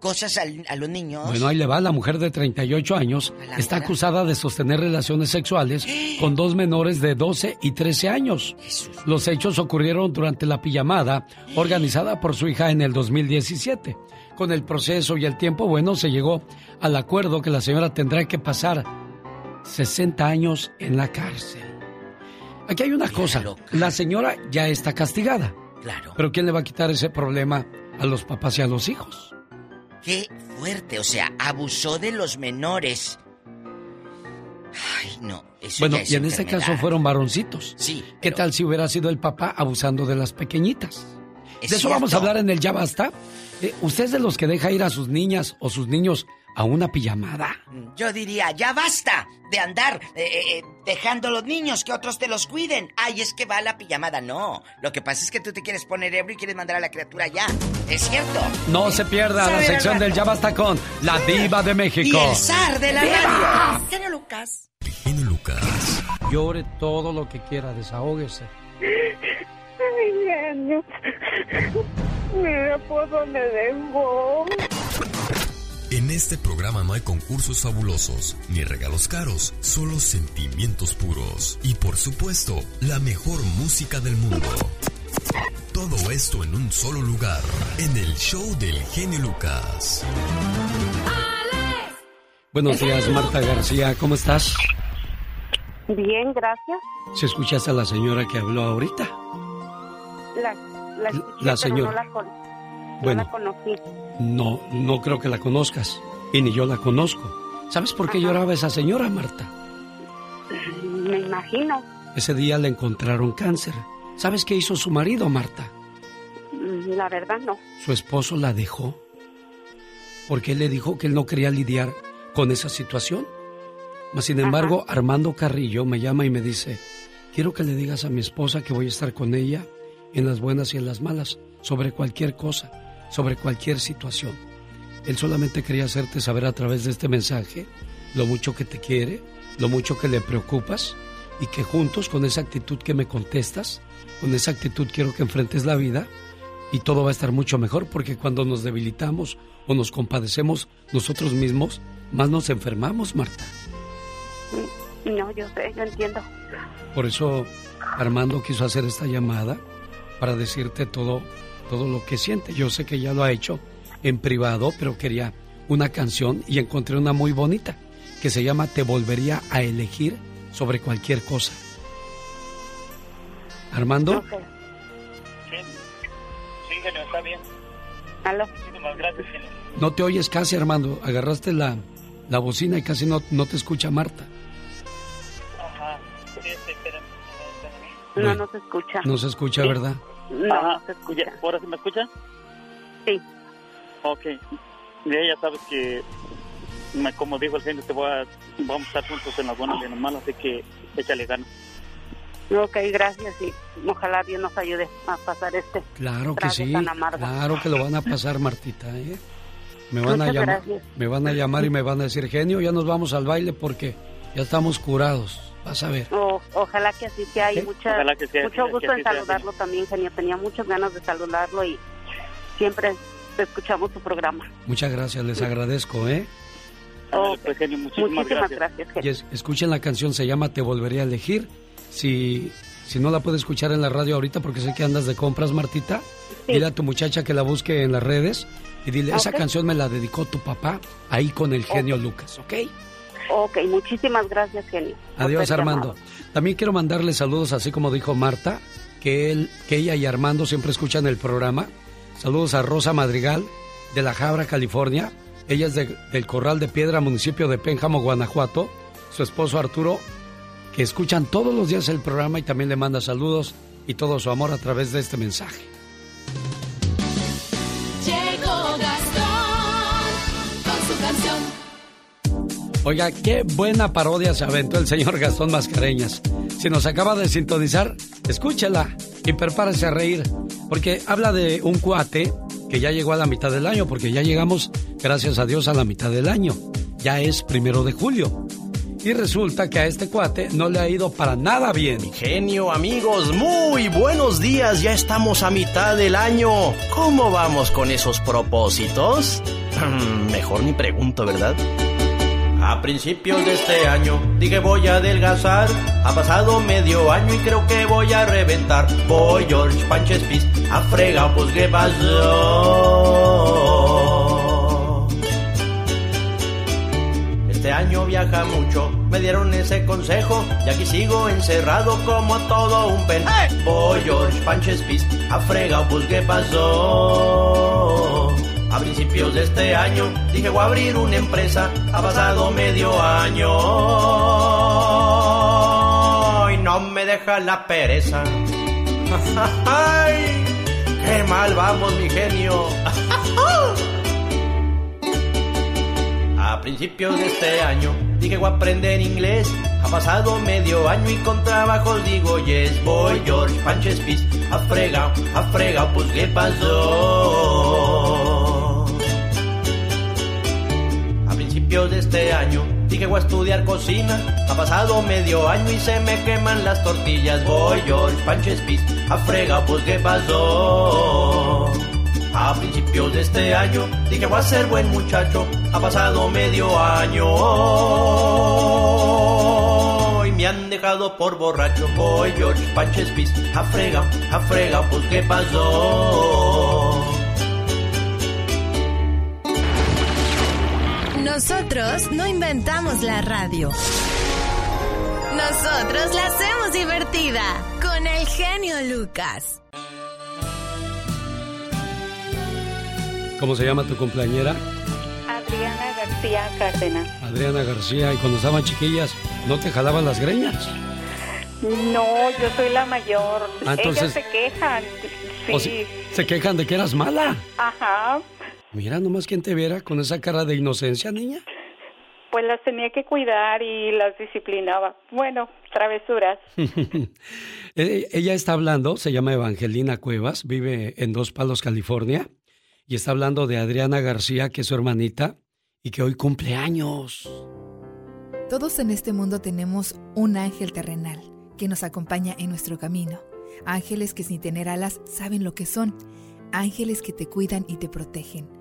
cosas al- a los niños. Bueno, ahí le va, la mujer de 38 años está verdad. acusada de sostener relaciones sexuales [gasps] con dos menores de 12 y 13 años. Los hechos ocurrieron durante la pijamada [gasps] organizada por su hija en el 2017. con el proceso y el tiempo, bueno, se llegó al acuerdo que la señora tendrá que pasar 60 años en la cárcel. Aquí hay una cosa, la señora ya está castigada. Claro. Pero ¿quién le va a quitar ese problema a los papás y a los hijos? Qué fuerte, o sea, abusó de los menores. Ay, no, eso Bueno, ya es y en este caso fueron varoncitos. Sí. ¿Qué tal si hubiera sido el papá abusando de las pequeñitas? Es de eso vamos a hablar en el Ya Basta. Eh, ¿Usted es de los que deja ir a sus niñas o sus niños a una pijamada? Yo diría, ya basta de andar eh, eh, dejando a los niños que otros te los cuiden. Ay, es que va la pijamada. No, lo que pasa es que tú te quieres poner ebrio y quieres mandar a la criatura ya. Es cierto. No se pierda la sección del. Ya Basta con la diva de México. Y el zar de la ¡Diva! radio. Genio Lucas. Genio Lucas. Llore todo lo que quiera, desahógese. Ay, genio. Por dónde vengo. En este programa no hay concursos fabulosos ni regalos caros, solo sentimientos puros y por supuesto la mejor música del mundo. Todo esto en un solo lugar, en el show del genio Lucas. Buenos días, Marta García, ¿cómo estás? Bien, gracias. Si escuchas a la señora que habló ahorita. La, la, escuché, La pero señora. No la, Bueno. la conocí. No, no creo que la conozcas. Y ni yo la conozco. ¿Sabes por qué lloraba esa señora, Marta? Me imagino. Ese día le encontraron cáncer. ¿Sabes qué hizo su marido, Marta? Mm, La verdad, no. Su esposo la dejó. Porque él le dijo que él no quería lidiar con esa situación. Mas, sin embargo, Armando Carrillo me llama y me dice, quiero que le digas a mi esposa que voy a estar con ella en las buenas y en las malas, sobre cualquier cosa, sobre cualquier situación. Él solamente quería hacerte saber a través de este mensaje lo mucho que te quiere, lo mucho que le preocupas y que juntos con esa actitud que me contestas, con esa actitud quiero que enfrentes la vida y todo va a estar mucho mejor porque cuando nos debilitamos o nos compadecemos nosotros mismos, más nos enfermamos, Marta. No, yo sé, yo entiendo. Por eso Armando quiso hacer esta llamada para decirte todo, todo lo que siente. Yo sé que ya lo ha hecho en privado, pero quería una canción y encontré una muy bonita que se llama Te volvería a elegir sobre cualquier cosa. Armando, Sí, genio, está bien. ¿Aló? Muchísimas gracias, genio. no te oyes casi, Armando. Agarraste la, la bocina y casi no, no te escucha Marta. Ajá. Sí, sí, espérame. No, Bueno. no se escucha. No se escucha, Sí. ¿verdad? No, Ajá. se escucha. ¿Ahora sí me escucha? Sí. Ok. Ya, ya sabes que, me- como dijo el genio, te voy a, vamos a estar juntos en las buenas y en las malas, así que échale ganas. Ok, gracias y ojalá Dios nos ayude a pasar este Claro que sí. tan. Claro que lo van a pasar, Martita, ¿eh? Me van a llamar, gracias. me van a llamar y me van a decir, genio, ya nos vamos al baile porque ya estamos curados. Vas a ver. O- ojalá que así sea y ¿Qué? mucha, Ojalá que sea, mucho gusto en sea, saludarlo también, genio. Tenía muchas ganas de saludarlo y siempre escuchamos su programa. Muchas gracias, les agradezco, ¿eh? Ándale, pues, genio, muchísimas, Muchísimas gracias. gracias, Y escuchen la canción, se llama Te Volvería a Elegir. Si, si no la puedes escuchar en la radio ahorita porque sé que andas de compras, Martita, dile a tu muchacha que la busque en las redes y dile, esa Ok. canción me la dedicó tu papá ahí con el genio Lucas, ¿ok? Ok, muchísimas gracias, genio. Adiós, Armando. llamado. También quiero mandarle saludos, así como dijo Marta, que, él, que ella y Armando siempre escuchan el programa. Saludos a Rosa Madrigal, de La Jabra, California. Ella es de- del Corral de Piedra, municipio de Pénjamo, Guanajuato. Su esposo Arturo, que escuchan todos los días el programa y también le manda saludos y todo su amor a través de este mensaje. Oiga, qué buena parodia se aventó el señor Gastón Mascareñas. Si nos acaba de sintonizar, escúchela y prepárese a reír, porque habla de un cuate que ya llegó a la mitad del año, porque ya llegamos, gracias a Dios, a la mitad del año. Ya es primero de julio. Y resulta que a este cuate no le ha ido para nada bien. Genio, amigos, muy buenos días. Ya estamos a mitad del año. ¿Cómo vamos con esos propósitos? [clears throat] Mejor ni pregunto, ¿verdad? A principios de este año dije voy a adelgazar. Ha pasado medio año y creo que voy a reventar. Voy George Panches Pis, a frega, pues qué pasó. Este año viaja mucho, me dieron ese consejo y aquí sigo encerrado como todo un pen. Voy George Panches Pis, a frega, pues qué pasó. A principios de este año dije voy a abrir una empresa. Ha pasado medio año y no me deja la pereza. [laughs] ¡Ay! ¡Qué mal vamos, mi genio! [laughs] A principios de este año dije voy a aprender inglés. Ha pasado medio año y con trabajos digo yes. Voy George Panches Pis a frega, a frega, pues qué pasó. Principios de este año dije voy a estudiar cocina. Ha pasado medio año y se me queman las tortillas. Voy George Panches Pis a frega, pues qué pasó. A principios de este año dije voy a ser buen muchacho. Ha pasado medio año y me han dejado por borracho. Voy George Panches Pis a frega, a frega, pues qué pasó. Nosotros no inventamos la radio. Nosotros la hacemos divertida con el genio Lucas. ¿Cómo se llama tu compañera? Adriana García Cárdenas. Adriana García. Y cuando estaban chiquillas, ¿no te jalaban las greñas? No, yo soy la mayor. Ah, entonces- Ellas se quejan. Sí. ¿O se, se quejan de que eras mala? Ajá. Mira, nomás quien te viera con esa cara de inocencia, niña. Pues las tenía que cuidar y las disciplinaba. Bueno, travesuras. [laughs] Eh, Ella está hablando, se llama Evangelina Cuevas, vive en Dos Palos, California, y está hablando de Adriana García, que es su hermanita, y que hoy cumple años. Todos en este mundo tenemos un ángel terrenal que nos acompaña en nuestro camino. Ángeles que sin tener alas saben lo que son. Ángeles que te cuidan y te protegen.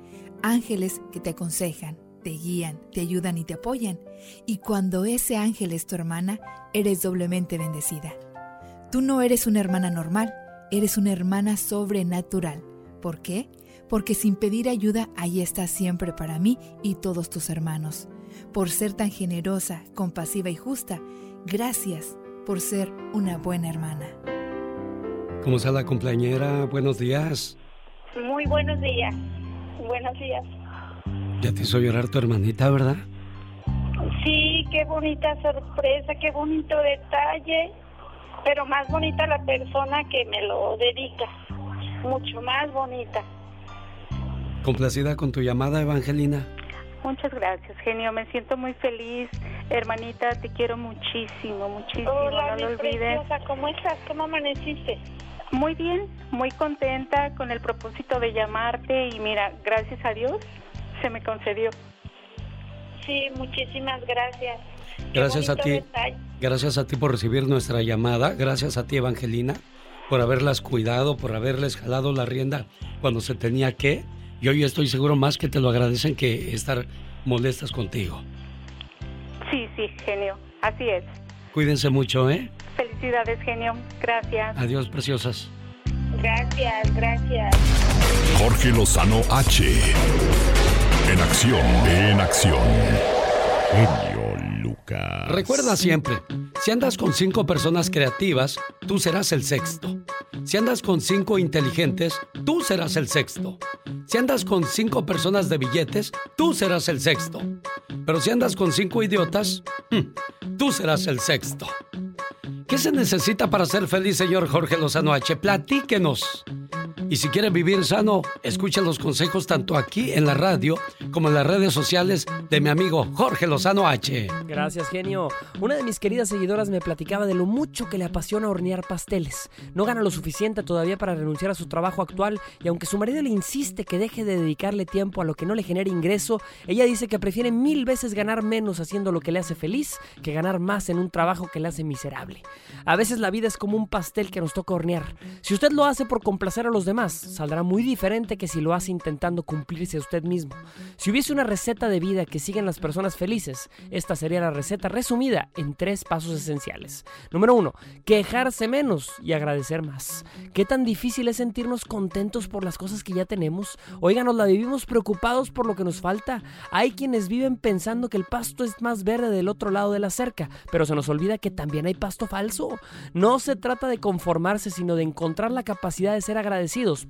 Ángeles que te aconsejan, te guían, te ayudan y te apoyan. Y cuando ese ángel es tu hermana, eres doblemente bendecida. Tú no eres una hermana normal, eres una hermana sobrenatural. ¿Por qué? Porque sin pedir ayuda, ahí estás siempre para mí y todos tus hermanos. Por ser tan generosa, compasiva y justa, gracias por ser una buena hermana. ¿Cómo está la compañera? Buenos días. Muy buenos días. Buenos días. Ya te hizo llorar tu hermanita, ¿verdad? Sí, qué bonita sorpresa, qué bonito detalle. Pero más bonita la persona que me lo dedica. Mucho más bonita. ¿Complacida con tu llamada, Evangelina? Muchas gracias, genio. Me siento muy feliz. Hermanita, te quiero muchísimo, muchísimo. Hola, no mi lo olvides. preciosa, ¿cómo estás? ¿Cómo amaneciste? Muy bien, muy contenta con el propósito de llamarte y mira, gracias a Dios se me concedió. Sí, muchísimas gracias. Gracias a ti. detalle. Gracias a ti por recibir nuestra llamada. Gracias a ti, Evangelina, por haberlas cuidado, por haberles jalado la rienda cuando se tenía que. Y hoy estoy seguro más que te lo agradecen que estar molestas contigo. Sí, sí, genio. Así es. Cuídense mucho, ¿eh? Felicidades, genio. Gracias. Adiós, preciosas. Gracias, gracias. Jorge Lozano H. En acción, en acción. Genio Lucas. Recuerda siempre, si andas con cinco personas creativas, tú serás el sexto. Si andas con cinco inteligentes, tú serás el sexto. Si andas con cinco personas de billetes, tú serás el sexto. Pero si andas con cinco idiotas, hmm, tú serás el sexto. ¿Qué se necesita para ser feliz, señor Jorge Lozano H? Platíquenos. Y si quiere vivir sano, escucha los consejos tanto aquí en la radio como en las redes sociales de mi amigo Jorge Lozano H. Gracias, genio. Una de mis queridas seguidoras me platicaba de lo mucho que le apasiona hornear pasteles. No gana lo suficiente todavía para renunciar a su trabajo actual y aunque su marido le insiste que deje de dedicarle tiempo a lo que no le genere ingreso, ella dice que prefiere mil veces ganar menos haciendo lo que le hace feliz que ganar más en un trabajo que le hace miserable. A veces la vida es como un pastel que nos toca hornear. Si usted lo hace por complacer a los demás, demás saldrá muy diferente que si lo hace intentando cumplirse a usted mismo. Si hubiese una receta de vida que siguen las personas felices, esta sería la receta resumida en tres pasos esenciales. Número uno, quejarse menos y agradecer más. ¿Qué tan difícil es sentirnos contentos por las cosas que ya tenemos? Oigan, nos la vivimos preocupados por lo que nos falta. Hay quienes viven pensando que el pasto es más verde del otro lado de la cerca, pero se nos olvida que también hay pasto falso. No se trata de conformarse, sino de encontrar la capacidad de ser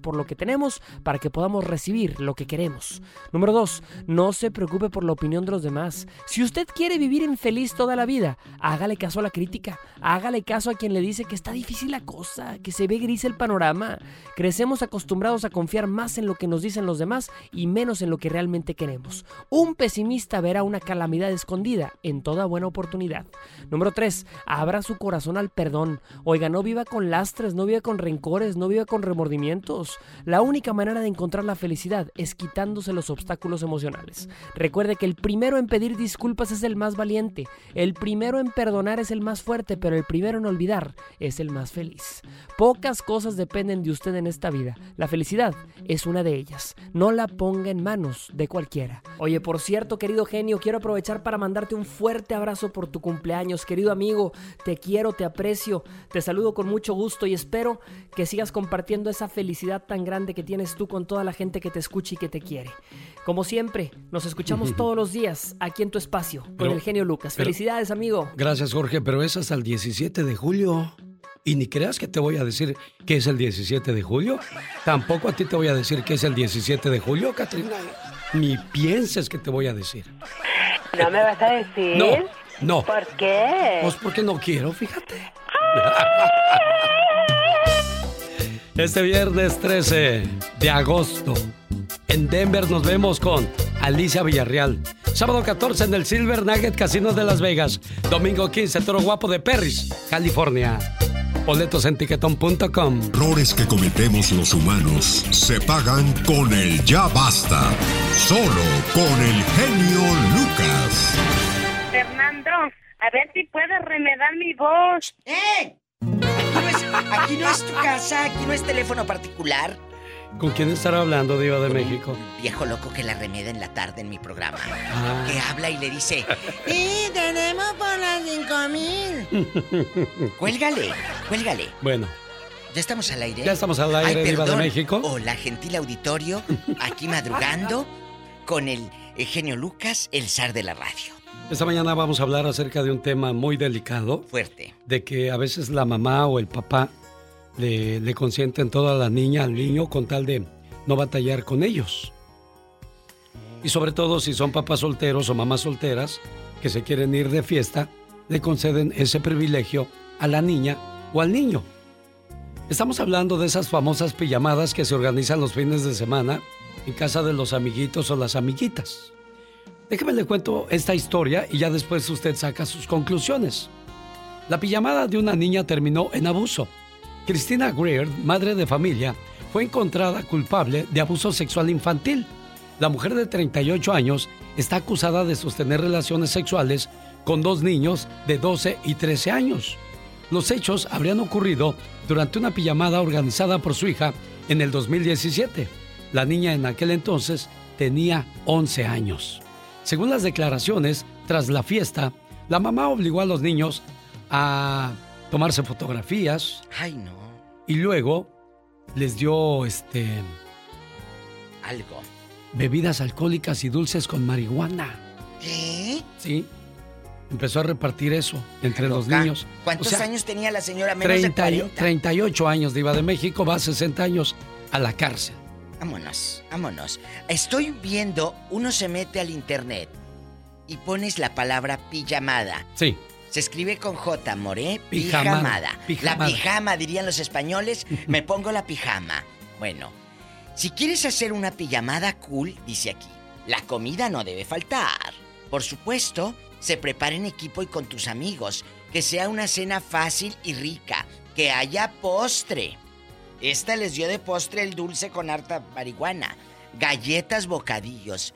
por lo que tenemos para que podamos recibir lo que queremos. Número 2. No se preocupe por la opinión de los demás. Si usted quiere vivir infeliz toda la vida, hágale caso a la crítica, hágale caso a quien le dice que está difícil la cosa, que se ve gris el panorama. Crecemos acostumbrados a confiar más en lo que nos dicen los demás y menos en lo que realmente queremos. Un pesimista verá una calamidad escondida en toda buena oportunidad. Número 3. Abra su corazón al perdón. Oiga, no viva con lastres, no viva con rencores, no viva con remordimientos. La única manera de encontrar la felicidad es quitándose los obstáculos emocionales. Recuerde que el primero en pedir disculpas es el más valiente, el primero en perdonar es el más fuerte, pero el primero en olvidar es el más feliz. Pocas cosas dependen de usted en esta vida. La felicidad es una de ellas. No la ponga en manos de cualquiera. Oye, por cierto, querido genio, quiero aprovechar para mandarte un fuerte abrazo por tu cumpleaños. Querido amigo, te quiero, te aprecio, te saludo con mucho gusto y espero que sigas compartiendo esa felicidad tan grande que tienes tú con toda la gente que te escucha y que te quiere. Como siempre, nos escuchamos [laughs] todos los días aquí en tu espacio con Pero- el genio Lucas. pero- Felicidades, amigo. Gracias, Jorge, pero es hasta el 17 de julio. Y ni creas que te voy a decir que es el 17 de julio. Tampoco a ti te voy a decir que es el 17 de julio, Katrina. Ni pienses que te voy a decir. ¿No me vas a decir? No, no. ¿Por qué? Pues porque no quiero, fíjate. Este viernes 13 de agosto, en Denver nos vemos con Alicia Villarreal. Sábado 14 en el Silver Nugget Casino de Las Vegas. Domingo 15, Toro Guapo de Perris, California. Boletos en tiquetón.com. Errores que cometemos los humanos se pagan con el ya basta. Solo con el genio Lucas. Fernando, a ver si puedes remedar mi voz. ¡Eh! Aquí no es tu casa, aquí no es teléfono particular. ¿Con quién estará hablando, Diva de México? Viejo loco que la remeda en la tarde en mi programa. Ah. Que habla y le dice, [laughs] ¡Y tenemos por las cinco mil! Cuélgale, cuélgale. bueno, ¿Ya estamos al aire? Ya estamos al aire, Ay, Diva de. México. Hola, gentil auditorio. Aquí madrugando con el eh, genio Lucas, el zar de la radio. Esta mañana vamos a hablar acerca de un tema muy delicado. Fuerte. De que a veces la mamá o el papá le, le consienten toda la niña al niño con tal de no batallar con ellos. Y sobre todo si son papás solteros o mamás solteras que se quieren ir de fiesta, le conceden ese privilegio a la niña o al niño. Estamos hablando de esas famosas pijamadas que se organizan los fines de semana en casa de los amiguitos o las amiguitas. Déjeme le cuento esta historia y ya después usted saca sus conclusiones. La pijamada de una niña terminó en abuso. Cristina Greer, madre de familia, fue encontrada culpable de abuso sexual infantil. La mujer de 38 años está acusada de sostener relaciones sexuales con dos niños de 12 y 13 años. Los hechos habrían ocurrido durante una pijamada organizada por su hija en el 2017. La niña en aquel entonces tenía 11 años. Según las declaraciones, tras la fiesta, la mamá obligó a los niños a tomarse fotografías Ay, no. y luego les dio este Algo. bebidas alcohólicas y dulces con marihuana. ¿Qué? Sí. Empezó a repartir eso entre los niños. ¿Cuántos O sea, años tenía la señora? Menos 30 de y- 40. 38 años de Iba de México, va a 60 años a la cárcel. Vámonos, vámonos. Estoy viendo, uno se mete al internet y pones la palabra pijamada. Sí. Se escribe con J, Moré, Pijamada, pijamada. pijamada. La pijama, dirían los españoles, [laughs] me pongo la pijama. Bueno, si quieres hacer una pijamada cool, dice aquí, la comida no debe faltar. Por supuesto, se prepara en equipo y con tus amigos. Que sea una cena fácil y rica. Que haya postre. Esta les dio de postre el dulce con harta marihuana. Galletas, bocadillos.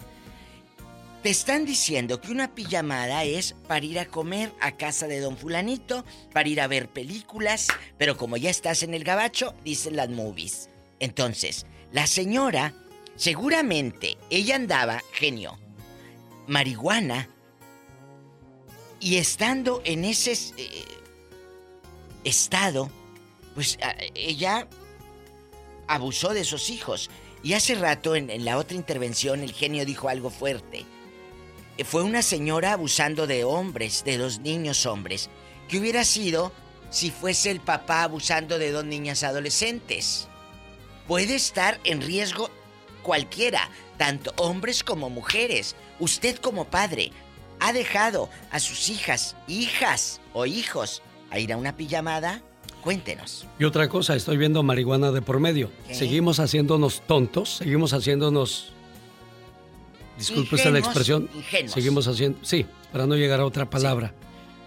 Te están diciendo que una pijamada es para ir a comer a casa de don fulanito, para ir a ver películas, pero como ya estás en el gabacho, dicen las movies. Entonces, la señora, seguramente, ella andaba, genio, marihuana, y estando en ese eh, estado, pues ella abusó de sus hijos. Y hace rato, en, la otra intervención, el genio dijo algo fuerte. Eh, Fue una señora abusando de hombres, de dos niños hombres. ¿Qué hubiera sido si fuese el papá abusando de dos niñas adolescentes? Puede estar en riesgo cualquiera, tanto hombres como mujeres. Usted como padre ha dejado a sus hijas, hijas o hijos a ir a una pijamada. Cuéntenos. Y otra cosa, estoy viendo marihuana de por medio. ¿Qué? Seguimos haciéndonos tontos, seguimos haciéndonos... Disculpe usted la expresión. ingenuos. Seguimos haciendo... Sí, para no llegar a otra palabra.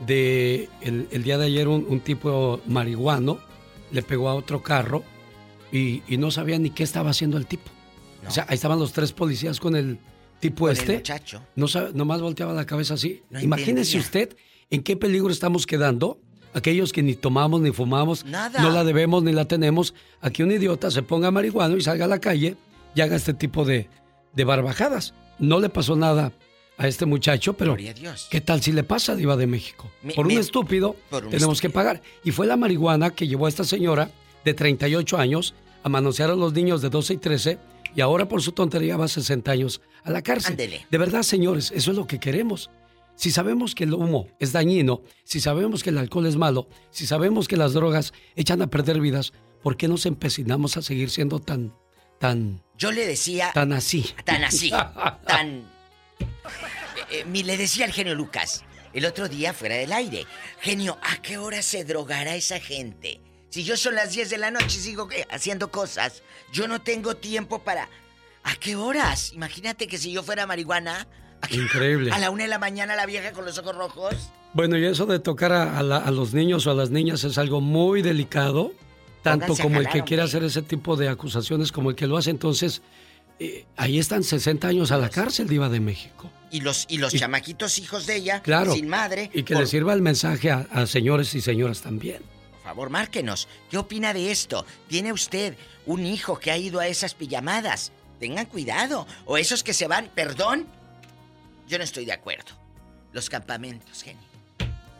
De el, el día de ayer un, un tipo marihuano le pegó a otro carro y, y no sabía ni qué estaba haciendo el tipo. O sea, ahí estaban los tres policías con el tipo Con el este. muchacho. No sabe- nomás volteaba la cabeza así. No Imagínese entendía. usted en qué peligro estamos quedando. Aquellos que ni tomamos ni fumamos, Nada. no la debemos ni la tenemos. Aquí un idiota se ponga marihuano y salga a la calle y haga este tipo de, de barbajadas. No le pasó nada a este muchacho, pero Gloria a Dios. ¿qué tal si le pasa, Diva de México? Por un estúpido por un tenemos que pagar. Y fue la marihuana que llevó a esta señora de 38 años a manosear a los niños de 12 y 13 y ahora por su tontería va a 60 años a la cárcel. Ándele. De verdad, señores, eso es lo que queremos. Si sabemos que el humo es dañino, si sabemos que el alcohol es malo, si sabemos que las drogas echan a perder vidas, ¿por qué nos empecinamos a seguir siendo tan, tan, Yo le decía. tan así? Tan así. [laughs] tan. Eh, eh, le decía al genio Lucas, el otro día fuera del aire. Genio, ¿a qué hora se drogará esa gente? Si yo son las 10 de la noche y sigo haciendo cosas, yo no tengo tiempo para. ¿A qué horas? Imagínate que si yo fuera marihuana, [laughs] Increíble. a la una de la mañana la vieja con los ojos rojos. Bueno, y eso de tocar a, a la- a los niños o a las niñas es algo muy delicado, tanto Pónganse como el que quiere hacer ese tipo de acusaciones como el que lo hace. Entonces, eh, ahí están 60 años a la cárcel, Diva de México. Y los, y los Y- chamaquitos hijos de ella, Claro. sin madre. Y que por- le sirva el mensaje a, a señores y señoras también. Por favor, márquenos. ¿Qué opina de esto? ¿Tiene usted un hijo que ha ido a esas pijamadas? Tengan cuidado. O esos que se van, perdón. Yo no estoy de acuerdo. Los campamentos, genio.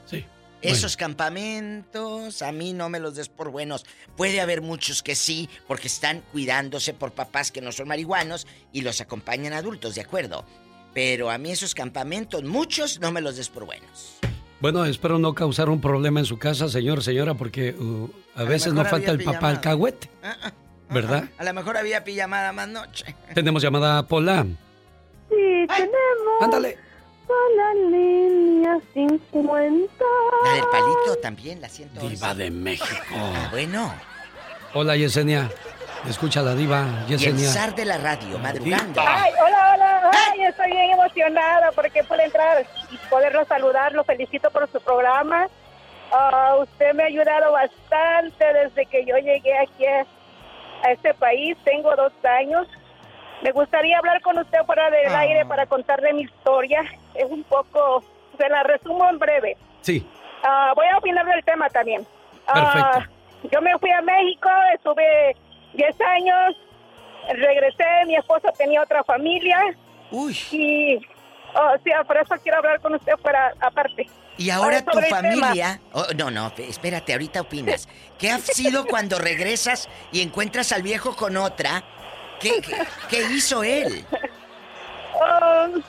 Sí. Esos campamentos, a mí no me los des por buenos. Puede haber muchos que sí, porque están cuidándose por papás que no son marihuanos y los acompañan adultos, ¿de acuerdo? Pero a mí esos campamentos, muchos no me los des por buenos. Bueno, espero no causar un problema en su casa, señor, señora, porque uh, a, veces no falta el papá al pijamada. cagüete, Ah, ah, ¿verdad? A lo mejor había pijamada más noche. Tenemos llamada a Pola. Sí, tenemos Ándale. a la línea 50. La del palito también, la siento. Diva de México. Bueno. Hola, Yesenia. Escucha la diva, Y el Yesenia. zar de la radio, madrugando. Ay, hola, hola. Ay, estoy bien emocionada porque pude entrar y poderlo saludar. Lo felicito por su programa. Ah, usted me ha ayudado bastante desde que yo llegué aquí a, a este país. Tengo dos años. Me gustaría hablar con usted fuera del Ah. aire para contarle mi historia. Es un poco, se la resumo en breve. Sí. Ah, voy a opinar del tema también. Ah, yo me fui a México, estuve 10 años, regresé, mi esposo tenía otra familia. Uy. Y, oh, sí, por eso quiero hablar con usted fuera aparte. Y ahora Ah, tu familia. Oh, no, no, espérate, ahorita opinas. ¿Qué ha sido [laughs] cuando regresas y encuentras al viejo con otra? ¿Qué, qué, qué hizo él? Um,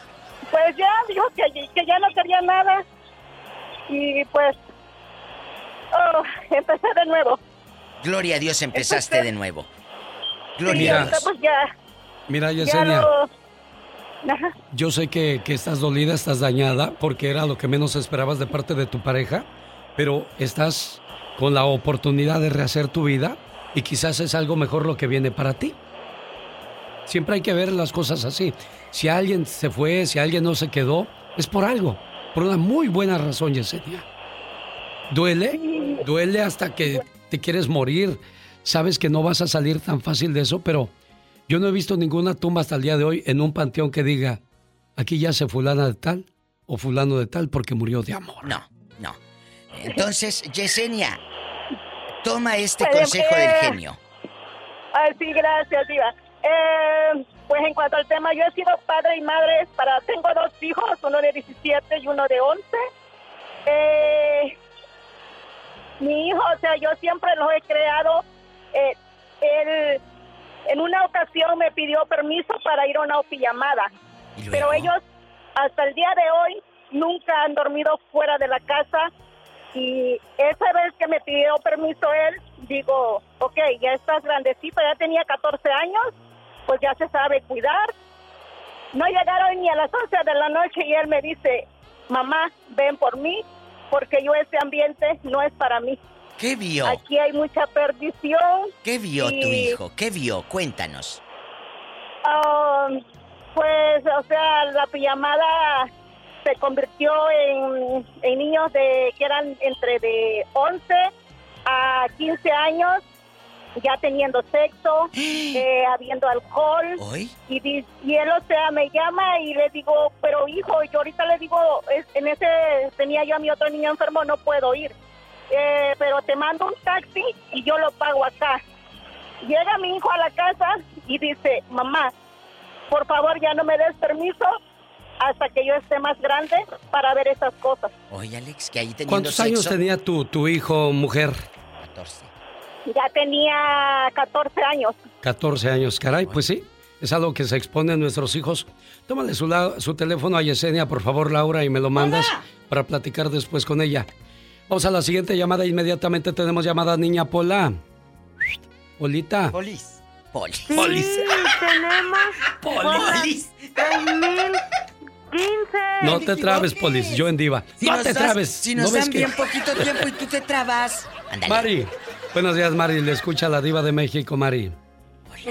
pues ya dijo que, que ya no quería nada. Y pues, oh, empecé de nuevo. Gloria a Dios, empezaste de nuevo. Gloria Sí, a Dios. pues ya, Mira, ya Yesenia, lo... Ajá. yo sé que, que estás dolida, estás dañada, porque era lo que menos esperabas de parte de tu pareja, pero estás con la oportunidad de rehacer tu vida y quizás es algo mejor lo que viene para ti. Siempre hay que ver las cosas así. Si alguien se fue, si alguien no se quedó, es por algo, por una muy buena razón, Yesenia. Duele, duele hasta que te quieres morir. Sabes que no vas a salir tan fácil de eso, pero yo no he visto ninguna tumba hasta el día de hoy en un panteón que diga, aquí ya se fulana de tal o fulano de tal porque murió de amor. No, no. Entonces, Yesenia, toma este consejo del genio. Ay, sí, gracias, Diva. Eh, pues en cuanto al tema, yo he sido padre y madre para, tengo dos hijos, uno de 17 y uno de 11. Eh, mi hijo, o sea, yo siempre los he creado. Eh, él, en una ocasión me pidió permiso para ir a una pijamada, pero ellos hasta el día de hoy nunca han dormido fuera de la casa y esa vez que me pidió permiso él, digo, ok, ya estás grandecito, ya tenía 14 años, pues ya se sabe cuidar. No llegaron ni a las 11 de la noche y él me dice, mamá, ven por mí, porque yo ese ambiente no es para mí. ¿Qué vio? Aquí hay mucha perdición. ¿Qué vio tu y, hijo? ¿Qué vio? Cuéntanos. um, pues, o sea, la pijamada se convirtió en, en niños de que eran entre de 11 a 15 años, ya teniendo sexo, [gasps] eh, habiendo alcohol. Y, di- y él, o sea, me llama y le digo, pero hijo, yo ahorita le digo, es- en ese tenía yo a mi otro niño enfermo, no puedo ir. Eh, pero te mando un taxi y yo lo pago acá. Llega mi hijo a la casa y dice, mamá, por favor ya no me des permiso hasta que yo esté más grande para ver esas cosas. Oye, Alex, que ahí teniendo ¿Cuántos años tenía tu, tu hijo, mujer? 14. Ya tenía 14 años. 14 años, caray, pues sí. Es algo que se expone a nuestros hijos. Tómale su, la- su teléfono a Yesenia, por favor, Laura, y me lo mandas para platicar después con ella. Vamos a la siguiente llamada. Inmediatamente tenemos llamada niña Pola. Polita. Polis. Polis. Sí, tenemos Polis. 3015. No te trabes, Polis. Yo en diva. Si no te trabes. Si ¿No nos ves dan que- bien poquito tiempo y tú te trabas. Ándale. Mari. Buenos días, Mari. Le escucha la diva de México, Mari.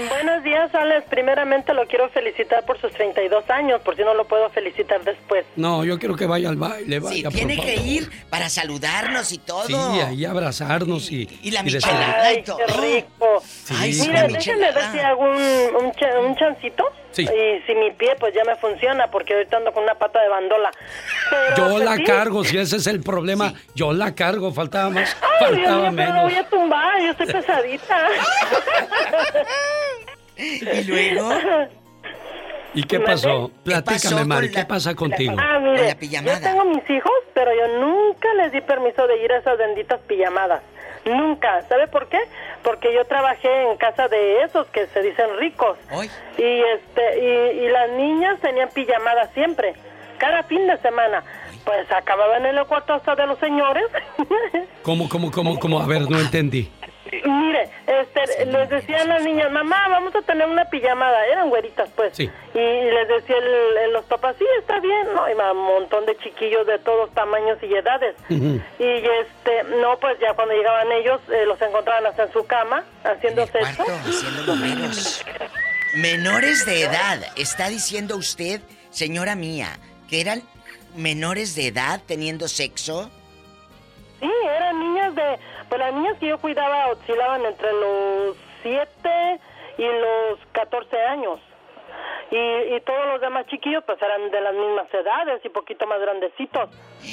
Buenos días, Alex. Primeramente lo quiero felicitar por sus 32 años, por si no lo puedo felicitar después. No, yo quiero que vaya al baile. Vaya, Sí, por tiene que ir para saludarnos y todo. Sí, ahí abrazarnos y... Y la michelada y Ay, todo. qué rico. Sí. Ay, Mira, déjenme ver si hago un, un chancito. Sí. Y si mi pie pues ya me funciona, porque ahorita ando con una pata de bandola. Pero, Yo pues, la sí. cargo, si ese es el problema. Yo la cargo, faltaba más, Ay, Dios faltaba mío, pero me menos. voy a tumbar, yo estoy pesadita. [laughs] ¿Y luego? ¿Y qué pasó? ¿Qué Platícame, pasó Mari, ¿qué la- pasa contigo? Ah, mire, yo tengo mis hijos, pero yo nunca les di permiso de ir a esas benditas pijamadas. Nunca. ¿Sabe por qué? Porque yo trabajé en casa de esos que se dicen ricos. Y este y, y las niñas tenían pijamadas siempre, cada fin de semana. Pues acababan en el cuarto hasta de los señores. [laughs] ¿Cómo, cómo, cómo, cómo? A ver, no entendí. Mire, este, les decían las niñas, mamá, vamos a tener una pijamada. Eran güeritas, pues. Sí. Y les decía el- el- los papás, sí, está bien, ¿no? Y un montón de chiquillos de todos tamaños y edades. Y este, no, pues ya cuando llegaban ellos, eh, los encontraban hasta en su cama, haciendo sexo. haciendo números. Menores de edad, está diciendo usted, señora mía, que eran menores de edad teniendo sexo. Sí, eran niñas de... Pues las niñas que yo cuidaba oscilaban entre los 7 y los 14 años. Y, y todos los demás chiquillos pues eran de las mismas edades y poquito más grandecitos. [gasps]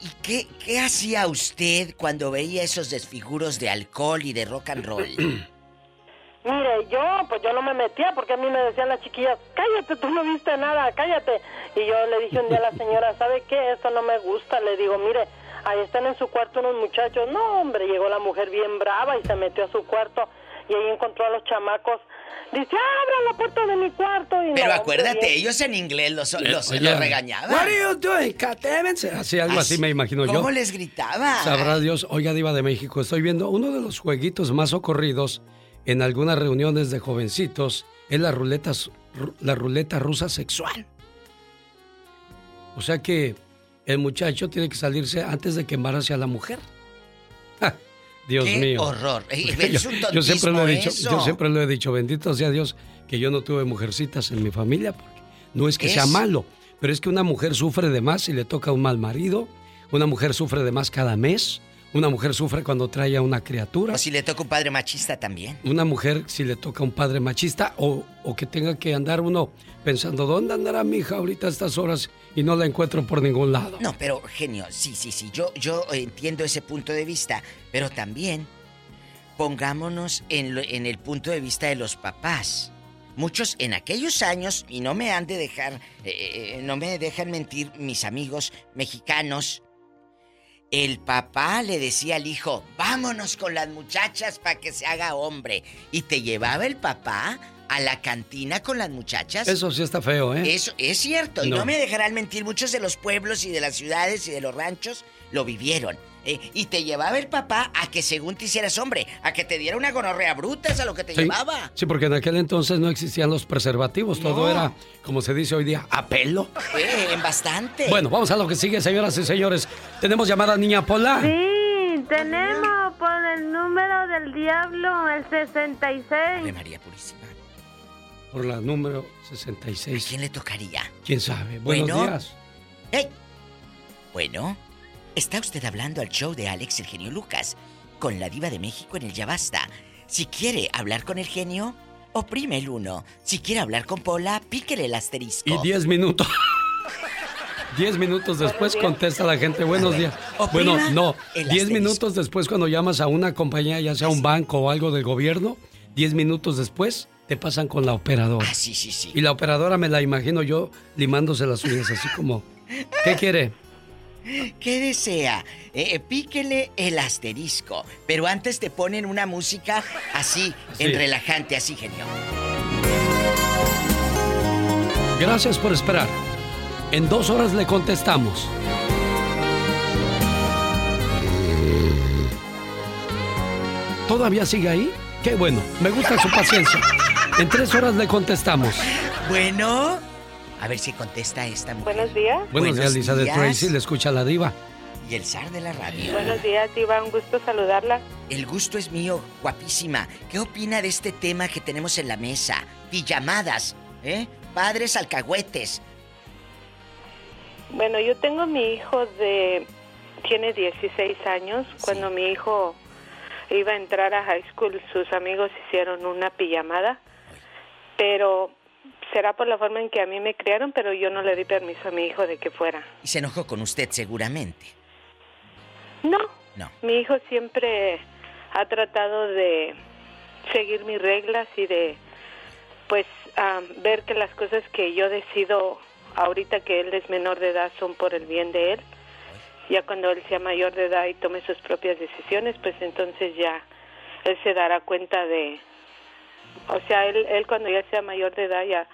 ¿Y qué, qué hacía usted cuando veía esos desfiguros de alcohol y de rock and roll? [clears throat] Mire, yo, pues yo no me metía porque a mí me decían las chiquillas, cállate, tú no viste nada, cállate. Y yo le dije un día a la señora, ¿sabe qué? Esto no me gusta. Le digo, mire, ahí están en su cuarto unos muchachos. No, hombre, llegó la mujer bien brava y se metió a su cuarto y ahí encontró a los chamacos. Dice, abra la puerta de mi cuarto. Y Pero no, acuérdate, bien- ellos en inglés los, los, Oye, los regañaban. What are you doing? Así, algo así me imagino yo. ¿Cómo les gritaba? Sabrá Dios, oiga Diva de México, estoy viendo uno de los jueguitos más ocurridos en algunas reuniones de jovencitos es ruleta, la ruleta rusa sexual. O sea que el muchacho tiene que salirse antes de que embarace a la mujer. [laughs] ¡Ja! Dios ¡Qué mío. horror! [laughs] Yo, es un yo siempre lo he dicho, yo siempre lo he dicho, bendito sea Dios que yo no tuve mujercitas en mi familia, porque no es que sea malo, pero es que una mujer sufre de más si le toca un mal marido, una mujer sufre de más cada mes, una mujer sufre cuando trae a una criatura. O si le toca un padre machista también. Una mujer si le toca un padre machista o, o que tenga que andar uno pensando, ¿dónde andará mi hija ahorita a estas horas y no la encuentro por ningún lado? No, pero genio, sí, sí, sí, yo, yo entiendo ese punto de vista, pero también pongámonos en, lo- en el punto de vista de los papás. Muchos en aquellos años, y no me han de dejar, eh, eh, no me dejan mentir mis amigos mexicanos, el papá le decía al hijo, vámonos con las muchachas para que se haga hombre. Y te llevaba el papá a la cantina con las muchachas. Eso sí está feo, ¿eh? Eso es cierto, y No. no me dejarán mentir, muchos de los pueblos y de las ciudades y de los ranchos lo vivieron. Eh, y te llevaba el papá a que según te hicieras hombre, a que te diera una gonorrea bruta, es a lo que te Sí. llevaba. Sí, porque en aquel entonces no existían los preservativos, todo era, como se dice hoy día, a pelo. Eh, en bastante. Bueno, vamos a lo que sigue, señoras y señores. Tenemos llamada Niña Pola. Sí, tenemos por el número del diablo, el 66. María Purísima. Por la número 66. ¿A quién le tocaría? ¿Quién sabe? Buenos Bueno. días. Bueno, está usted hablando al show de Alex el genio Lucas con la diva de México en el Ya Basta. Si quiere hablar con el genio, oprime el uno. Si quiere hablar con Pola, píquele el asterisco. Y 10 minutos. 10 minutos después contesta la gente, buenos días. Bueno, no, el 10 asterisco. minutos después cuando llamas a una compañía, ya sea un banco o algo del gobierno, 10 minutos después te pasan con la operadora. Ah, sí, sí, sí. Y la operadora me la imagino yo limándose las uñas así como, ¿qué quiere? ¿Qué desea? Eh, eh, píquele el asterisco. Pero antes te ponen una música así, Sí. en relajante, así, genio. Gracias por esperar. En dos horas le contestamos. ¿Todavía sigue ahí? Qué bueno, me gusta su paciencia. En tres horas le contestamos. Bueno, a ver si contesta esta mujer. Buenos días. Buenos, días, Lisa de. Tracy, le escucha la diva. Y el zar de la radio. Buenos días, Diva, un gusto saludarla. El gusto es mío, guapísima. ¿Qué opina de este tema que tenemos en la mesa? Pijamadas, ¿eh? Padres alcahuetes. Bueno, yo tengo mi hijo de... Tiene 16 años. Cuando mi hijo iba a entrar a high school, sus amigos hicieron una pijamada. Pero será por la forma en que a mí me criaron, pero yo no le di permiso a mi hijo de que fuera. Y se enojó con usted seguramente. No. No. Mi hijo siempre ha tratado de seguir mis reglas y de, pues, ah, ver que las cosas que yo decido ahorita que él es menor de edad son por el bien de él. Ya cuando él sea mayor de edad y tome sus propias decisiones, pues entonces ya él se dará cuenta de, o sea, él, él cuando ya sea mayor de edad ya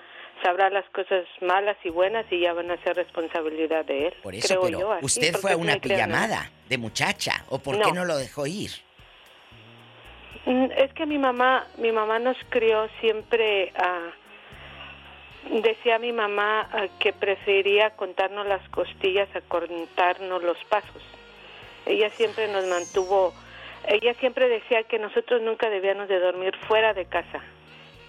sabrá las cosas malas y buenas y ya van a ser responsabilidad de él. Por eso, creo pero yo, así, usted fue a una pijamada de muchacha. ¿O por qué No. lo dejó ir? Mm, Es que mi mamá, mi mamá nos crió siempre a... Decía mi mamá que prefería contarnos las costillas a contarnos los pasos. Ella siempre nos mantuvo, ella siempre decía que nosotros nunca debíamos de dormir fuera de casa.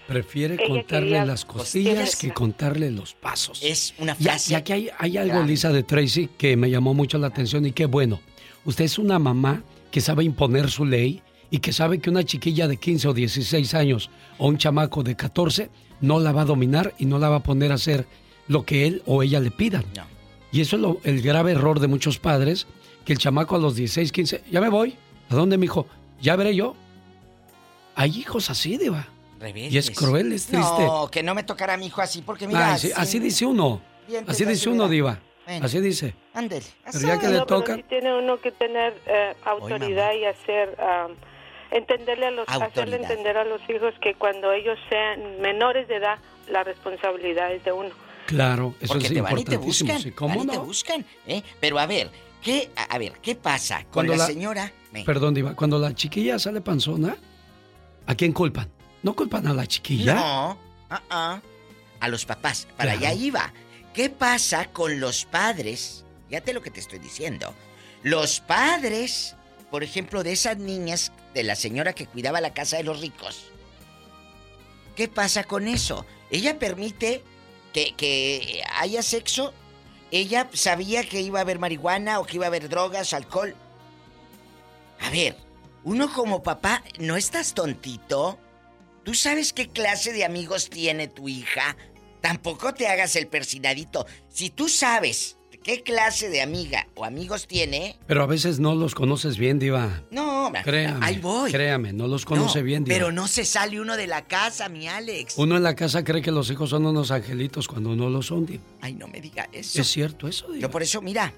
Prefiere Ella contarle quería las costillas costillas. que contarle los pasos. Es una frase. y aquí hay, hay algo. Lisa de Tracy, que me llamó mucho la atención y qué bueno. Usted es una mamá que sabe imponer su ley y que sabe que una chiquilla de 15 o 16 años o un chamaco de 14 no la va a dominar y no la va a poner a hacer lo que él o ella le pidan. Y eso es lo- el grave error de muchos padres, que el chamaco a los 16, 15, ya me voy. ¿A dónde, mijo? Ya veré yo. Hay hijos así, Y es cruel, es triste. No, que no me tocara a mi hijo así, porque mira. Ay, sí, así dice uno. Así dice así, uno. Diva. Bueno. Así dice. Ándele. Pero ya que le No, pero toca. sí tiene uno que tener eh, autoridad y hacer, am, entenderle a los, hacerle Autoridad. entender a los hijos que cuando ellos sean menores de edad, la responsabilidad es de uno. Claro, eso Porque es te van y te importantísimo. buscan. sí, van ¿Cómo y te no? buscan, ¿eh? Pero a ver, ¿qué, a, ver, ¿qué pasa con Cuando la, la- señora? Perdón, Diva. Cuando la chiquilla sale panzona, ¿a quién culpan? ¿No culpan a la chiquilla? No, ah, ah. a los papás. Para Claro. allá iba. ¿Qué pasa con los padres? Fíjate lo que te estoy diciendo. Los padres, por ejemplo, de esas niñas, de la señora que cuidaba la casa de los ricos. ¿Qué pasa con eso? Ella permite que, que haya sexo. Ella sabía que iba a haber marihuana o que iba a haber drogas, alcohol. A ver, uno como papá, ¿no estás tontito? ¿Tú sabes qué clase de amigos tiene tu hija? Tampoco te hagas el persinadito. Si tú sabes qué clase de amiga o amigos tiene. Pero a veces no los conoces bien, Diva. No, Créame. ahí voy. Créame, no los conoce No, bien, Diva. Pero no se sale uno de la casa, mi Alex. Uno en la casa cree que los hijos son unos angelitos cuando no lo son, Diva. Ay, no me diga eso. Es cierto eso, Diva. Yo por eso, mira.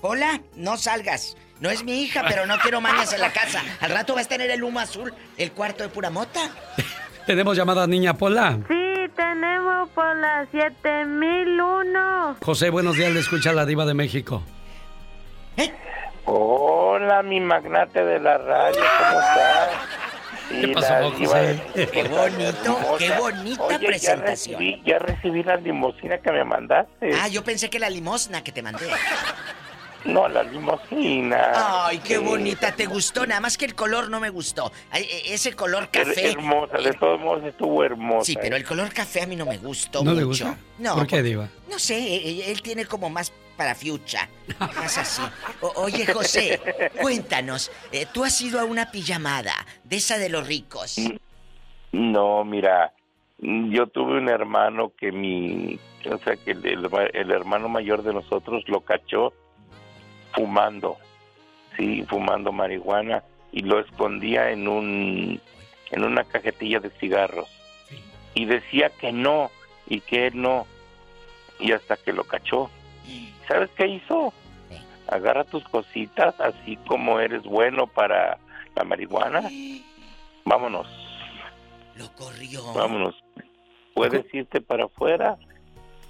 Hola, no salgas. No es mi hija, pero no quiero mañas en la casa. Al rato vas a tener el humo azul, el cuarto de pura mota. [laughs] Tenemos llamada niña Pola. Sí, tenemos por las 7001. José, buenos días, le escucha la Diva de México. Hola, mi magnate de la radio, ¿cómo estás? [laughs] ¿Qué pasó, José? de- [laughs] Qué bonito, qué bonita Oye, presentación. Ya recibí, ya recibí la limosina que me mandaste. Ah, yo pensé que la limosna que te mandé. No, la limosina. Ay, qué Sí. bonita, te gustó, nada más que el color no me gustó. Ay, e- Ese color café. Hermosa, de todos modos estuvo hermosa. Sí, pero ¿eh? el color café a mí no me gustó ¿No mucho. le gusta? No, ¿Por qué, Diva? No sé, él, él tiene como más para fiucha, más así. O- oye, José, cuéntanos, eh, tú has ido a una pijamada de esa de los ricos. No, mira, yo tuve un hermano que mi, o sea, que el, el- el hermano mayor de nosotros lo cachó fumando, sí, fumando marihuana y lo escondía en un, en una cajetilla de cigarros y decía que no y que él no y hasta que lo cachó. ¿Sabes qué hizo? Agarra tus cositas, así como eres bueno para la marihuana. Vámonos. Lo corrió. Vámonos. Puedes irte para afuera,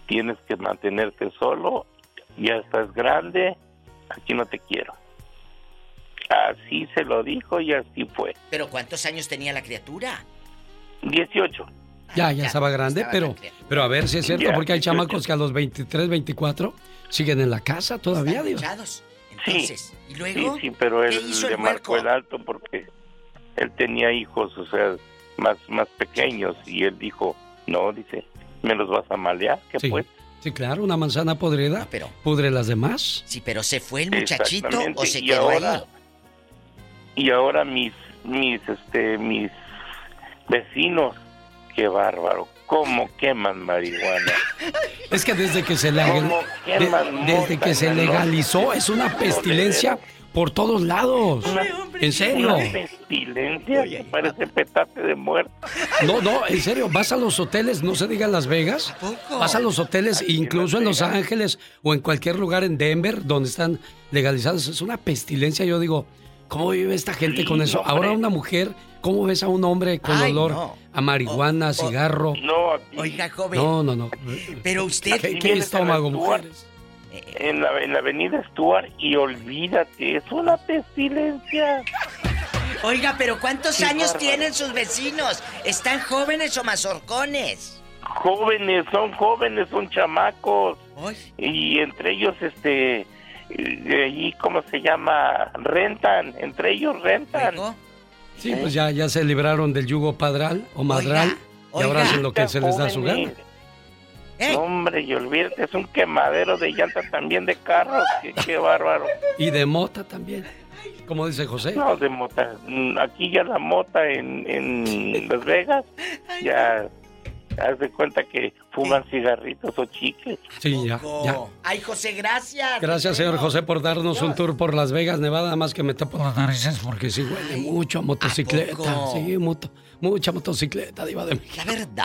tienes que mantenerte solo, ya estás grande, aquí no te quiero. Así se lo dijo y así fue. Pero ¿cuántos años tenía la criatura? 18. Ya, ya estaba grande, pero, pero a ver si es cierto, Ya, porque hay 18. chamacos que a los 23, 24 siguen en la casa todavía. Sí, Entonces, ¿y luego? sí, sí, pero él ¿Qué hizo el le marcó el alto porque él tenía hijos, o sea, más, más pequeños y él dijo, no, dice, ¿me los vas a malear? ¿Qué Sí. pues? Sí, claro, una manzana podrida pudre las demás. Sí, pero se fue el muchachito o se y quedó ahora- ahí. Y ahora mis, mis, este, mis vecinos, qué bárbaro, cómo [laughs] queman marihuana. Es que desde que se, legal- ¿Cómo de- queman desde que se legalizó es una pestilencia por todos lados. En serio. Una pestilencia que parece petate de muerto. No, no, en serio, vas a los hoteles, no se diga en Las Vegas, vas a los hoteles, incluso en Los Ángeles o en cualquier lugar en Denver donde están legalizados, es una pestilencia. Yo digo, ¿cómo vive esta gente Sí, con eso? hombre. Ahora una mujer, ¿cómo ves a un hombre con Ay, olor no. a marihuana, cigarro? No, aquí. Oiga, joven. No, no, no. Pero usted... ¿Qué, qué estómago, mujeres? En la, en la avenida Stuart y olvídate, es una pestilencia. Oiga, pero ¿cuántos Qué años bárbaro. tienen sus vecinos? ¿Están jóvenes o mazorcones? Jóvenes, son jóvenes, son chamacos. Y entre ellos, este, de allí, ¿cómo se llama? Rentan, entre ellos rentan. Sí, pues ya, ya se libraron del yugo padral o madral y ahora hacen lo que se les da su gana. No, hombre, y olvídate, es un quemadero de llantas también de carros. Qué, qué bárbaro. Y de mota también. Como dice José. No, de mota. Mm, Aquí ya la mota en, en Las Vegas, ya haz de cuenta que fuman cigarritos o chicles. Sí, ya, ya. Ay, José, gracias. Gracias, señor José, por darnos un tour por Las Vegas, Nevada, nada más que me tapo las narices porque sí huele mucho a motocicleta. poco? Sí, mucho, mucha motocicleta, diva de México. La verdad.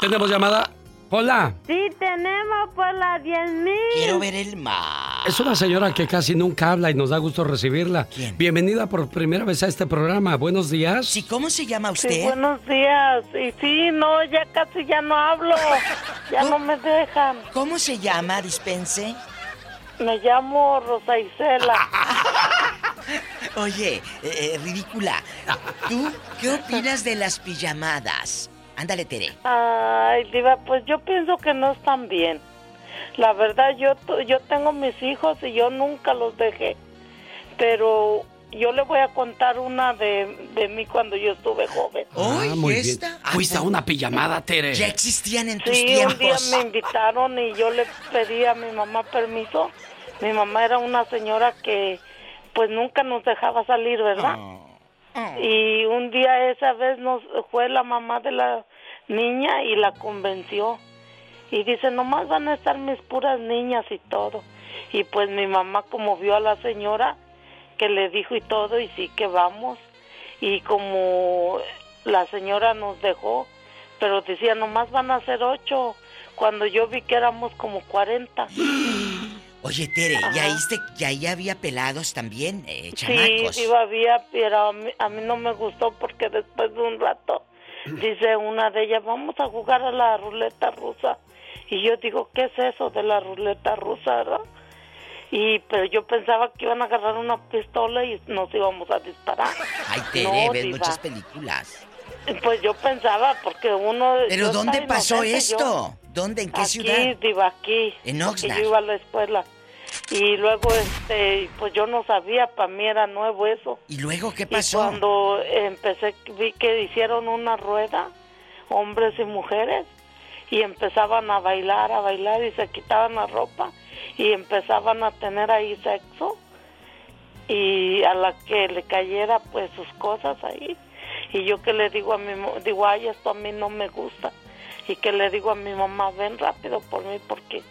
Tenemos llamada. Hola. Sí, tenemos por las 10.000. Quiero ver el mar. Es una señora que casi nunca habla y nos da gusto recibirla. Bienvenida por primera vez a este programa. Buenos días. Sí, ¿cómo se llama Sí, buenos días. Y sí, no, ya casi ya no hablo. Ya no me dejan. ¿Cómo se llama, dispense? Me llamo Rosa Isela. [laughs] Oye, eh, eh, ridícula. ¿Tú qué opinas de las pijamadas? Ándale, Tere. Ay, Diva, pues yo pienso que no están bien. La verdad, yo, yo tengo mis hijos y yo nunca los dejé. Pero yo le voy a contar una de, de mí cuando yo estuve joven. Ah, muy bien. Fuiste a una pijamada, Tere. Ya existían en tus Sí, tiempos. un día me invitaron y yo le pedí a mi mamá permiso. Mi mamá era una señora que pues nunca nos dejaba salir, ¿verdad? Y un día esa vez nos fue la mamá de la niña y la convenció. Y dice, nomás van a estar mis puras niñas y todo. Y pues mi mamá como vio a la señora que le dijo y todo y sí que vamos. Y como la señora nos dejó, pero decía nomás van a ser ocho. Cuando yo vi que éramos como 40. [gasps] [gasps] [gasps] Oye, Tere, ¿y Ajá. ahí, había pelados también, eh, Sí, chamacos? sí había, pero a mí, a mí no me gustó porque después de un rato [clears throat] dice una de ellas, vamos a jugar a la ruleta rusa. Y yo digo, ¿qué es eso de la ruleta rusa, verdad? Y, pero yo pensaba que iban a agarrar una pistola y nos íbamos a disparar. Ay, [laughs] Tere, No, ves diva. muchas películas. Pues yo pensaba, porque uno... ¿Pero dónde pasó esto? yo- ¿Dónde? ¿En qué aquí, ciudad? Diva, aquí. En Oxnard. yo iba a la escuela. Y luego, este, pues yo no sabía, para mí era nuevo eso. ¿Y luego qué Y pasó? cuando empecé, vi que hicieron una rueda, hombres y mujeres, y empezaban a bailar, a bailar, y se quitaban la ropa, y empezaban a tener ahí sexo, y a la que le cayera, pues, sus cosas ahí. Y yo que le digo a mi digo, ay, esto a mí no me gusta. Y que le digo a mi mamá, ven rápido por mí, porque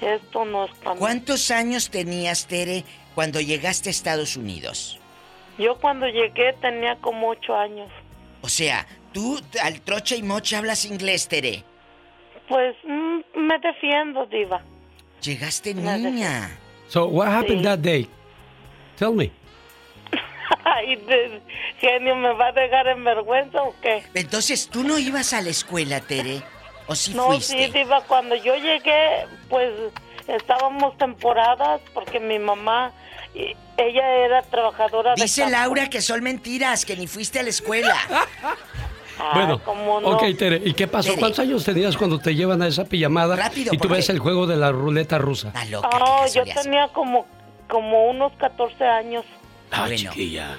esto no es para mí. ¿Cuántos años tenías, Tere, cuando llegaste a Estados Unidos? Yo cuando llegué tenía como ocho años. O sea, tú al troche y moche hablas inglés, Tere. Pues mm, me defiendo, diva. Llegaste niña. So, what happened Sí. that day? Tell me. [laughs] Ay, genio, ¿me va a dejar en vergüenza o qué? Entonces, ¿tú no ibas a la escuela, Tere? ¿O sí no, fuiste? sí, diva, cuando yo llegué, pues estábamos temporadas porque mi mamá, ella era trabajadora de Dice. Laura que son mentiras, que ni fuiste a la escuela. [laughs] bueno, ¿cómo no? ok, Tere, ¿y qué pasó? Tere. ¿Cuántos años tenías cuando te llevan a esa pijamada Rápido, y tú ves el juego de la ruleta rusa? Oh, yo tenía como, como unos 14 años. Ah, Bueno,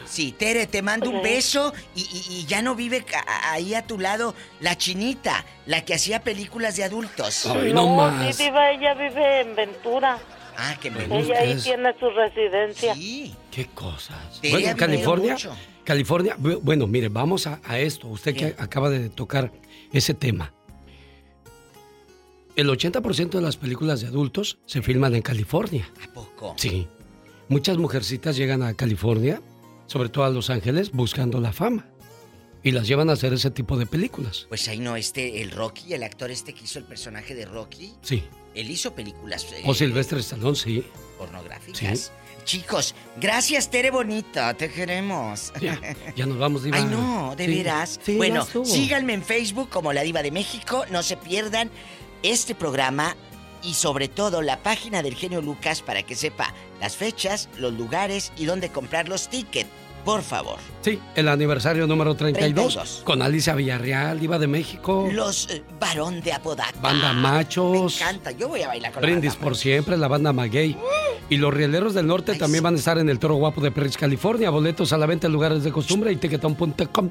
Sí, Tere, te mando un Sí. beso y, y- y ya no vive ahí a tu lado la chinita, la que hacía películas de adultos. Ay, no más. sí, diva, ella vive en Ventura. Ah, que me Ella ahí tiene su residencia. ¿Qué cosas? Tere Bueno, California, mucho. California, bu- bueno, mire, vamos a, a esto. Usted que acaba de tocar ese tema. El 80% de las películas de adultos se filman en California. ¿A poco? Sí. Muchas mujercitas llegan a California, sobre todo a Los Ángeles, buscando la fama. Y las llevan a hacer ese tipo de películas. Pues ahí no, este, el Rocky, el actor este que hizo el personaje de Rocky, Sí. él hizo películas eh, O Silvestre Stallone, sí. pornográficas. Chicos, gracias Tere Bonita, te queremos. Ya, ya nos vamos, Diva. Ay, no, de Sí. veras. Sí, bueno, síganme en Facebook como La Diva de México. No se pierdan este programa y sobre todo la página del genio Lucas para que sepa las fechas, los lugares y dónde comprar los tickets. Por favor. Sí, el aniversario número 32, 32. con Alicia Villarreal, Diva de México. Los eh, varón de Apodaca. Banda Me Machos. encanta. Yo voy a bailar con la Brindis banda. por siempre, la banda Maguey. Y los rieleros del norte también van a estar en el Toro Guapo de Perris, California. Boletos a la venta en lugares de costumbre y tiquetón.com.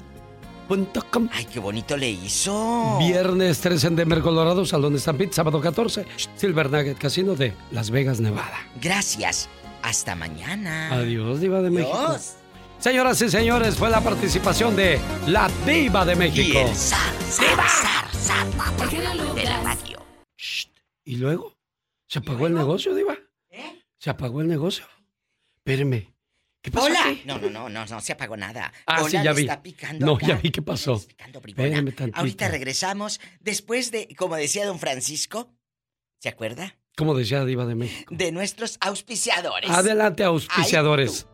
Ay, qué bonito le hizo. Viernes 13 en Denver, Colorado, Salón Stampede. Sábado 14, Silver Nugget Casino de Las Vegas, Nevada. Gracias. Hasta mañana. Adiós, Diva de México. Adiós. Señoras y señores, fue la participación de la Diva de México. Y el zar, zar, zar, zar, de la radio. ¿Y luego? ¿Se apagó el negocio, Diva? ¿Eh? ¿Se apagó el negocio? Espéreme. ¿Qué pasó Hola. aquí? No, no, no, no, no se apagó nada. Ah, Hola, sí, ya vi. está picando No, acá. ya vi qué pasó. Ahorita regresamos después de, como decía don Francisco, ¿se acuerda? Como decía Diva de México. De nuestros auspiciadores. Adelante, auspiciadores.